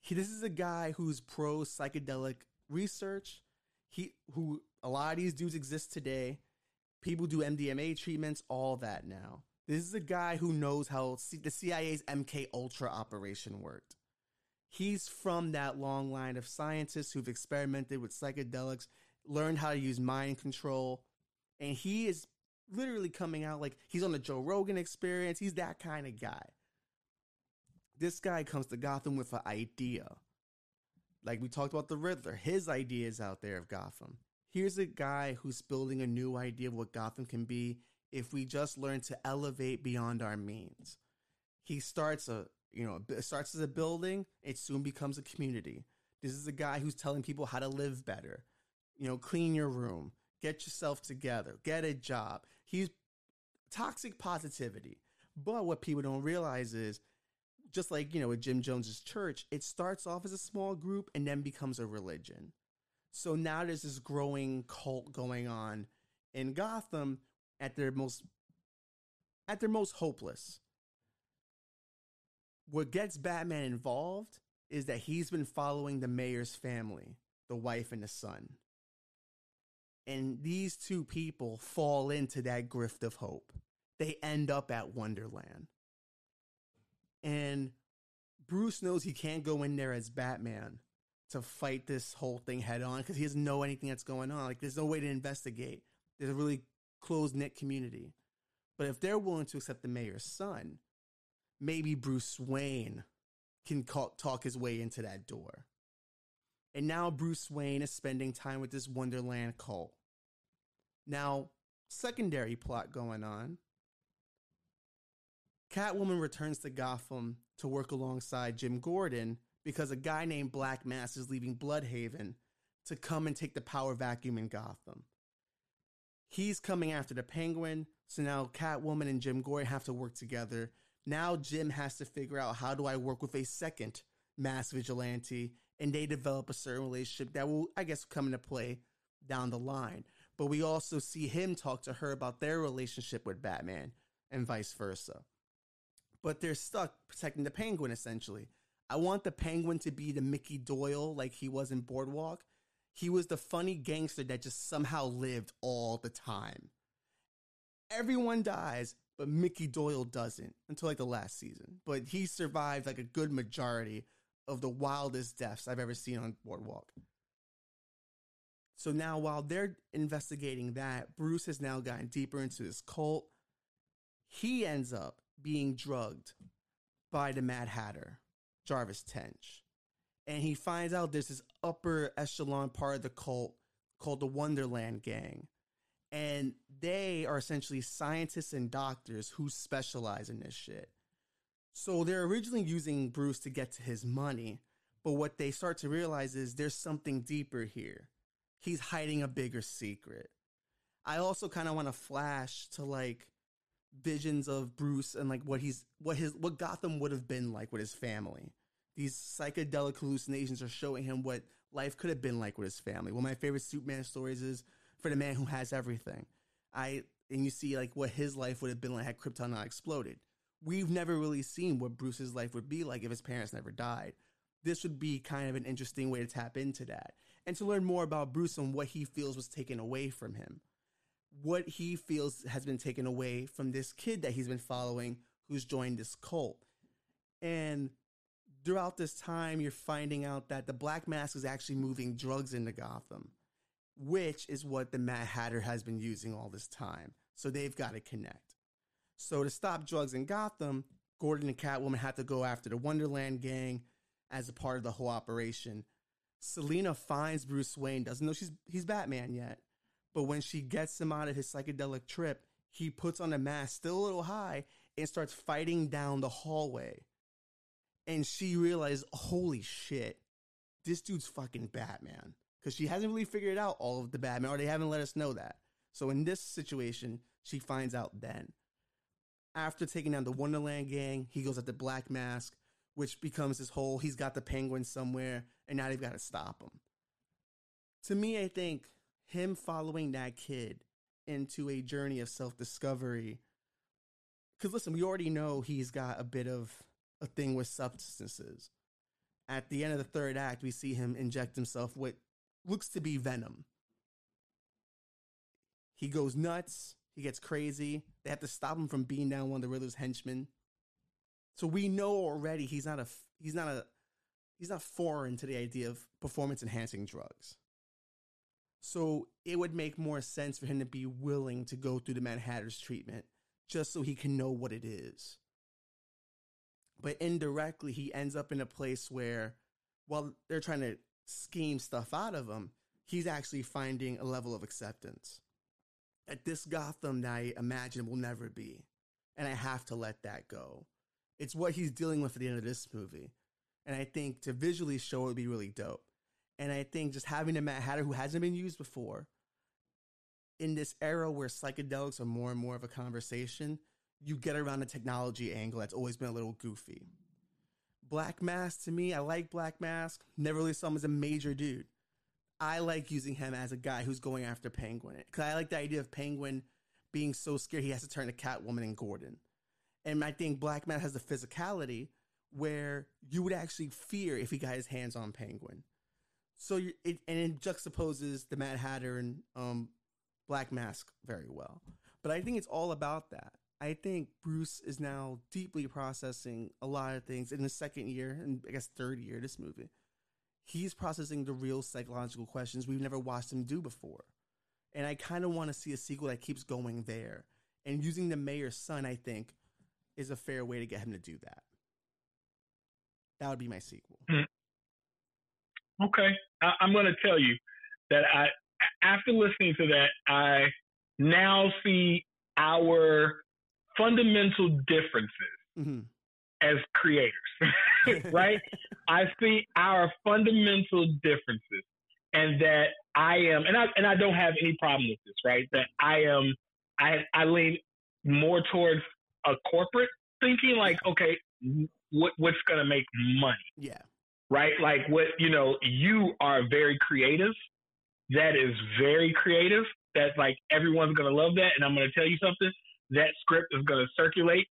He, this is a guy who's pro psychedelic research. He who a lot of these dudes exist today. People do MDMA treatments, all that now. This is a guy who knows how C- the CIA's MK Ultra operation worked. He's from that long line of scientists who've experimented with psychedelics, learned how to use mind control, and he is literally coming out like he's on the Joe Rogan experience. He's that kind of guy. This guy comes to Gotham with an idea. Like we talked about the Riddler, his idea is out there of Gotham. Here's a guy who's building a new idea of what Gotham can be if we just learn to elevate beyond our means. He starts a, you know, starts as a building, it soon becomes a community. This is a guy who's telling people how to live better. You know, clean your room, get yourself together, get a job. He's toxic positivity. But what people don't realize is just like, you know, with Jim Jones's church, it starts off as a small group and then becomes a religion. So now there's this growing cult going on in Gotham at their most at their most hopeless. What gets Batman involved is that he's been following the mayor's family, the wife and the son. And these two people fall into that grift of hope. They end up at Wonderland. And Bruce knows he can't go in there as Batman to fight this whole thing head on because he doesn't know anything that's going on. Like, there's no way to investigate. There's a really close knit community. But if they're willing to accept the mayor's son, maybe Bruce Wayne can call, talk his way into that door. And now Bruce Wayne is spending time with this Wonderland cult. Now, secondary plot going on. Catwoman returns to Gotham to work alongside Jim Gordon because a guy named Black Mask is leaving Blüdhaven to come and take the power vacuum in Gotham. He's coming after the Penguin, so now Catwoman and Jim Gordon have to work together. Now Jim has to figure out how do I work with a second mass vigilante, and they develop a certain relationship that will, I guess, come into play down the line. But we also see him talk to her about their relationship with Batman and vice versa. But they're stuck protecting the Penguin essentially. I want the Penguin to be the Mickey Doyle like he was in Boardwalk. He was the funny gangster that just somehow lived all the time. Everyone dies, but Mickey Doyle doesn't until like the last season. But he survived like a good majority of the wildest deaths I've ever seen on Boardwalk. So now, while they're investigating that, Bruce has now gotten deeper into this cult. He ends up being drugged by the Mad Hatter, Jarvis Tetch. And he finds out there's this upper echelon part of the cult called the Wonderland Gang. And they are essentially scientists and doctors who specialize in this shit. So they're originally using Bruce to get to his money, but what they start to realize is there's something deeper here. He's hiding a bigger secret. I also kind of want to flash to like visions of Bruce and like what he's what his what Gotham would have been like with his family. These psychedelic hallucinations are showing him what life could have been like with his family. One of my favorite Superman stories is for the man who has everything. I and you see like what his life would have been like had Krypton not exploded. We've never really seen what Bruce's life would be like if his parents never died. This would be kind of an interesting way to tap into that and to learn more about Bruce and what he feels was taken away from him what he feels has been taken away from this kid that he's been following who's joined this cult. And throughout this time, you're finding out that the Black Mask is actually moving drugs into Gotham, which is what the Mad Hatter has been using all this time. So they've got to connect. So to stop drugs in Gotham, Gordon and Catwoman have to go after the Wonderland gang as a part of the whole operation. Selina finds Bruce Wayne, doesn't know she's he's Batman yet, but when she gets him out of his psychedelic trip, he puts on a mask, still a little high, and starts fighting down the hallway. And she realizes, holy shit, this dude's fucking Batman. Because she hasn't really figured out all of the Batman, or they haven't let us know that. So in this situation, she finds out then. After taking down the Wonderland gang, he goes at the Black Mask, which becomes his whole he's got the penguin somewhere, and now they've got to stop him. To me, I think him following that kid into a journey of self discovery. Because listen, we already know he's got a bit of a thing with substances. At the end of the third act, we see him inject himself with looks to be venom. He goes nuts. He gets crazy. They have to stop him from being down one of the Riddler's henchmen. So we know already he's not a he's not a he's not foreign to the idea of performance enhancing drugs. So it would make more sense for him to be willing to go through the Mad Hatter's treatment just so he can know what it is. But indirectly, he ends up in a place where, while they're trying to scheme stuff out of him, he's actually finding a level of acceptance. At this Gotham that I imagine will never be. And I have to let that go. It's what he's dealing with at the end of this movie. And I think to visually show it would be really dope. And I think just having a Mad Hatter who hasn't been used before in this era where psychedelics are more and more of a conversation, you get around the technology angle that's always been a little goofy. Black Mask to me, I like Black Mask. Never really saw him as a major dude. I like using him as a guy who's going after Penguin because I like the idea of Penguin being so scared he has to turn to Catwoman and Gordon. And I think Black Mask has the physicality where you would actually fear if he got his hands on Penguin. So you it and it juxtaposes the Mad Hatter and um, Black Mask very well. But I think it's all about that. I think Bruce is now deeply processing a lot of things in the second year and I guess third year of this movie. He's processing the real psychological questions we've never watched him do before. And I kind of want to see a sequel that keeps going there. And using the mayor's son, I think, is a fair way to get him to do that. That would be my sequel. Okay. I, I'm going to tell you that I, after listening to that, I now see our fundamental differences mm-hmm. as creators, right? I see our fundamental differences, and that I am, and I and I don't have any problem with this, right? That I am, I I lean more towards a corporate thinking, like, okay, what what's gonna make money? Yeah. Right? Like what you know, you are very creative. That is very creative. That's like everyone's gonna love that. And I'm gonna tell you something that script is going to circulate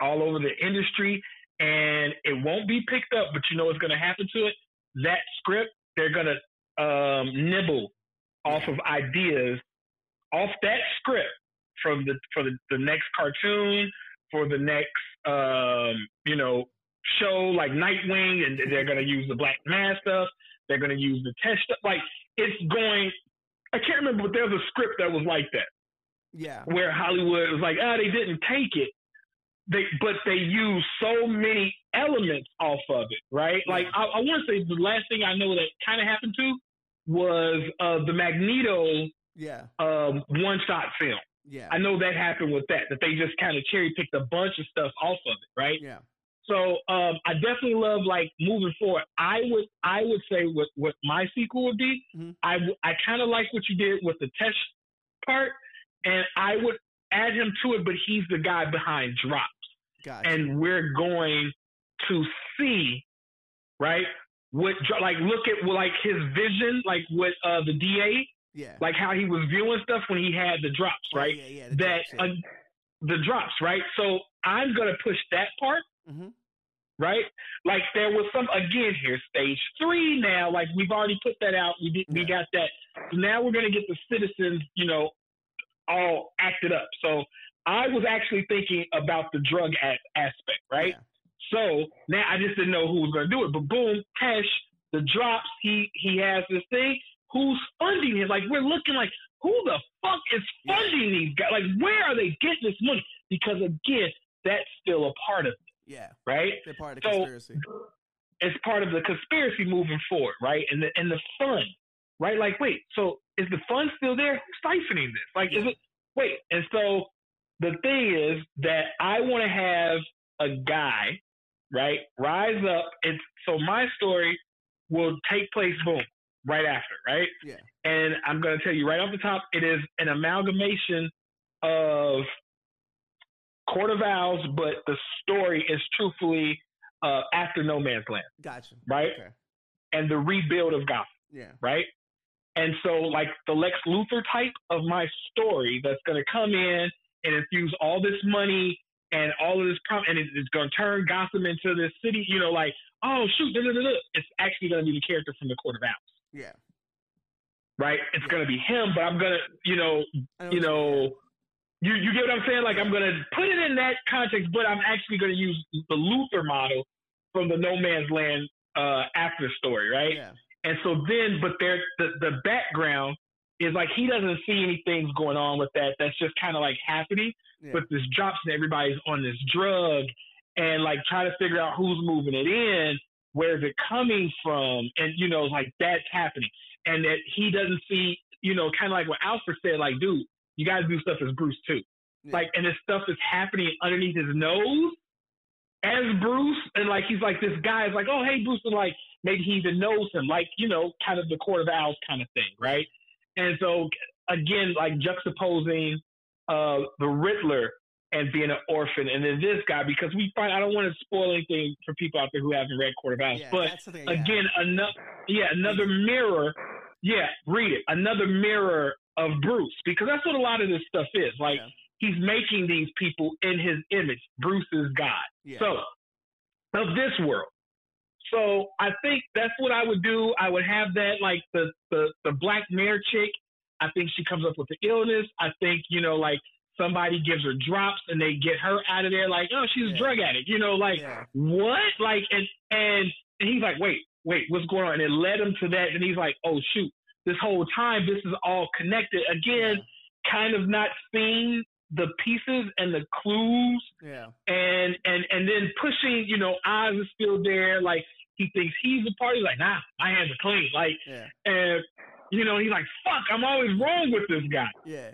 all over the industry and it won't be picked up, but you know what's going to happen to it? That script, they're going to um, nibble off of ideas off that script from the for the, the next cartoon, for the next um, you know show like Nightwing, and they're going to use the Black Mask stuff. They're going to use the test stuff. Like it's going. I can't remember, but there's a script that was like that. Yeah. Where Hollywood was like, ah, oh, they didn't take it. They, but they used so many elements off of it, right? Like I, I want to say the last thing I know that kind of happened to was uh, the Magneto, yeah, um, one shot film. Yeah, I know that happened with that. That they just kind of cherry picked a bunch of stuff off of it, right? Yeah. So um, I definitely love like moving forward. I would I would say what what my sequel would be. Mm-hmm. I I kind of like what you did with the test part and I would add him to it, but he's the guy behind drops. Gotcha. And we're going to see, right? What like look at like his vision, like what uh, the DA, yeah, like how he was viewing stuff when he had the drops, oh, right? Yeah, yeah, the that drops, yeah. uh, the drops, right? So I'm gonna push that part. Mm-hmm. Right, like there was some again here, stage three now. Like we've already put that out. We did, we got that. So now we're gonna get the citizens, you know, all acted up. So I was actually thinking about the drug a- aspect, right? Yeah. So now I just didn't know who was going to do it. But boom, Tesh, the drops, he he has this thing. Who's funding it? Like we're looking like who the fuck is funding yeah. these guys? Like where are they getting this money? Because again, that's still a part of it. Yeah. Right. They're part of the so, conspiracy. It's part of the conspiracy moving forward, right? And the and the fun, right? Like, wait, so is the fun still there? Who's siphoning this? Like, yeah. is it wait? And so the thing is that I want to have a guy, right, rise up. And so my story will take place, boom, right after, right? Yeah. And I'm going to tell you right off the top, it is an amalgamation of Court of Owls, but the story is truthfully uh, after No Man's Land. Gotcha. Right? Okay. And the rebuild of Gotham. Yeah. Right? And so, like the Lex Luthor type of my story that's going to come in and infuse all this money and all of this, prom- and it's going to turn Gotham into this city, you know, like, oh, shoot, da, da, da, it's actually going to be the character from the Court of Owls. Yeah. Right? It's yeah. going to be him, but I'm going to, you know, you know, you, you get what I'm saying? Like, I'm going to put it in that context, but I'm actually going to use the Luthor model from the No Man's Land uh, after story, right? Yeah. And so then, but there, the, the background is like he doesn't see anything going on with that. That's just kind of like happening. Yeah. But this drops and everybody's on this drug and like try to figure out who's moving it in, where's it coming from, and you know, like that's happening. And that he doesn't see, you know, kind of like what Alfred said, like, dude, you got to do stuff as Bruce too. Yeah. Like, and this stuff is happening underneath his nose as Bruce, and like he's like this guy is like, oh hey Bruce, and like maybe he even knows him, like you know, kind of the Court of Owls kind of thing, right? And so again, like juxtaposing uh, the Riddler and being an orphan, and then this guy because we find I don't want to spoil anything for people out there who haven't read Court of Owls, Yeah, but thing, yeah. again, another yeah, another mirror. Yeah, read it. Another mirror of Bruce because that's what a lot of this stuff is. Like Yeah. he's making these people in his image. Bruce is God. Yeah. So of this world. So I think that's what I would do. I would have that like the the the black mare chick. I think she comes up with the illness. I think you know like somebody gives her drops and they get her out of there like oh she's Yeah. a drug addict. You know like what like and and and he's like wait wait what's going on and it led him to that and he's like oh shoot this whole time this is all connected again kind of not seeing the pieces and the clues Yeah. and and and then pushing, you know, Oz is still there. Like he thinks he's a part. He's like, nah, my hands are clean. Like, Yeah. and you know, he's like, fuck, I'm always wrong with this guy. Yeah.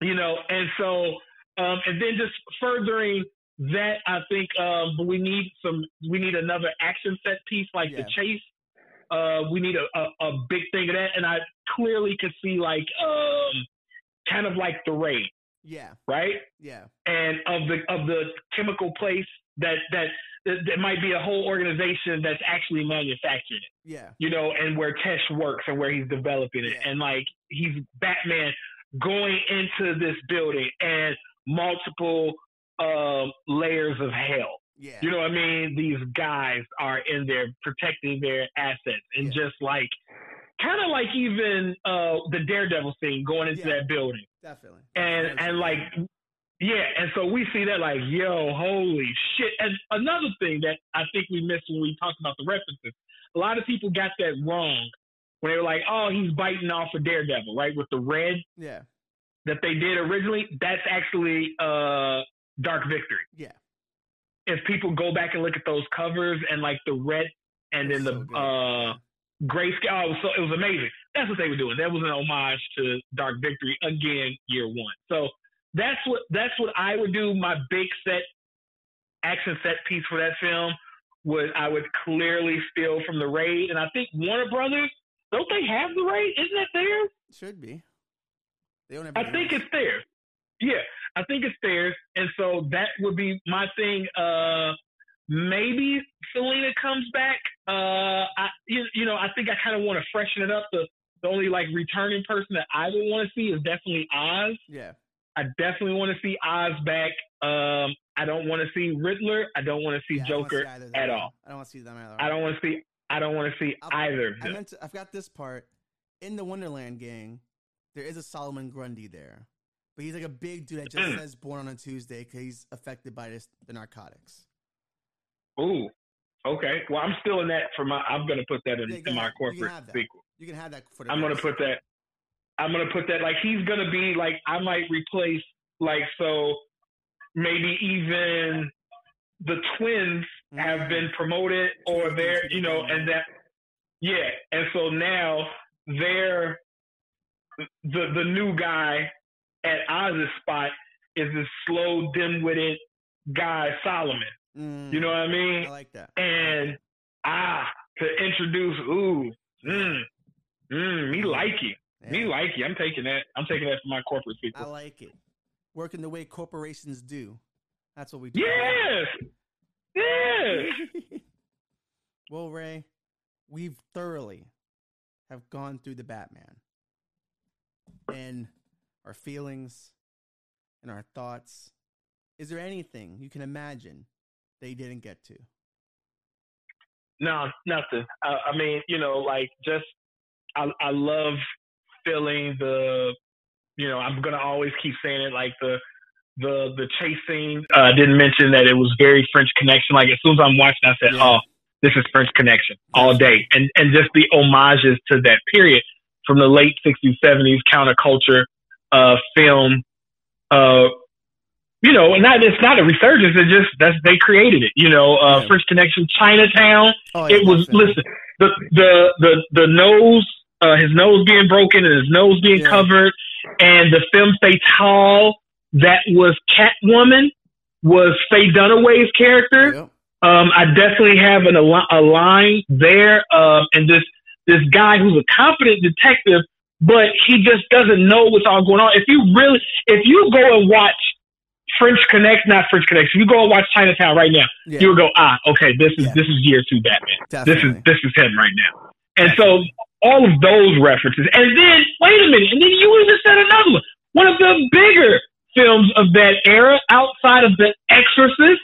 You know, and so um, and then just furthering that, I think um, we need some, we need another action set piece like the chase. Uh, we need a, a, a big thing of that, and I clearly could see like um, kind of like the raid, Yeah. right? Yeah. and of the of the chemical place that that that might be a whole organization that's actually manufacturing it, Yeah. you know, and where Tesh works and where he's developing it, Yeah. and like he's Batman going into this building and multiple um, layers of hell. Yeah. You know what I mean? These guys are in there protecting their assets and Yeah. just like kind of like even uh, the Daredevil scene going into Yeah. that building Definitely. and Definitely. and like yeah and so we see that like yo holy shit and another thing that i think we missed when we talked about the references a lot of people got that wrong when they were like oh he's biting off a daredevil right with the red Yeah. that they did originally that's actually uh dark victory Yeah. If people go back and look at those covers and like the red and then So the good. uh grayscale oh, it was so it was amazing. That's what they were doing. That was an homage to dark victory again year one. So that's what that's what i would do. My big set action set piece for that film would i would clearly steal from the raid. And i think warner brothers don't they have the raid? Isn't that theirs? Should be. They don't have I think it's theirs. Yeah, I think it's theirs, and so that would be my thing. Uh, maybe Selina comes back. Uh, I you, you know I think I kind of want to freshen it up. The the only like returning person that I would want to see is definitely Oz. Yeah. I definitely want to see Oz back. Um, I don't want to see Riddler. I don't want to see yeah, I don't wanna Joker see at all. I don't want to see them either. I don't want to see. I don't want to see I'll- either of I them. meant to, I've got this part in the Wonderland gang. There is a Solomon Grundy there, but he's like a big dude that just Mm. says "born on a Tuesday" because he's affected by this the narcotics. Ooh. Okay. Well, I'm still in that for my. I'm gonna put that in, Yeah, in my you corporate have sequel. You can have that for the. I'm gonna put that. I'm gonna put that like he's gonna be like I might replace like so maybe even the twins have Mm. been promoted or they're you know and that yeah and so now they're the the new guy at Oz's spot is this slow dim-witted guy Solomon. Mm, You know what I mean? I like that. and ah to introduce ooh mm, mm, me like it me like it i'm taking that i'm taking that for my corporate people. I like it. Working the way corporations do. That's what we do. yes yes well, Ray, we've thoroughly have gone through the Batman and our feelings and our thoughts. Is there anything you can imagine they didn't get to? no nothing I, I mean you know like just I, I love feeling the you know i'm gonna always keep saying it like the the the chase scene uh, I didn't mention that it was very french connection like as soon as i'm watching i said Yeah. oh this is french connection all day and and just the homages to that period from the late 60s 70s counterculture uh film uh you know and not it's not a resurgence it's just that's they created it you know uh Yeah. french connection chinatown Oh, it was listen the the the the nose uh his nose being broken and his nose being Yeah. covered and the femme fatale that was catwoman was faye dunaway's character Yep. um, I definitely have an, a, line there, um, and this this guy who's a confident detective but he just doesn't know what's all going on. If you really, if you go and watch French Connect, not French Connect, if you go and watch Chinatown right now, Yeah. you will go, ah, okay, this is Yeah. this is year two Batman. This is this is him right now. And so all of those references, and then wait a minute, and then you even said another one. One of the bigger films of that era, outside of The Exorcist,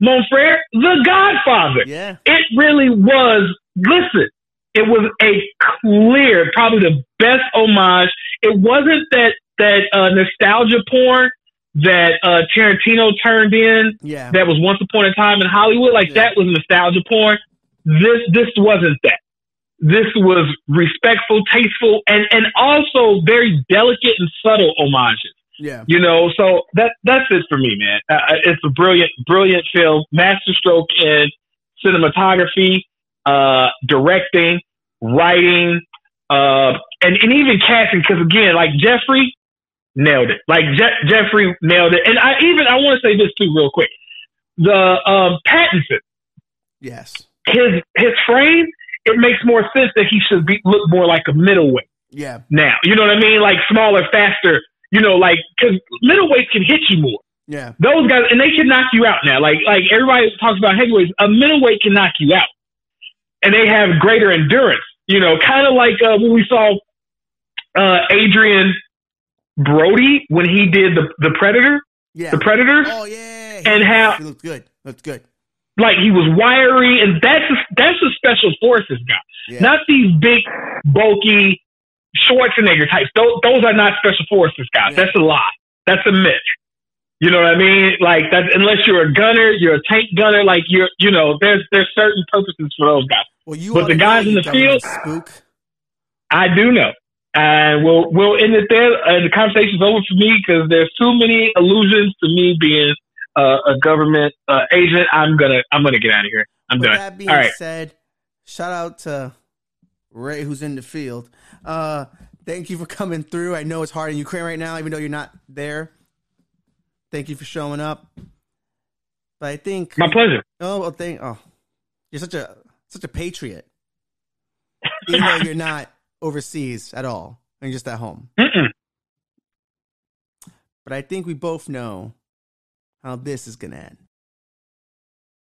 Mon Frere, The Godfather Yeah. it really was listen it was a clear probably the best homage it wasn't that that uh, nostalgia porn that uh, tarantino turned in Yeah. that was once upon a time in hollywood like Yeah. that was nostalgia porn this this wasn't that this was respectful tasteful and and also very delicate and subtle homages Yeah. you know, so that that's it for me, man. Uh, it's a brilliant, brilliant film, masterstroke in cinematography, uh, directing, writing, uh, and and even casting. Because again, like Jeffrey nailed it. Like Je- Jeffrey nailed it. And I even I want to say this too, real quick. The um, Pattinson, Yes. his his frame, it makes more sense that he should be look more like a middleweight Yeah. now. You know what I mean? Like smaller, faster. You know, like because middleweights can hit you more. Yeah. Those guys, and they can knock you out now. Like like everybody talks about heavyweights, a middleweight can knock you out, and they have greater endurance. You know, kind of like uh, when we saw uh, Adrien Brody when he did the the Predator, Yeah. the Predator. Oh yeah. And how- he looked good. Looked good. Like he was wiry, and that's a, that's a special forces guy. Yeah. Not these big, bulky Schwarzenegger types. Those, those are not special forces guys. Yeah. That's a lie. That's a myth. You know what I mean? Like that. Unless you're a gunner, you're a tank gunner. Like you're, you know, there's there's certain purposes for those guys. well, you but the guys in the field- Spook. I do know. And we'll we'll end it there. And the conversation's over for me because there's too many allusions to me being uh, a government uh, agent. I'm gonna I'm gonna get out of here. I'm With done. that being All right. said, shout out to Ray who's in the field. Uh, thank you for coming through. I know it's hard in Ukraine right now, even though you're not there. Thank you for showing up. But I think My pleasure. oh well, thank oh you're such a such a patriot. even though you're not overseas at all. And you're just at home. Mm-mm. But I think we both know how this is gonna end.